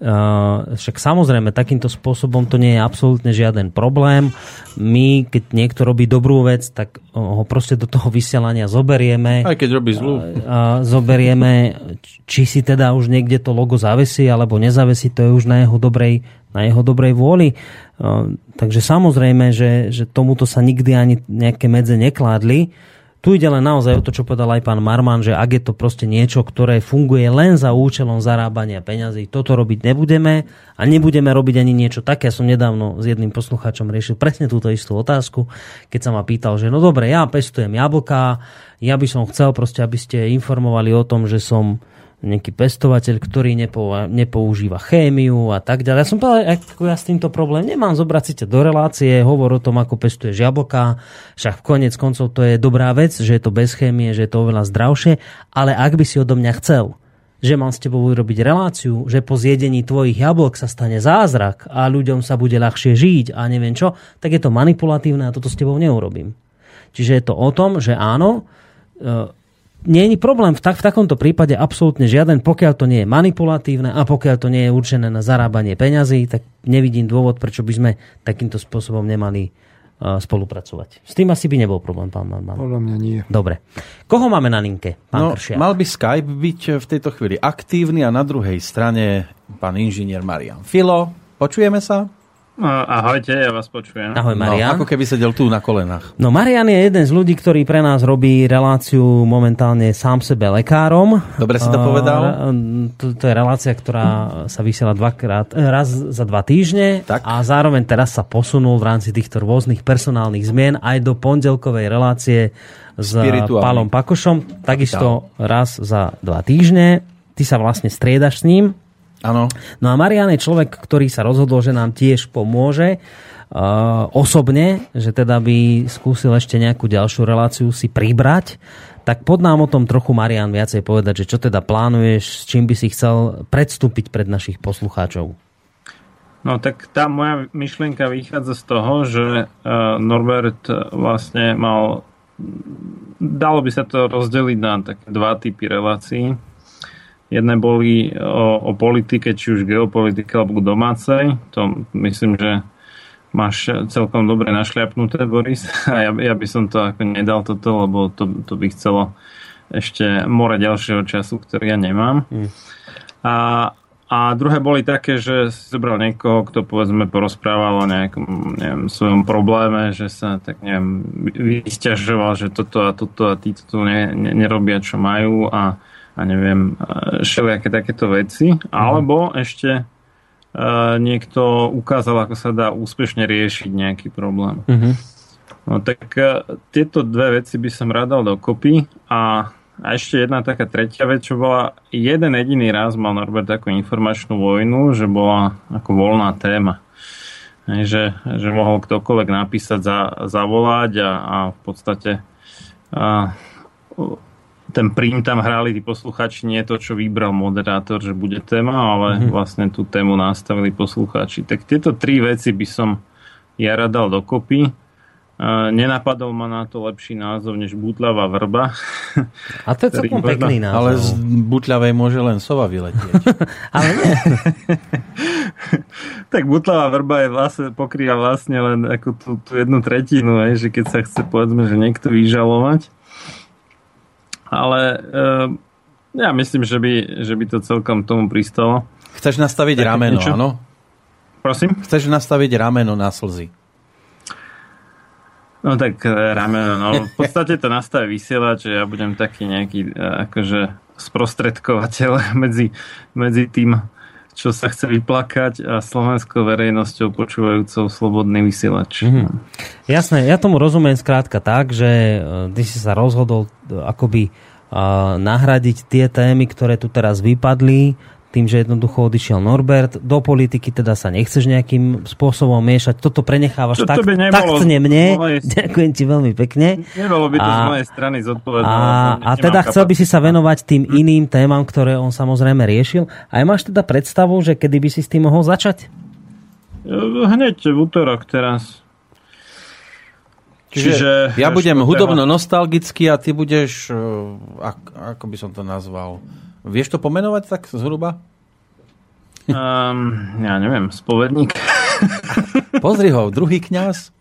Uh, však samozrejme, takýmto spôsobom to nie je absolútne žiaden problém. My, keď niekto robí dobrú vec, tak ho proste do toho vysielania zoberieme. Aj keď robí zlú. A zoberieme, či si teda už niekde to logo zavesí, alebo nezavesí, to je už na jeho dobrej, na jeho dobrej vôli. Uh, takže samozrejme, že, že tomuto sa nikdy ani nejaké medze nekládli. Tu ide len naozaj o to, čo povedal aj pán Marman, že ak je to proste niečo, ktoré funguje len za účelom zarábania peňazí, toto robiť nebudeme a nebudeme robiť ani niečo také. Ja som nedávno s jedným poslucháčom riešil presne túto istú otázku, keď sa ma pýtal, že no dobre, ja pestujem jablká, ja by som chcel proste, aby ste informovali o tom, že som nejaký pestovateľ, ktorý nepo, nepoužíva chémiu a tak ďalej. Ja som povedal, ako ja s týmto problém nemám, zobrať si ťa do relácie, hovor o tom, ako pestuješ jablka, však v konec koncov to je dobrá vec, že je to bez chémie, že je to oveľa zdravšie, ale ak by si odo mňa chcel, že mám s tebou urobiť reláciu, že po zjedení tvojich jablok sa stane zázrak a ľuďom sa bude ľahšie žiť a neviem čo, tak je to manipulatívne a toto s tebou neurobím. Čiže je to o tom, že áno, e, nie je problém v, tak, v takomto prípade absolútne žiaden, pokiaľ to nie je manipulatívne a pokiaľ to nie je určené na zarábanie peňazí, tak nevidím dôvod, prečo by sme takýmto spôsobom nemali uh, spolupracovať. S tým asi by nebol problém, pán Marman. Podľa mňa nie. Dobre. Koho máme na linke, pán No, Kršiak? mal by Skype byť v tejto chvíli aktívny a na druhej strane pán inžinier Marian Filo. Počujeme sa? No, ahojte, ja vás počujem. Ahoj, Marian. No, ako keby sedel tu na kolenách. No Marian je jeden z ľudí, ktorý pre nás robí reláciu momentálne sám sebe lekárom. Dobre si to povedal. To, to je relácia, ktorá sa vysiela dvakrát, eh, raz za dva týždne Tak. a zároveň teraz sa posunul v rámci týchto rôznych personálnych zmien aj do pondelkovej relácie s. Pálom Pakošom, takisto raz za dva týždne. Ty sa vlastne striedaš s ním. Áno. No a Marian je človek, ktorý sa rozhodol, že nám tiež pomôže uh, osobne, že teda by skúsil ešte nejakú ďalšiu reláciu si pribrať. Tak pod nám o tom trochu, Marian, viacej povedať, že čo teda plánuješ, s čím by si chcel predstúpiť pred našich poslucháčov. No tak tá moja myšlienka vychádza z toho, že uh, Norbert uh, vlastne mal dalo by sa to rozdeliť na také dva typy relácií. Jedné boli o, o politike, či už geopolitike alebo domácej. To myslím, že máš celkom dobre našľapnuté, Boris. A ja, ja by som to ako nedal toto, lebo to, to by chcelo ešte more ďalšieho času, ktorý ja nemám. Mm. A, a druhé boli také, že si zobral niekoho, kto povedzme porozprával o nejakom neviem, svojom probléme, že sa tak neviem, vysťažoval, že toto a toto a títo tu ne, ne, nerobia, čo majú a, a neviem, e, všelijaké takéto veci. Alebo ešte uh, niekto ukázal, ako sa dá úspešne riešiť nejaký problém. Mhm. No tak uh, tieto dve veci by som rád dal dokopy a a ešte jedna taká tretia vec, čo bola jeden jediný raz mal Norbert takú informačnú vojnu, že bola ako voľná téma. Hej, Že, že mohol ktokoľvek napísať, za, zavolať a, a v podstate a, ten prím tam hrali tí posluchači, nie to, čo vybral moderátor, že bude téma, ale mm-hmm. vlastne tú tému nastavili posluchači. Tak tieto tri veci by som ja rád dal dokopy. Uh, nenapadol ma na to lepší názov než Butľavá vrba. A to je celkom možno- pekný názov. Ale z buťľavej môže len sova vyletieť. Ale nie. tak Butľavá vrba je vlastne, pokrýva vlastne len ako tú, tú jednu tretinu, hej, že keď sa chce povedzme, že niekto vyžalovať. Ale uh, ja myslím, že by, že by to celkom tomu pristalo. Chceš nastaviť Také rameno, niečo? áno? Prosím? Chceš nastaviť rameno na slzy. No tak e, rameno, no v podstate to nastaví vysielať, že ja budem taký nejaký e, akože sprostredkovateľ medzi, medzi tým, čo sa chce vyplakať a slovenskou verejnosťou počúvajúcou slobodný vysielač. Mhm. Jasné, ja tomu rozumiem skrátka tak, že e, ty si sa rozhodol e, akoby e, nahradiť tie témy, ktoré tu teraz vypadli, tým, že jednoducho odišiel Norbert. Do politiky teda sa nechceš nejakým spôsobom miešať. Toto prenechávaš To- tak, to taktne mne. mojej- Ďakujem ti veľmi pekne. Nebolo by to A- z mojej strany zodpovedné. A, a teda chcel by si sa kapacitu. venovať tým iným témam, ktoré on samozrejme riešil. A máš teda predstavu, že kedy by si s tým mohol začať? E, Hneď v útorok teraz. Čiže, Čiže ja budem štvrtého- hudobno nostalgický a ty budeš, ak, ako by som to nazval, vieš to pomenovať tak zhruba? Um, ja neviem, spovedník. Pozri ho, druhý kňaz.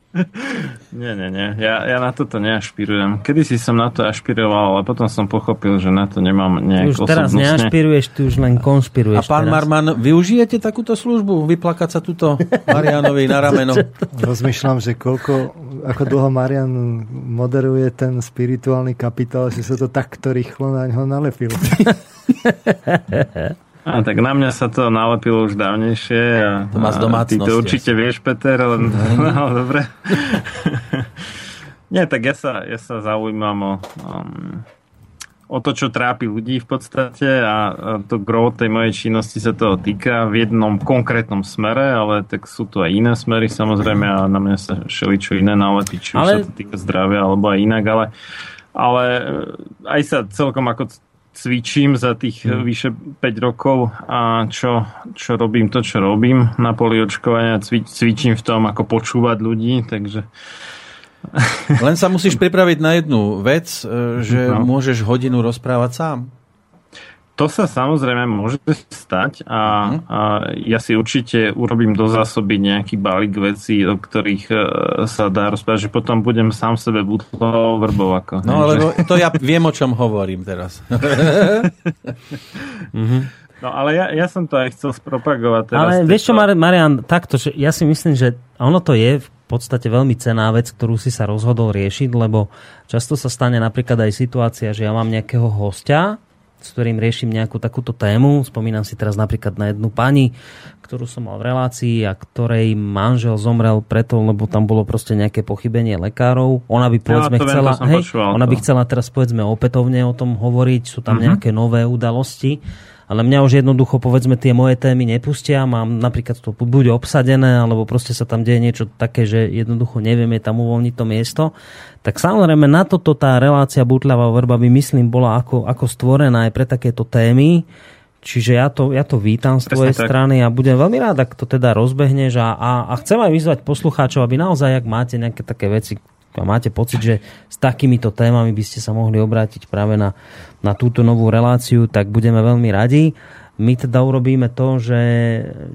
Nie, nie, nie. Ja, ja na toto neašpirujem. Kedy si som na to ašpiroval, ale potom som pochopil, že na to nemám nejak už teraz osobnostne. neašpiruješ, ty už len A konšpiruješ. pán teraz. Marman, využijete takúto službu? Vyplakať sa tuto Marianovi na rameno? Rozmýšľam, že koľko ako dlho Marian moderuje ten spirituálny kapitál, že sa to takto rýchlo na ňo nalepilo. A tak na mňa sa to nalepilo už dávnejšie. A, To má z domácnosti Ty to určite vieš, Peter, ale no, dobre. Nie, tak ja sa, ja sa zaujímam o, um, o to, čo trápi ľudí v podstate a a to gro tej mojej činnosti sa toho týka v jednom konkrétnom smere, ale tak sú tu aj iné smery samozrejme a na mňa sa šeličo iné nalepí, či už Ale- sa to týka zdravia alebo aj inak, ale, ale aj sa celkom ako cvičím za tých mm. vyše 5 rokov a čo, čo robím to, čo robím na poli očkovania, cvi, cvičím v tom, ako počúvať ľudí, takže Len sa musíš pripraviť na jednu vec, e, že No. môžeš hodinu rozprávať sám. To sa samozrejme môže stať a, a ja si určite urobím do zásoby nejaký balík vecí, o ktorých e, sa dá rozprávať, že potom budem sám sebe butlou vrbou. Ako, No, lebo to ja viem, o čom hovorím teraz. no ale ja, ja som to aj chcel spropagovať teraz. Ale vieš čo, Marian, takto, že ja si myslím, že ono to je v podstate veľmi cená vec, ktorú si sa rozhodol riešiť, lebo často sa stane napríklad aj situácia, že ja mám nejakého hostia, s ktorým riešim nejakú takúto tému. Spomínam si teraz napríklad na jednu pani, ktorú som mal v relácii a ktorej manžel zomrel preto, lebo tam bolo proste nejaké pochybenie lekárov. Ona by povedzme viem, chcela, som hej, počúval, ona by chcela teraz povedzme opätovne o tom hovoriť, sú tam Mhm. nejaké nové udalosti. Ale mňa už jednoducho, povedzme, tie moje témy nepustia. Mám napríklad to buď obsadené, alebo proste sa tam deje niečo také, že jednoducho nevieme tam uvoľniť to miesto. Tak samozrejme na toto tá relácia Butľavá vrba by myslím bola ako, ako stvorená aj pre takéto témy. Čiže ja to, ja to vítam z Presne tvojej tak. strany a budem veľmi rád, ak to teda rozbehneš a, a, a chcem aj vyzvať poslucháčov, aby naozaj, ak máte nejaké také veci, a máte pocit, že s takýmito témami by ste sa mohli obrátiť práve na, na túto novú reláciu, tak budeme veľmi radi. My teda urobíme to, že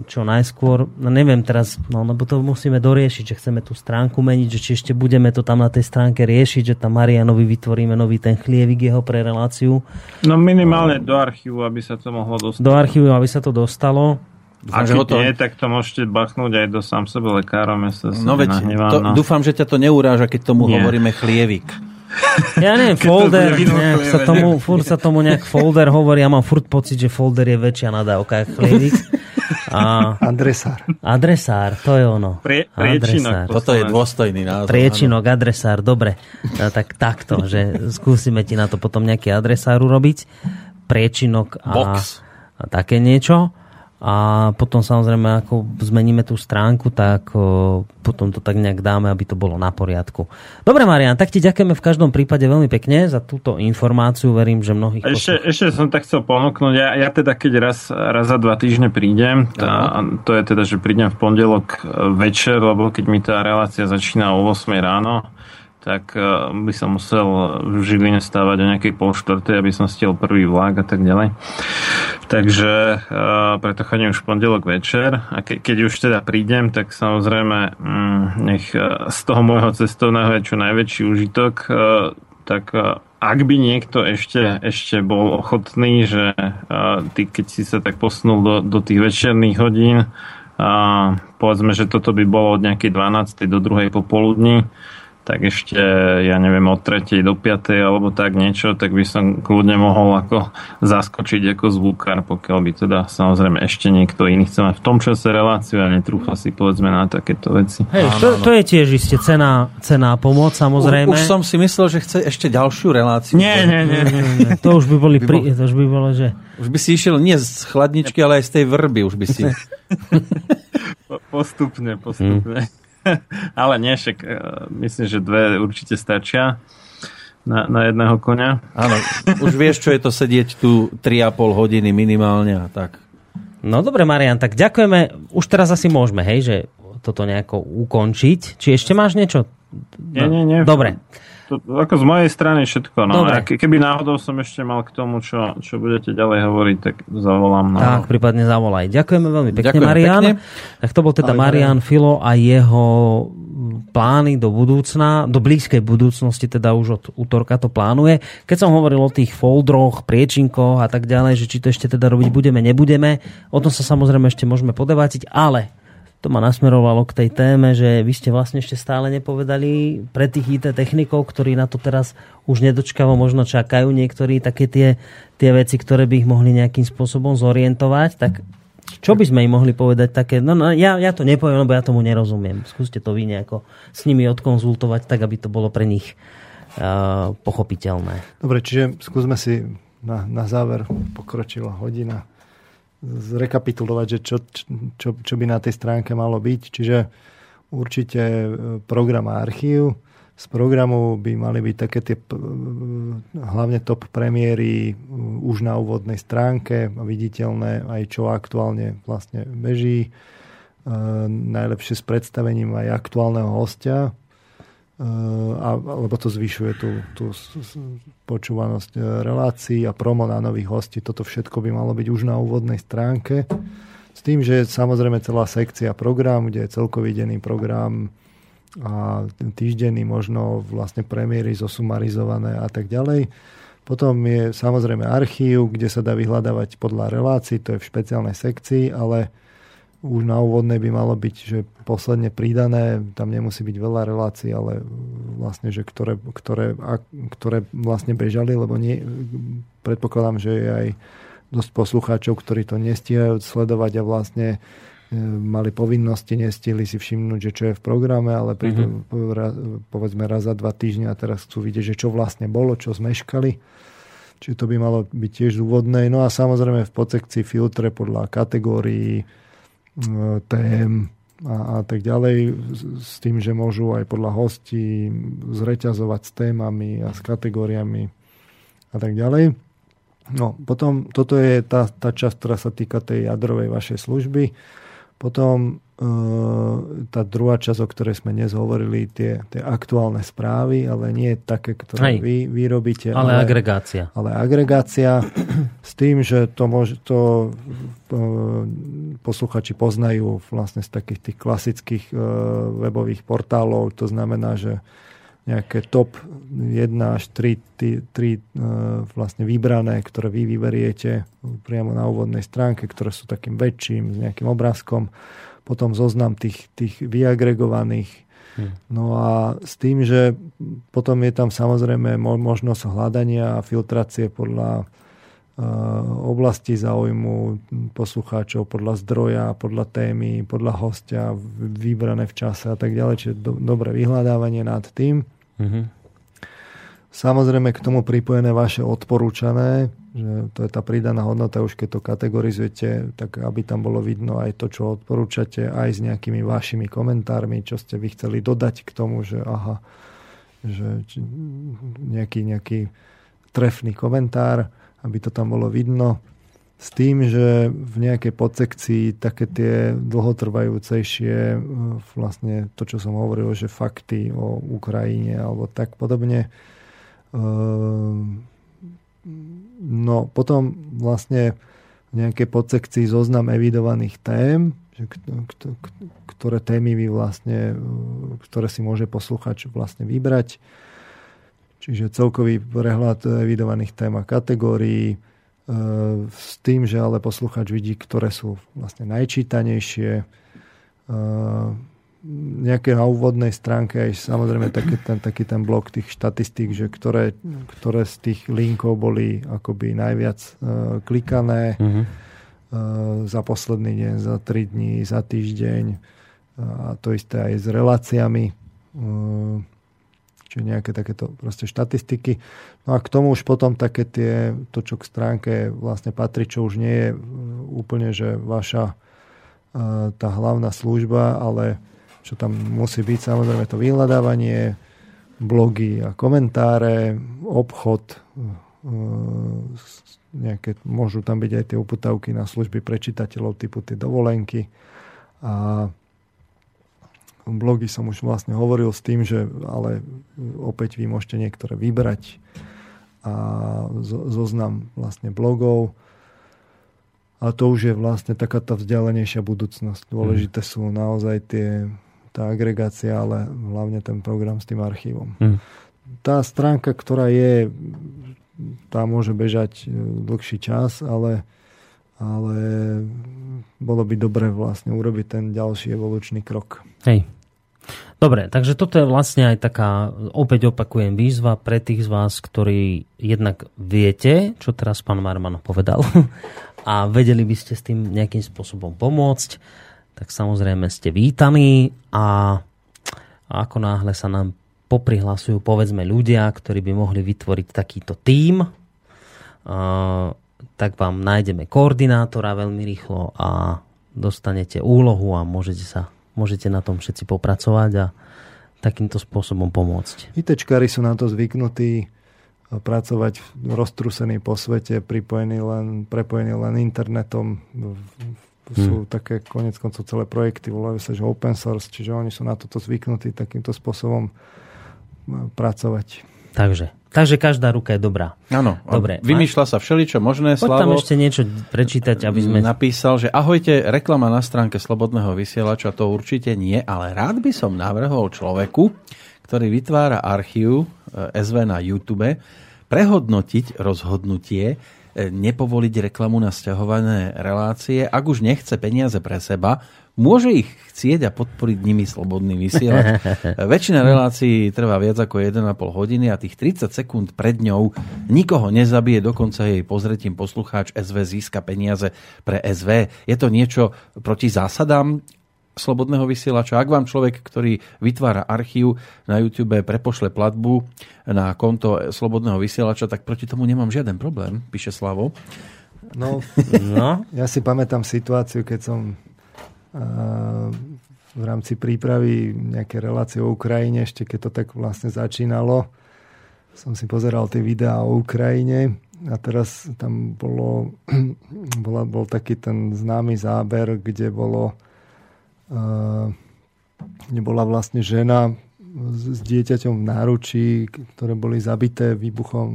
čo najskôr, no neviem teraz, no lebo to musíme doriešiť, že chceme tú stránku meniť, že či ešte budeme to tam na tej stránke riešiť, že tam Marianovi vytvoríme nový ten chlievik jeho pre reláciu No minimálne do archívu, aby sa to mohlo dostať. do archívu, aby sa to dostalo. A že keď ho to- nie, tak to môžete bachnúť aj do sám sebe lekára. Ja sa No veď, nahnevám, to, no. dúfam, že ťa to neuráža, keď tomu Nie. hovoríme chlievik. Ja neviem, folder, nejak sa tomu, furt sa tomu nejak folder hovorí, ja mám furt pocit, že folder je väčšia nadávka ako chlievik. A Adresár. adresár, to je ono. Prie- priečinok. Adresár. Toto je dôstojný názov. Priečinok, adresár, dobre. Tak takto, že skúsime ti na to potom nejaký adresár urobiť. Priečinok a, Box. a také niečo. A potom samozrejme, ako zmeníme tú stránku, tak o, potom to tak nejak dáme, aby to bolo na poriadku. Dobre, Marian, tak ti ďakujeme v každom prípade veľmi pekne za túto informáciu. Verím, že mnohých... Ešte, ešte som tak chcel ponúknuť, ja, ja teda keď raz, raz za dva týždne prídem, tá, to je teda, že prídem v pondelok e, večer, lebo keď mi tá relácia začína o 8 ráno, tak e, by som musel v Žiline stávať o nejakej pol štvrtej, aby som stiel prvý vlak a tak ďalej. Takže e, preto chodím už pondelok večer a ke, keď už teda prídem, tak samozrejme mm, nech e, z toho môjho cestovného je čo najväčší užitok, tak ak by niekto ešte, ešte bol ochotný, že ty keď si sa tak posunul do, do tých večerných hodín, a povedzme, že toto by bolo od nejakej 12. do 2. popoludní, tak ešte, ja neviem, od 3. do 5. alebo tak niečo, tak by som kľudne mohol ako zaskočiť ako zvukár, pokiaľ by teda samozrejme ešte niekto iný chce mať v tom čase reláciu a netrúfa si povedzme na takéto veci. Hej, to, to je tiež isté cená, cená pomoc, samozrejme. Už som si myslel, že chce ešte ďalšiu reláciu. Nie, nie, nie, nie. To už by boli, pri, to už by bolo, že... Už by si išiel nie z chladničky, ale aj z tej vrby. Už by si... Po- Postupne, postupne. Ale nie, však e, myslím, že dve určite stačia na, na jedného konia. Áno, už vieš, čo je to sedieť tu 3,5 hodiny minimálne a tak. No dobre, Marian, tak ďakujeme. Už teraz asi môžeme, hej, že toto nejako ukončiť. Či ešte máš niečo? Nie, nie, nie. Dobre. To, ako z mojej strany všetko. No. Dobre. A ke- keby náhodou som ešte mal k tomu, čo, čo budete ďalej hovoriť, tak zavolám. No. Tak, prípadne zavolaj. Ďakujeme veľmi pekne, Ďakujem Marian. pekne. Tak to bol teda Ahoj, Marian Filo a jeho plány do budúcna, do blízkej budúcnosti, teda už od útorka to plánuje. Keď som hovoril o tých foldroch, priečinkoch a tak ďalej, že či to ešte teda robiť budeme, nebudeme, o tom sa samozrejme ešte môžeme podebatiť, ale to ma nasmerovalo k tej téme, že vy ste vlastne ešte stále nepovedali pre tých IT technikov, ktorí na to teraz už nedočkavo možno čakajú niektorí také tie, tie veci, ktoré by ich mohli nejakým spôsobom zorientovať, tak čo by sme im mohli povedať také, no, no ja, ja to nepoviem, lebo ja tomu nerozumiem. Skúste to vy nejako s nimi odkonzultovať, tak aby to bolo pre nich uh, pochopiteľné. Dobre, čiže skúsme si na, na záver, pokročila hodina, zrekapitulovať, že čo, čo, čo by na tej stránke malo byť. Čiže určite e, program a archív. Z programu by mali byť také tie hlavne top premiéry e, už na úvodnej stránke, viditeľné aj čo aktuálne vlastne beží. E, najlepšie s predstavením aj aktuálneho hostia, a, lebo to zvyšuje tú, tú počúvanosť e, relácií a promo na nových hostí. Toto všetko by malo byť už na úvodnej stránke. S tým, že samozrejme celá sekcia program, kde je celkový denný program a týždenný možno vlastne premiéry zosumarizované a tak ďalej. Potom je samozrejme archív, kde sa dá vyhľadávať podľa relácií, to je v špeciálnej sekcii, ale už na úvodnej by malo byť, že posledne pridané, tam nemusí byť veľa relácií, ale vlastne, že ktoré, ktoré, a, ktoré vlastne bežali, lebo nie, predpokladám, že je aj dosť poslucháčov, ktorí to nestíhajú sledovať a vlastne e, mali povinnosti, nestihli si všimnúť, že čo je v programe, ale prídu mm-hmm. povedzme raz za dva týždne a teraz chcú vidieť, že čo vlastne bolo, čo zmeškali. Čiže to by malo byť tiež úvodné. No a samozrejme v podsekcii filtre podľa kategórií, tém a, a tak ďalej, s tým, že môžu aj podľa hostí zreťazovať s témami a s kategóriami a tak ďalej. No, potom toto je tá, tá časť, ktorá sa týka tej jadrovej vašej služby. Potom tá druhá časť, o ktorej sme dnes hovorili, tie, tie aktuálne správy, ale nie také, ktoré vy, vy robíte. Ale, ale agregácia. Ale agregácia s tým, že to, môže, to e, posluchači poznajú vlastne z takých tých klasických e, webových portálov. To znamená, že nejaké top 1 až 3, 3, 3 vlastne vybrané, ktoré vy vyberiete priamo na úvodnej stránke, ktoré sú takým väčším, s nejakým obrázkom. Potom zoznam tých, tých vyagregovaných. Hmm. No a s tým, že potom je tam samozrejme možnosť hľadania a filtrácie podľa oblasti záujmu poslucháčov, podľa zdroja, podľa témy, podľa hostia, vybrané v čase a tak ďalej. Čiže do, dobré vyhľadávanie nad tým. Mm-hmm. Samozrejme k tomu pripojené vaše odporúčané, že to je tá pridaná hodnota, už keď to kategorizujete, tak aby tam bolo vidno aj to, čo odporúčate, aj s nejakými vašimi komentármi, čo ste vy chceli dodať k tomu, že aha, že nejaký, nejaký trefný komentár, aby to tam bolo vidno. S tým, že v nejakej podsekcii také tie dlhotrvajúcejšie e, vlastne to, čo som hovoril, že fakty o Ukrajine alebo tak podobne. E, no potom vlastne v nejakej podsekcii zoznam evidovaných tém, že ktoré témy vy vlastne, e, ktoré si môže posluchač vlastne vybrať. Čiže celkový prehľad evidovaných tém a kategórií, s tým, že ale posluchač vidí, ktoré sú vlastne najčítanejšie. Nejaké na úvodnej stránke aj samozrejme taký ten, taký ten blok tých štatistík, že ktoré, ktoré z tých linkov boli akoby najviac klikané mm-hmm. za posledný deň, za tri dní, za týždeň. A to isté aj s reláciami čiže nejaké takéto proste štatistiky. No a k tomu už potom také tie, to čo k stránke vlastne patrí, čo už nie je úplne, že vaša tá hlavná služba, ale čo tam musí byť samozrejme to vyhľadávanie, blogy a komentáre, obchod, e, nejaké, môžu tam byť aj tie uputavky na služby pre čitateľov typu tie dovolenky a blogy som už vlastne hovoril s tým, že ale opäť vy môžete niektoré vybrať a zoznam vlastne blogov. A to už je vlastne taká tá vzdialenejšia budúcnosť. Dôležité mm. sú naozaj tie, tá agregácia, ale hlavne ten program s tým archívom. Mm. Tá stránka, ktorá je, tá môže bežať e, dlhší čas, ale ale bolo by dobre vlastne urobiť ten ďalší evolučný krok. Hej. Dobre, takže toto je vlastne aj taká, opäť opakujem, výzva pre tých z vás, ktorí jednak viete, čo teraz pán Marman povedal a vedeli by ste s tým nejakým spôsobom pomôcť, tak samozrejme ste vítaní a, ako náhle sa nám poprihlasujú povedzme ľudia, ktorí by mohli vytvoriť takýto tím, tak vám nájdeme koordinátora veľmi rýchlo a dostanete úlohu a môžete sa môžete na tom všetci popracovať a takýmto spôsobom pomôcť. ITčkári sú na to zvyknutí pracovať roztrúsený po svete, pripojení len, prepojení len internetom. Sú hmm. také konec koncov celé projekty, volajú sa, že open source, čiže oni sú na toto zvyknutí takýmto spôsobom pracovať. Takže Takže každá ruka je dobrá. Áno. Dobre. Vymýšľa sa všeličo možné. Poď Slavo tam ešte niečo prečítať, aby sme... Napísal, že ahojte, reklama na stránke Slobodného vysielača, to určite nie, ale rád by som navrhol človeku, ktorý vytvára archív eh, SV na YouTube, prehodnotiť rozhodnutie, nepovoliť reklamu na stiahované relácie, ak už nechce peniaze pre seba, môže ich chcieť a podporiť nimi slobodný vysielač. Väčšina relácií trvá viac ako 1,5 hodiny a tých 30 sekúnd pred ňou nikoho nezabije, dokonca jej pozretím poslucháč SV získa peniaze pre SV. Je to niečo proti zásadám slobodného vysielača. Ak vám človek, ktorý vytvára archív na YouTube, prepošle platbu na konto slobodného vysielača, tak proti tomu nemám žiaden problém, píše Slavo. No, no. ja si pamätám situáciu, keď som v rámci prípravy nejaké relácie o Ukrajine, ešte keď to tak vlastne začínalo, som si pozeral tie videá o Ukrajine a teraz tam bolo, bola, bol taký ten známy záber, kde bolo kde bola vlastne žena s dieťaťom v náručí, ktoré boli zabité výbuchom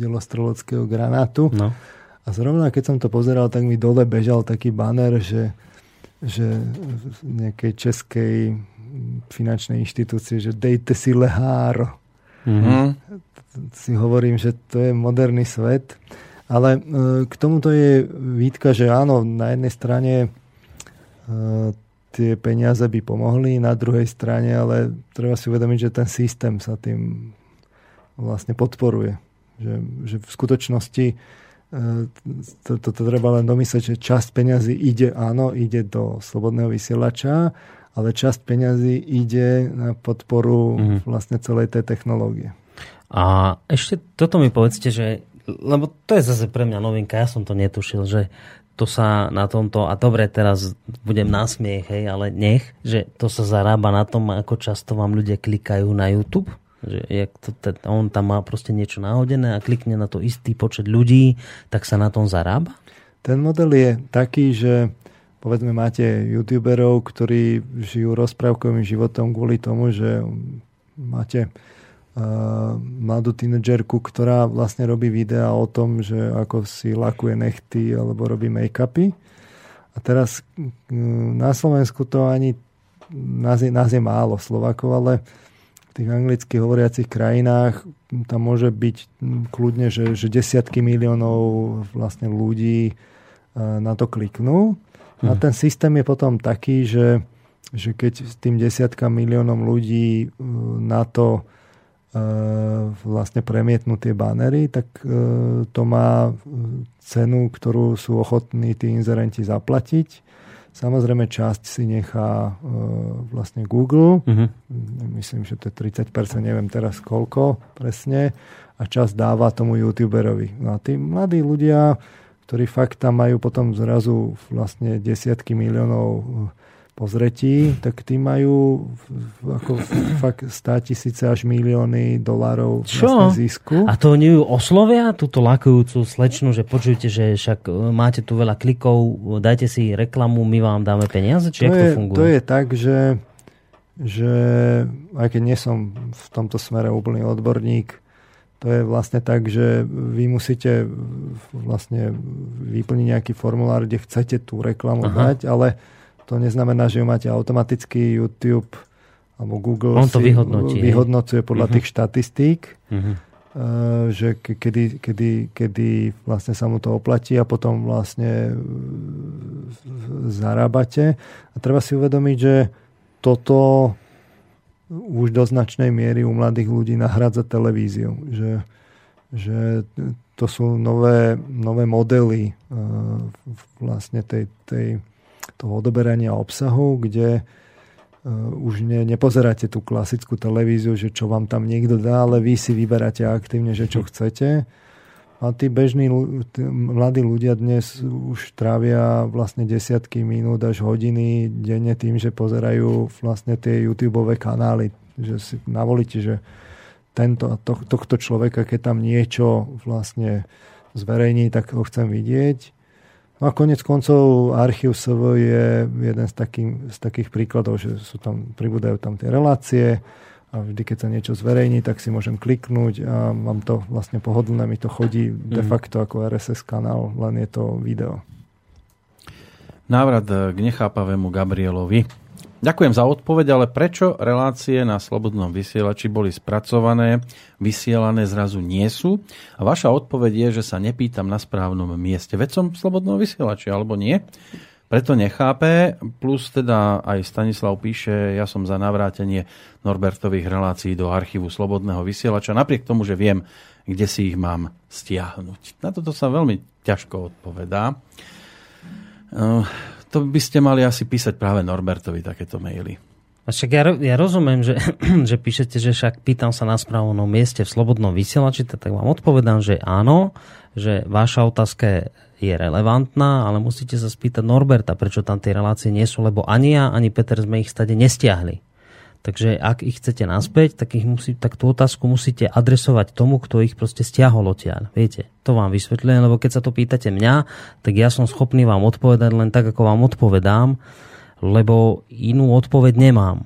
delostreleckého granátu. No. A zrovna keď som to pozeral, tak mi dole bežal taký banner, že že v nejakej českej finančnej inštitúcii, že dejte si leháro. Mm-hmm. Si hovorím, že to je moderný svet. Ale e, k tomuto je výtka, že áno, na jednej strane e, tie peniaze by pomohli, na druhej strane, ale treba si uvedomiť, že ten systém sa tým vlastne podporuje. Že, že v skutočnosti to, to, to treba len domyslieť, že časť peňazí ide, áno, ide do slobodného vysielača, ale časť peňazí ide na podporu mm. vlastne celej tej technológie. A ešte toto mi povedzte, že lebo to je zase pre mňa novinka, ja som to netušil, že to sa na tomto, a dobre, teraz budem násmiech, hej, ale nech, že to sa zarába na tom, ako často vám ľudia klikajú na YouTube? Že jak to, on tam má proste niečo náhodené a klikne na to istý počet ľudí, tak sa na tom zarába? Ten model je taký, že povedzme máte youtuberov, ktorí žijú rozprávkovým životom kvôli tomu, že máte mladú tínedžerku, ktorá vlastne robí videa o tom, že ako si lakuje nechty alebo robí make-upy. A teraz uh, na Slovensku to ani nás je, nás je málo Slovakov, ale tých anglicky hovoriacich krajinách tam môže byť kľudne, že, že desiatky miliónov vlastne ľudí e, na to kliknú. A mhm. ten systém je potom taký, že, že keď s tým desiatka miliónom ľudí e, na to vlastne premietnú tie banery, tak to má cenu, ktorú sú ochotní tí inzerenti zaplatiť Samozrejme, časť si nechá e, vlastne Google. Uh-huh. Myslím, že to je 30%, neviem teraz koľko presne. A časť dáva tomu YouTuberovi. No a tí mladí ľudia, ktorí fakt tam majú potom zrazu vlastne desiatky miliónov pozretí, tak tí majú ako fakt 100 tisíce až milióny dolárov Čo? Zisku. A to oni ju oslovia, túto lakujúcu slečnu, že počujte, že však e, máte tu veľa klikov, dajte si reklamu, my vám dáme peniaze? Či to, je, to funguje? To je tak, že, že aj keď nie som v tomto smere úplný odborník, to je vlastne tak, že vy musíte vlastne vyplniť nejaký formulár, kde chcete tú reklamu Aha. dať, ale to neznamená, že ju máte automaticky YouTube alebo Google On to vyhodnotí, vyhodnocuje podľa uh-huh. tých štatistík. Uh-huh. že kedy, kedy, kedy vlastne sa mu to oplatí a potom vlastne zarábate. A treba si uvedomiť, že toto už do značnej miery u mladých ľudí nahrádza televíziu. Že, že to sú nové, nové modely vlastne tej, tej, toho odoberania obsahu, kde už ne, nepozeráte tú klasickú televíziu, že čo vám tam niekto dá, ale vy si vyberáte aktívne, že čo chcete. A tí bežní tí mladí ľudia dnes už trávia vlastne desiatky minút až hodiny denne tým, že pozerajú vlastne tie YouTube kanály. Že si navolíte, že tento, to, tohto človeka, keď tam niečo vlastne zverejní, tak ho chcem vidieť. No a konec koncov archív SV je jeden z, takých, z takých príkladov, že sú tam, pribúdajú tam tie relácie a vždy, keď sa niečo zverejní, tak si môžem kliknúť a mám to vlastne pohodlné, mi to chodí de mhm. facto ako RSS kanál, len je to video. Návrat k nechápavému Gabrielovi. Ďakujem za odpoveď, ale prečo relácie na Slobodnom vysielači boli spracované, vysielané zrazu nie sú? A vaša odpoveď je, že sa nepýtam na správnom mieste. Veď som Slobodnom vysielači, alebo nie? Preto nechápe, plus teda aj Stanislav píše, ja som za navrátenie Norbertových relácií do archívu Slobodného vysielača, napriek tomu, že viem, kde si ich mám stiahnuť. Na toto sa veľmi ťažko odpovedá. To by ste mali asi písať práve Norbertovi takéto maily. A však ja, ja rozumiem, že, že píšete, že však pýtam sa na správnom mieste v Slobodnom vysielači, tak vám odpovedám, že áno, že vaša otázka je relevantná, ale musíte sa spýtať Norberta, prečo tam tie relácie nie sú, lebo ani ja, ani Peter sme ich stade nestiahli. Takže ak ich chcete naspäť, tak, ich musí, tak tú otázku musíte adresovať tomu, kto ich proste stiahol odtiaľ. Viete, to vám vysvetľujem, lebo keď sa to pýtate mňa, tak ja som schopný vám odpovedať len tak, ako vám odpovedám, lebo inú odpoveď nemám.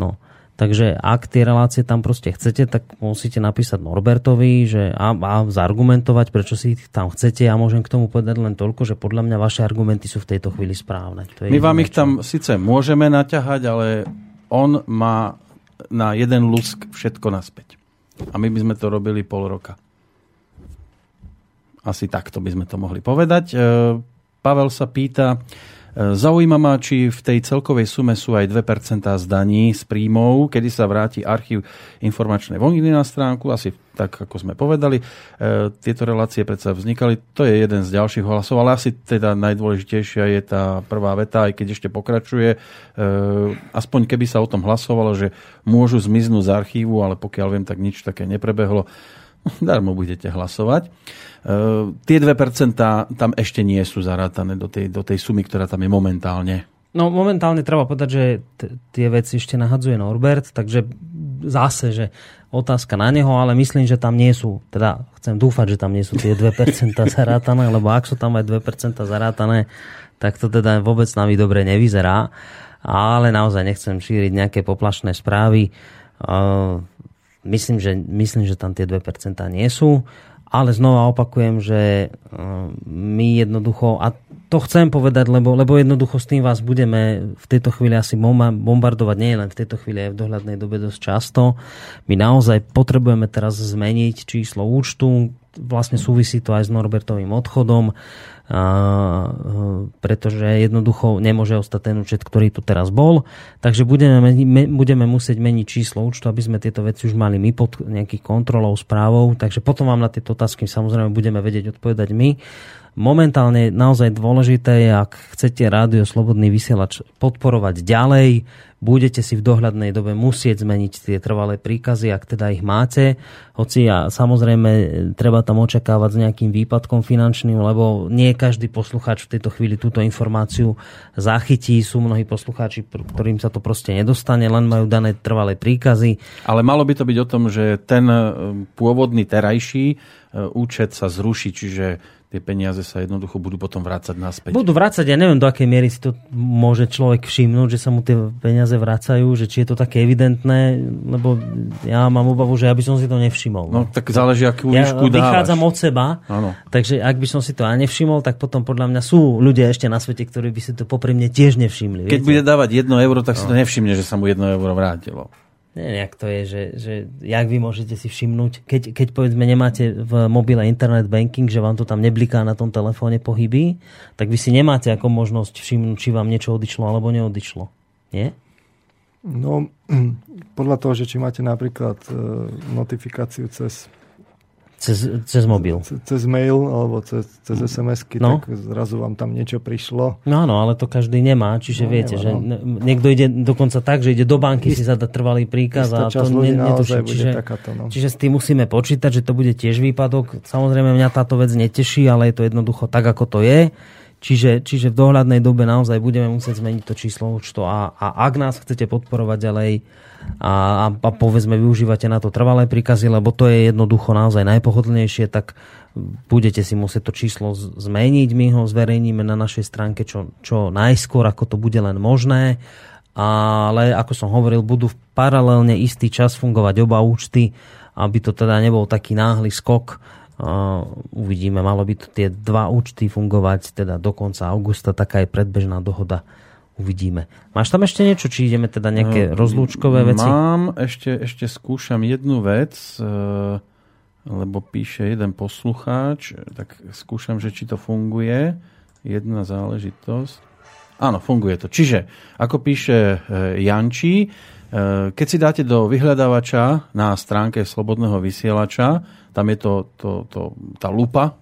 No, takže ak tie relácie tam proste chcete, tak musíte napísať Norbertovi že a, a zargumentovať, prečo si ich tam chcete. Ja môžem k tomu povedať len toľko, že podľa mňa vaše argumenty sú v tejto chvíli správne. To je My vám ich tam síce môžeme naťahať, ale on má na jeden lusk všetko naspäť. A my by sme to robili pol roka. Asi takto by sme to mohli povedať. E, Pavel sa pýta, Zaujíma ma, či v tej celkovej sume sú aj 2% z daní z príjmov, kedy sa vráti archív informačnej vojny na stránku, asi tak, ako sme povedali. E, tieto relácie predsa vznikali, to je jeden z ďalších hlasov, ale asi teda najdôležitejšia je tá prvá veta, aj keď ešte pokračuje. E, aspoň keby sa o tom hlasovalo, že môžu zmiznúť z archívu, ale pokiaľ viem, tak nič také neprebehlo. Darmo budete hlasovať. Uh, tie 2% tam ešte nie sú zarátané do tej, do tej sumy, ktorá tam je momentálne. No momentálne treba povedať, že t- tie veci ešte nahadzuje Norbert, takže zase, že otázka na neho, ale myslím, že tam nie sú, teda chcem dúfať, že tam nie sú tie 2% zarátané, lebo ak sú tam aj 2% zarátané, tak to teda vôbec nami dobre nevyzerá. Ale naozaj nechcem šíriť nejaké poplašné správy. Uh, myslím, že, myslím, že tam tie 2% nie sú ale znova opakujem, že e, my jednoducho, a to chcem povedať, lebo, lebo jednoducho s tým vás budeme v tejto chvíli asi bombardovať, nie len v tejto chvíli, aj v dohľadnej dobe dosť často. My naozaj potrebujeme teraz zmeniť číslo účtu, vlastne súvisí to aj s Norbertovým odchodom pretože jednoducho nemôže ostať ten účet, ktorý tu teraz bol. Takže budeme, budeme musieť meniť číslo účtu, aby sme tieto veci už mali my pod nejakých kontrolou, správou. Takže potom vám na tieto otázky samozrejme budeme vedieť odpovedať my. Momentálne naozaj dôležité ak chcete rádio Slobodný vysielač podporovať ďalej, budete si v dohľadnej dobe musieť zmeniť tie trvalé príkazy, ak teda ich máte. Hoci a samozrejme treba tam očakávať s nejakým výpadkom finančným, lebo nie každý poslucháč v tejto chvíli túto informáciu zachytí. Sú mnohí poslucháči, ktorým sa to proste nedostane, len majú dané trvalé príkazy. Ale malo by to byť o tom, že ten e, pôvodný terajší e, účet sa zruší, čiže tie peniaze sa jednoducho budú potom vrácať naspäť. Budú vrácať, ja neviem, do akej miery si to môže človek všimnúť, že sa mu tie peniaze vracajú, že či je to také evidentné, lebo ja mám obavu, že ja by som si to nevšimol. No, tak záleží, akú ja výšku dávaš. vychádzam od seba, ano. takže ak by som si to aj nevšimol, tak potom podľa mňa sú ľudia ešte na svete, ktorí by si to popri mne tiež nevšimli. Keď viete? bude dávať jedno euro, tak si to no. nevšimne, že sa mu jedno euro vrátilo. Neviem, jak to je, že, že jak vy môžete si všimnúť, keď, keď povedzme nemáte v mobile internet banking, že vám to tam nebliká na tom telefóne pohyby, tak vy si nemáte ako možnosť všimnúť, či vám niečo odišlo alebo neodišlo. Nie? No, podľa toho, že či máte napríklad e, notifikáciu cez cez, cez mobil. Cez, mail alebo cez, cez SMS-ky, no. tak zrazu vám tam niečo prišlo. No áno, ale to každý nemá, čiže no, viete, nemá, no. že niekto ide dokonca tak, že ide do banky Ist, si zadať trvalý príkaz a to ne, netuší. Čiže, takáto, no. čiže s tým musíme počítať, že to bude tiež výpadok. Samozrejme mňa táto vec neteší, ale je to jednoducho tak, ako to je. Čiže, čiže v dohľadnej dobe naozaj budeme musieť zmeniť to číslo účtu a, a ak nás chcete podporovať ďalej, a, a povedzme využívate na to trvalé príkazy, lebo to je jednoducho naozaj najpohodlnejšie, tak budete si musieť to číslo zmeniť. My ho zverejníme na našej stránke čo, čo najskôr, ako to bude len možné. Ale ako som hovoril, budú paralelne istý čas fungovať oba účty, aby to teda nebol taký náhly skok. Uvidíme, malo by tie dva účty fungovať teda do konca augusta, taká je predbežná dohoda uvidíme. Máš tam ešte niečo, či ideme teda nejaké uh, rozlúčkové veci? Mám, ešte, ešte skúšam jednu vec, uh, lebo píše jeden poslucháč, tak skúšam, že či to funguje. Jedna záležitosť. Áno, funguje to. Čiže, ako píše uh, Janči, keď si dáte do vyhľadávača na stránke Slobodného vysielača, tam je to, to, to, tá lupa,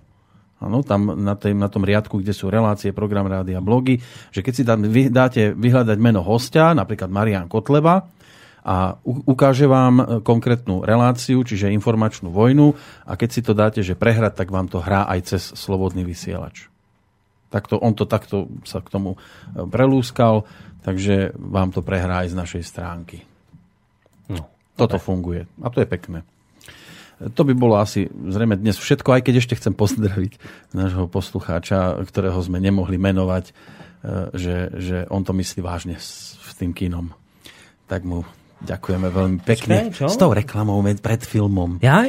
Ano, tam na, tým, na tom riadku, kde sú relácie, program rádia, blogy, že keď si tam vy, dáte vyhľadať meno hostia, napríklad Marian Kotleba, a ukáže vám e, konkrétnu reláciu, čiže informačnú vojnu a keď si to dáte, že prehrať, tak vám to hrá aj cez slobodný vysielač. Takto, on to takto sa k tomu e, prelúskal, takže vám to prehrá aj z našej stránky. No, Toto funguje a to je pekné. To by bolo asi zrejme dnes všetko, aj keď ešte chcem pozdraviť nášho poslucháča, ktorého sme nemohli menovať, e, že, že on to myslí vážne s, s tým kínom. Tak mu ďakujeme veľmi pekne. Čo? S tou reklamou pred filmom. Ja?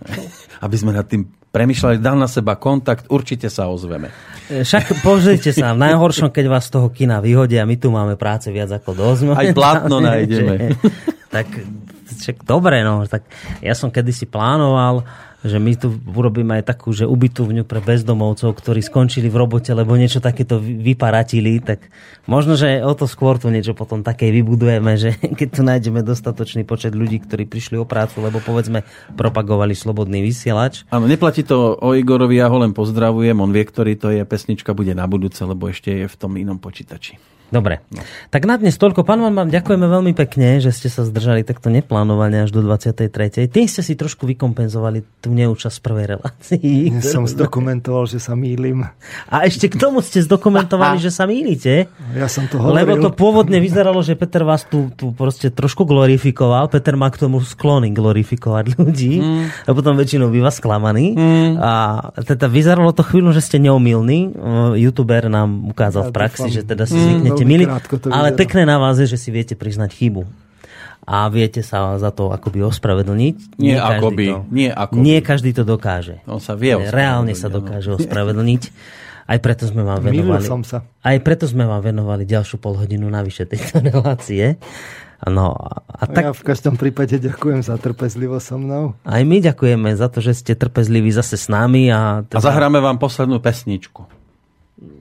Aby sme nad tým premyšľali, dal na seba kontakt, určite sa ozveme. E, však pozrite sa, v najhoršom, keď vás z toho kina vyhodia, my tu máme práce viac ako dosť. Aj platno nájdeme. tak čak, dobre, no, tak ja som kedysi plánoval, že my tu urobíme aj takú, že ubytovňu pre bezdomovcov, ktorí skončili v robote, lebo niečo takéto vyparatili, tak možno, že o to skôr tu niečo potom také vybudujeme, že keď tu nájdeme dostatočný počet ľudí, ktorí prišli o prácu, lebo povedzme propagovali slobodný vysielač. Áno, neplatí to o Igorovi, ja ho len pozdravujem, on vie, ktorý to je, pesnička bude na budúce, lebo ešte je v tom inom počítači. Dobre. No. Tak na dnes toľko. Pán vám ďakujeme veľmi pekne, že ste sa zdržali takto neplánovane až do 23. Tým ste si trošku vykompenzovali tú neúčasť prvej relácii. Ja som zdokumentoval, že sa mýlim. A ešte k tomu ste zdokumentovali, že sa mýlite. Ja som to hovoril. Lebo to pôvodne vyzeralo, že Peter vás tu, tu proste trošku glorifikoval. Peter má k tomu sklony glorifikovať ľudí. Mm. A potom väčšinou býva sklamaný. Mm. A teda vyzeralo to chvíľu, že ste neomilní. YouTuber nám ukázal ja v praxi, dúfam. že teda si zvyknete budete milí, ale pekné na vás je, že si viete priznať chybu a viete sa za to akoby ospravedlniť. Nie, nie akoby. To, nie, akoby. nie každý to dokáže. On sa vie Reálne sa dokáže ospravedlniť. Aj preto sme vám venovali. som sa. Aj preto sme vám venovali ďalšiu polhodinu navyše tejto relácie. No, a tak... Ja v každom prípade ďakujem za trpezlivo so mnou. Aj my ďakujeme za to, že ste trpezliví zase s nami. A, teda... a zahráme vám poslednú pesničku.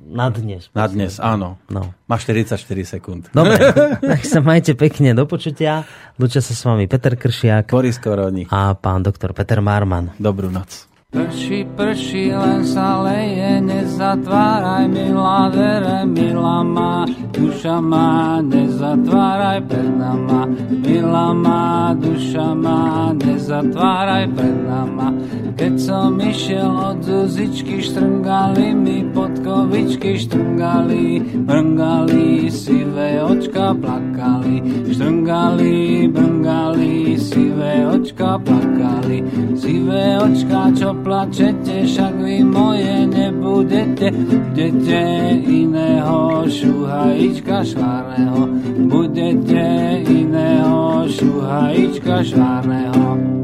Na dnes. Na dnes, áno. No. Má 44 sekúnd. Dobre, tak sa majte pekne do počutia. Lúčia sa s vami Peter Kršiak. Boris Korodník. A pán doktor Peter Marman. Dobrú noc. Prší, prší, len sa leje, nezatváraj, milá vere, milá má, duša má, nezatváraj pred nama, milá má, duša má, nezatváraj pred nama. Keď som išiel od Zuzičky, štrngali mi podkovičky, štrngali, brngali, sivé očka plakali, štrngali, brngali, sivé očka plakali, sivé očka, čo plačete, však vy moje nebudete, budete iného šuhajička švárneho, budete iného šuhajička švárneho.